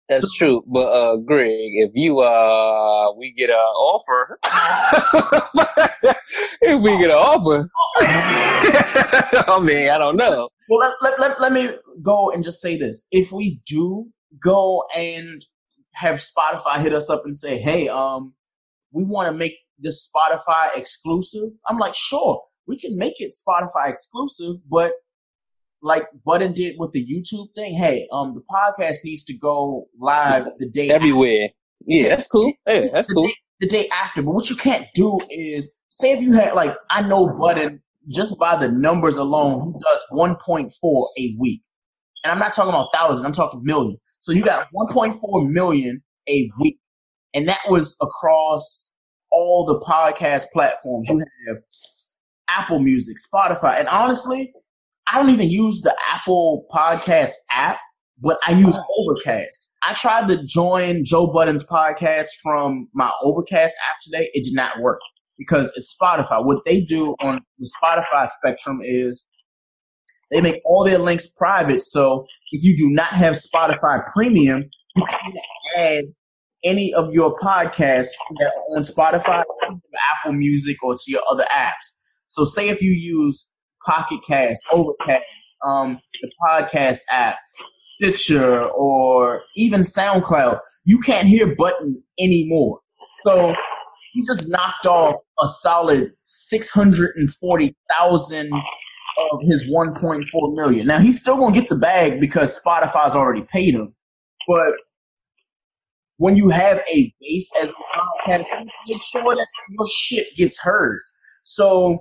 that's so, true, but uh, Greg, if you uh, we get an offer, <laughs> if we get an offer, <laughs> I mean, I don't know. Well, let, let, let, let me go and just say this: if we do go and have Spotify hit us up and say, "Hey, um, we want to make this Spotify exclusive," I'm like, sure, we can make it Spotify exclusive, but like Budden did with the YouTube thing, hey, um, the podcast needs to go live the day everywhere. After. Yeah, that's cool. Yeah, that's the cool. Day, the day after, but what you can't do is say if you had like I know Budden just by the numbers alone, he does 1.4 a week, and I'm not talking about thousand. I'm talking million. So you got 1.4 million a week, and that was across all the podcast platforms. You have Apple Music, Spotify, and honestly, I don't even use the Apple Podcast app, but I use Overcast. I tried to join Joe Budden's podcast from my Overcast app today. It did not work because it's Spotify. What they do on the Spotify spectrum is they make all their links private. So if you do not have Spotify Premium, you can add any of your podcasts that are on Spotify, Apple Music, or to your other apps. So, say if you use Pocket Cast, Overcast, um, the podcast app, Stitcher, or even SoundCloud, you can't hear Budden anymore. So, you just knocked off a solid 640,000 of his one point four million. Now he's still gonna get the bag because Spotify's already paid him, but when you have a base as a podcast, make sure that your shit gets heard. So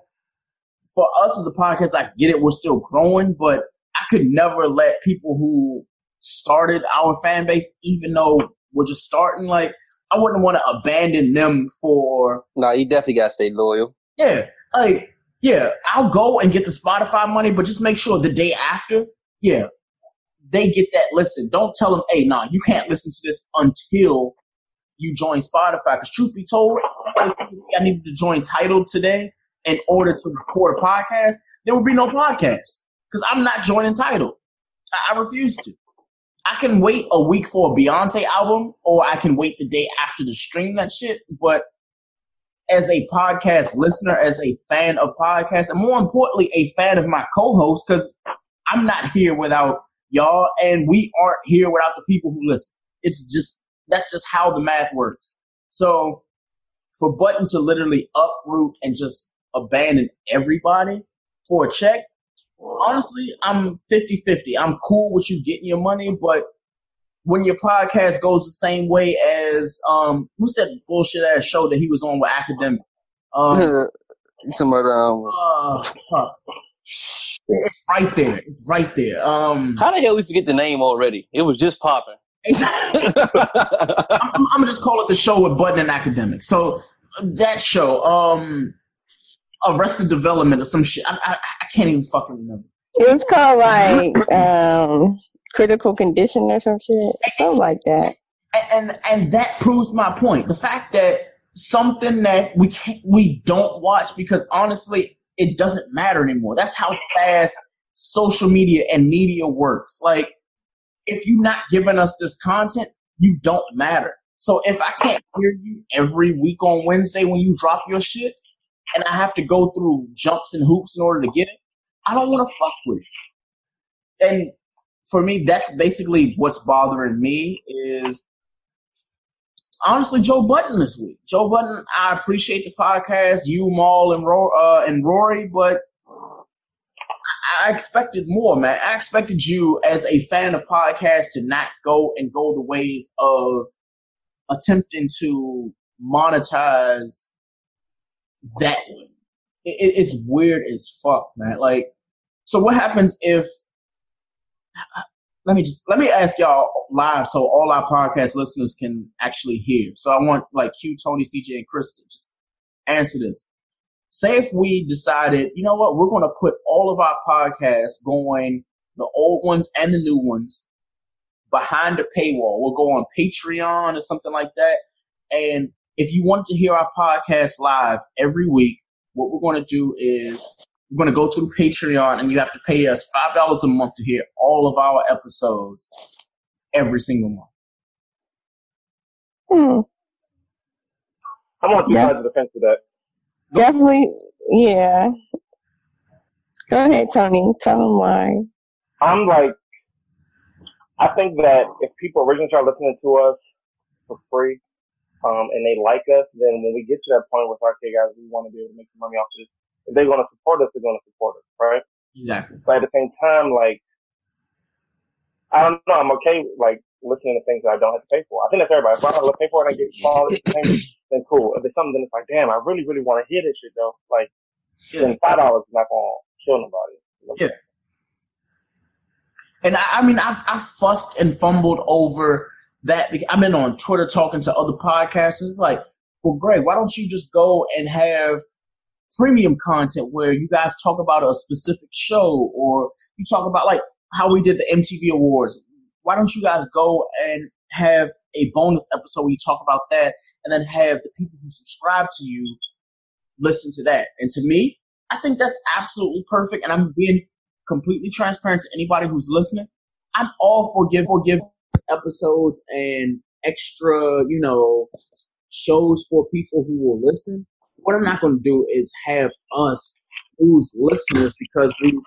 for us as a podcast, I get it, we're still growing, but I could never let people who started our fan base, even though we're just starting, like I wouldn't want to abandon them for No, you definitely gotta stay loyal. yeah, like yeah, I'll go and get the Spotify money, but just make sure the day after, yeah, they get that listen. Don't tell them, hey, nah, you can't listen to this until you join Spotify. Because truth be told, I needed to join Tidal today in order to record a podcast. There would be no podcast because I'm not joining Tidal. I, I refuse to. I can wait a week for a Beyonce album, or I can wait the day after to stream that shit. But as a podcast listener, as a fan of podcasts, and more importantly, a fan of my co-host, because I'm not here without y'all, and we aren't here without the people who listen. It's just that's just how the math works. So for Budden to literally uproot and just abandon everybody for a check, honestly, I'm 50-50. I'm cool with you getting your money, but when your podcast goes the same way as um what's that bullshit ass show that he was on with academic? Um <laughs> Some of um, uh, it's right there. It's right there. Um how the hell we forget the name already? It was just popping. Exactly. <laughs> I'm, I'm gonna just call it the show with Budden and Academic. So that show, um, Arrested Development or some shit. I, I, I can't even fucking remember. It was called like <laughs> um critical condition or some shit. Something like that. And, and and that proves my point. The fact that something that we can't, we don't watch because honestly, it doesn't matter anymore. That's how fast social media and media works. Like, if you're not giving us this content, you don't matter. So if I can't hear you every week on Wednesday when you drop your shit, and I have to go through jumps and hoops in order to get it, I don't want to fuck with it. And for me, that's basically what's bothering me is honestly Joe Budden this week. Joe Budden, I appreciate the podcast, you, Mal, and Ro- uh, and Rory, but I expected more, man. I expected you as a fan of podcasts to not go and go the ways of attempting to monetize that. It, it- it's weird as fuck, man. Like, so what happens if? Let me just let me ask y'all live, so all our podcast listeners can actually hear. So I want like Q, Tony, CJ, and Chris to just answer this. Say if we decided, you know what, we're going to put all of our podcasts going, the old ones and the new ones, behind the paywall. We'll go on Patreon or something like that. And if you want to hear our podcast live every week, what we're going to do is we're going to go through Patreon and you have to pay us $5 a month to hear all of our episodes every single month. Hmm. I'm on two Yeah. sides of the fence with that. Definitely, yeah. Go ahead, Tony. Tell them why. I'm like, I think that if people originally start listening to us for free, um, and they like us, then when we get to that point where it's like, okay, guys, we want to be able to make some money off of this, if they're going to support us, they're going to support us, right? Exactly. But at the same time, like, I don't know, I'm okay, like, listening to things that I don't have to pay for. I think that's everybody. If I don't have to pay for it and I get quality things, then cool. If there's something that's like, damn, I really, really want to hear this shit though, like, then five dollars is not going to kill nobody. Yeah. And I, I mean, I've, I've fussed and fumbled over that. because I've been on Twitter talking to other podcasters. It's like, well, Greg, why don't you just go and have premium content where you guys talk about a specific show or you talk about like how we did the MTV Awards. Why don't you guys go and have a bonus episode where you talk about that and then have the people who subscribe to you listen to that? And to me, I think that's absolutely perfect. And I'm being completely transparent to anybody who's listening. I'm all for give for give episodes and extra, you know, shows for people who will listen. What I'm not going to do is have us lose listeners because we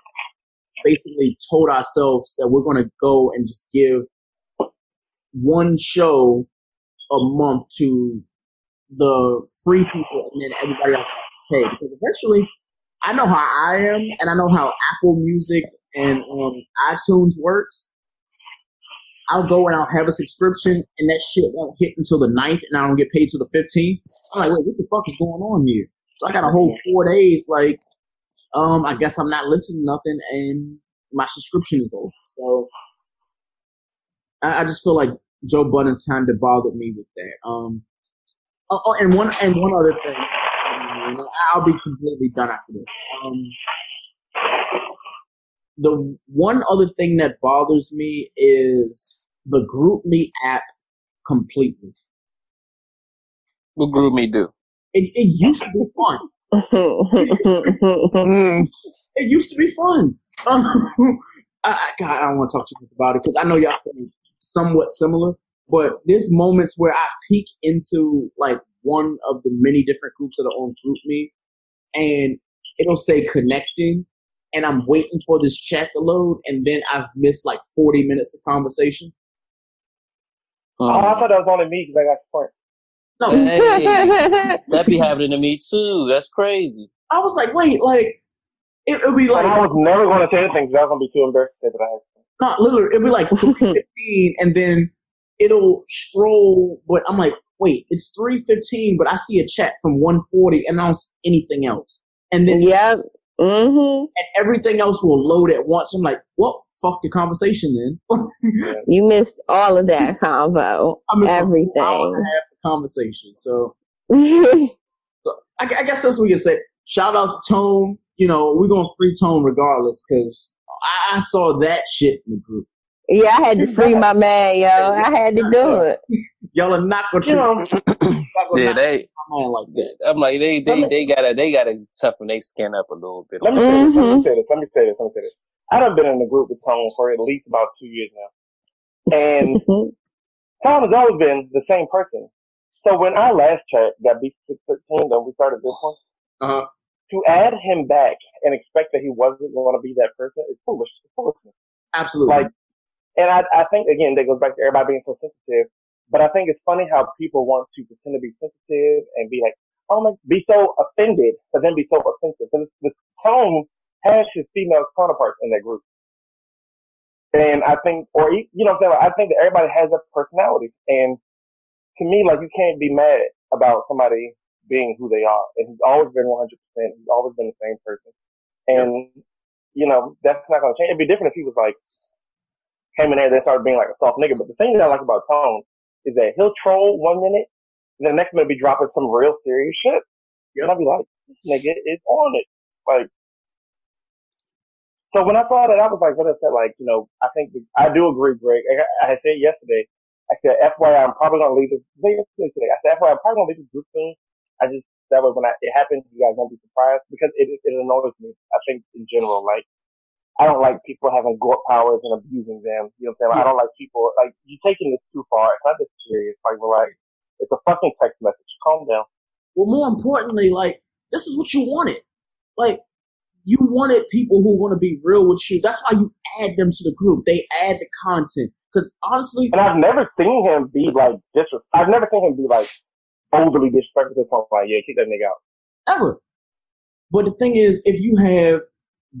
basically told ourselves that we're going to go and just give one show a month to the free people, and then everybody else has to pay. Because eventually, I know how I am, and I know how Apple Music and um, iTunes works. I'll go and I'll have a subscription, and that shit won't hit until the 9th, and I don't get paid till the 15th. I'm like, wait, what the fuck is going on here? So I got a whole four days, like, um, I guess I'm not listening to nothing, and my subscription is over. So I, I just feel like Joe Budden's kind of bothered me with that. Um, oh, oh, and one and one other thing, I'll be completely done after this. Um, the one other thing that bothers me is the GroupMe app completely. What GroupMe do? It, it used to be fun. <laughs> it used to be fun. Um, <laughs> I, I, God, I don't want to talk too much about it because I know y'all feel somewhat similar. But there's moments where I peek into like one of the many different groups that are on GroupMe, and it'll say connecting, and I'm waiting for this chat to load, and then I've missed like 40 minutes of conversation. oh, um, I thought that was only me because I got smart. No, <laughs> Hey, that be happening to me too. That's crazy. I was like, wait, like it, it'll be like I was never going to say anything because I was going to be too embarrassed to say that I had. not literally, it'll be like <laughs> 15, and then it'll scroll, but I'm like, wait, it's 315, but I see a chat from 1:40, and I don't see anything else. And then yeah, mm-hmm. and everything else will load at once. I'm like, well, fuck the conversation then. <laughs> You missed all of that convo. <laughs> I missed Everything. half of conversation. So, <laughs> so I, I guess that's what we can say. Shout out to Tone. You know, we're gonna free Tone regardless because I, I saw that shit in the group. yeah, I had to free my man, yo. I had to do it. Y'all are not gonna You know, treat <clears throat> not Yeah, knock they. my man like that. I'm like they they they gotta they gotta toughen their skin up a little bit. Let me say this. Let me say this. Let me say this. Let me say this. I done been in the group with Tone for at least about two years now, and <laughs> Tom has always been the same person. So when our last chat got beat six thirteen, then we started this one. Uh-huh. To add him back and expect that he wasn't going to be that person is foolish. It's foolishness. Absolutely. Like, and I, I think again that goes back to everybody being so sensitive. But I think it's funny how people want to pretend to be sensitive and be like, oh my, be so offended, but then be so offensive. Because the tone has his female counterparts in that group. And I think, or you know, what I'm saying? I think that everybody has a personality, and to me, like you can't be mad about somebody being who they are. And he's always been 100. percent He's always been the same person, and you know that's not gonna change. It'd be different if he was like came in there and started being like a soft nigga. But the thing that I like about Tone is that he'll troll one minute, and the next minute be dropping some real serious shit. And I'll be like, this nigga is on it. Like, so when I saw that, I was like, what I said, like, you know, I think, I do agree, Greg. I, I said yesterday, I said, FYI, I'm probably going to leave this, was it yesterday today? I said, FYI, I'm probably going to leave this group soon. I just, that way when I, it happens, you guys won't be surprised because it, it annoys me. I think in general, like, I don't like people having gore powers and abusing them. You know what I'm saying? Like, I don't like people, like, you taking this too far. It's not this serious. Like, we're like, It's a fucking text message. Calm down. Well, more importantly, like this is what you wanted. Like you wanted people who want to be real with you. That's why you add them to the group. They add the content. Because honestly, And I've never seen him be like disrespectful. I've never seen him be like overly disrespectful to the point like, yeah, kick that nigga out. ever. But the thing is, if you have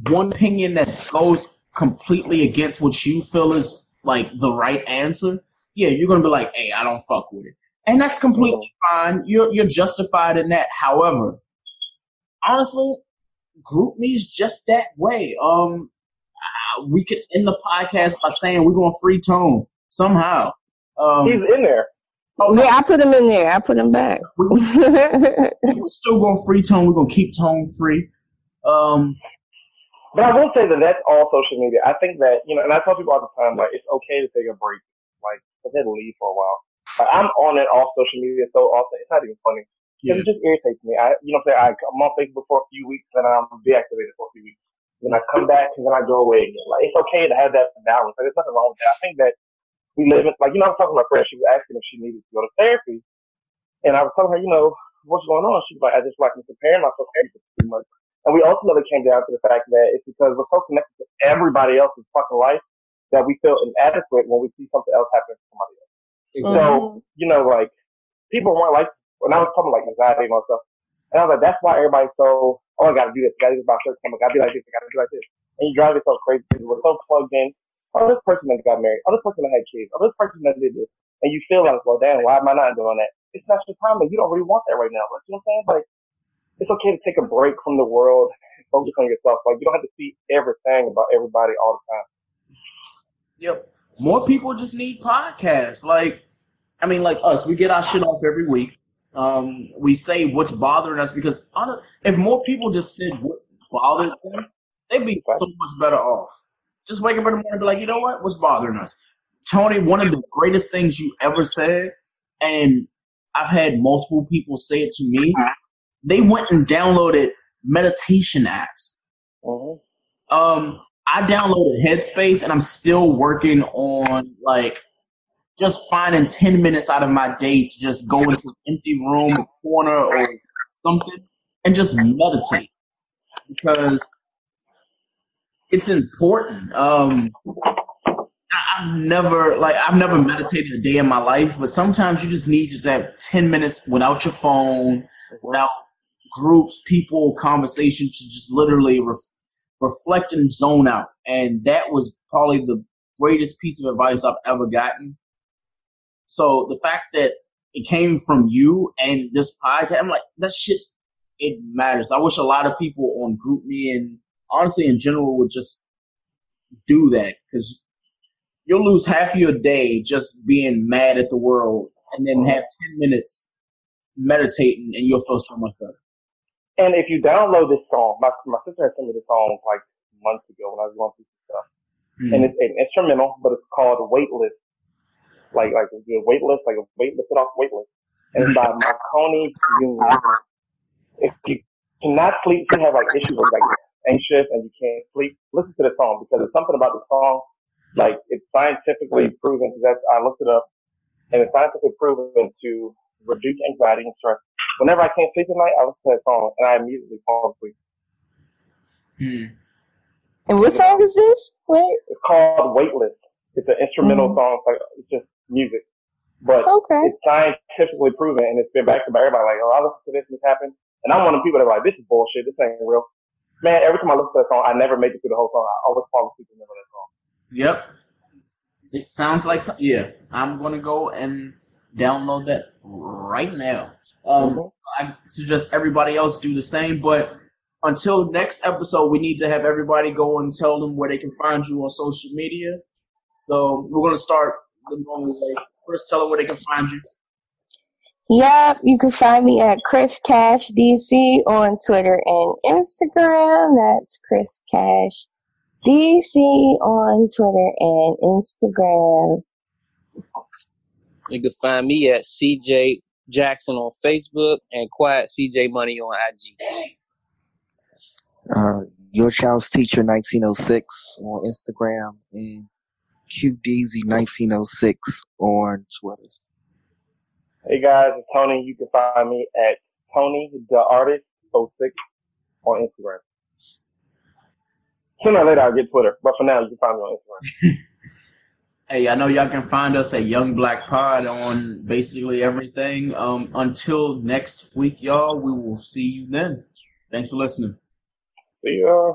one opinion that goes completely against what you feel is like the right answer, yeah, you're gonna be like, "Hey, I don't fuck with it," and that's completely fine. You're you're justified in that. However, honestly, GroupMe is just that way. Um, we could end the podcast by saying we're gonna free tone somehow. Um, He's in there. Oh yeah, I put him in there. I put him back. we're still gonna free tone. We're gonna keep tone free. Um, But I will say that that's all social media. I think that, you know, and I tell people all the time, like, it's okay to take a break. Like, ahead and leave for a while. Like, I'm on and off social media so often, it's not even funny. 'Cause It just irritates me. I, you know what I'm saying? I, I'm on Facebook for a few weeks, then I'm deactivated for a few weeks. Then I come back, and then I go away again. Like, it's okay to have that balance. Like, there's nothing wrong with that. I think that we live in, like, you know, I was talking to my friend. She was asking if she needed to go to therapy. And I was telling her, you know, what's going on? She was like, I just like I'm comparing myself to too much. And we ultimately came down to the fact that it's because we're so connected to everybody else's fucking life that we feel inadequate when we see something else happen to somebody else. Mm-hmm. So, you know, like, people weren't like, when I was talking like anxiety and all stuff, and I was like, that's why everybody's so, oh, I gotta do this, I gotta do this by a certain time, I gotta be like this, I gotta be like this. And you drive yourself crazy because we're so plugged in. Oh, this person that got married. Oh, this person that had kids. Oh, this person that did this. And you feel like, it's well, damn, why am I not doing that? It's not your time, and you don't really want that right now. Like, you know what I'm saying? Like, it's okay to take a break from the world and focus on yourself. Like, you don't have to see everything about everybody all the time. Yep. More people just need podcasts. Like, I mean, like us, we get our shit off every week. Um, we say what's bothering us because if more people just said what bothered them, they'd be so much better off. Just wake up in the morning and be like, you know what? What's bothering us? Tony, one of the greatest things you ever said, and I've had multiple people say it to me. They went and downloaded meditation apps. Um, I downloaded Headspace, and I'm still working on like just finding ten minutes out of my day to just go into an empty room, a corner, or something, and just meditate because it's important. Um, I've never like I've never meditated a day in my life, but sometimes you just need to just have ten minutes without your phone, without groups, people, conversation to just literally ref- reflect and zone out. And that was probably the greatest piece of advice I've ever gotten. So the fact that it came from you and this podcast, I'm like, that shit, it matters. I wish a lot of people on GroupMe and honestly in general would just do that because you'll lose half your day just being mad at the world and then have 10 minutes meditating and you'll feel so much better. And if you download this song, my my sister had sent me this song like months ago when I was going through some stuff, Hmm. and it's an instrumental, but it's called Weightless, like like a weightless, like a weight lifted off weightless, and it's by <laughs> Marconi Union. If you cannot sleep, if you have like issues with like anxious and you can't sleep, listen to the song because it's something about the song, like it's scientifically proven. Because I looked it up, and it's scientifically proven to reduce anxiety and stress. Whenever I can't sleep at night, I listen to that song and I immediately fall asleep. Hmm. And what song is this? Wait. It's called Weightless. It's an instrumental Mhm. song. It's like it's just music, but Okay. it's scientifically proven and it's been backed by everybody. Like, oh, I listen to this and this happened, and I'm one of the people that are like, this is bullshit. This ain't real. Man, every time I listen to that song, I never make it through the whole song. I always fall asleep in the middle of that song. Yep. It sounds like some, yeah. I'm gonna go and download that right now. Um, I suggest everybody else do the same. But until next episode, we need to have everybody go and tell them where they can find you on social media. So we're gonna start the normal way. First, tell them where they can find you. Yep, you can find me at Chris Cash DC on Twitter and Instagram. That's Chris Cash DC on Twitter and Instagram. You can find me at CJ Jackson on Facebook and Quiet CJ Money on IG. Uh, Your Child's Teacher 1906 on Instagram and QDZ1906 on Twitter. Hey guys, it's Tony. You can find me at Tony the Artist 06 on Instagram. Sooner or later, I'll get Twitter, but for now, you can find me on Instagram. <laughs> Hey, I know y'all can find us at Young Black Pod on basically everything. Um, until next week, y'all, we will see you then. Thanks for listening. See ya.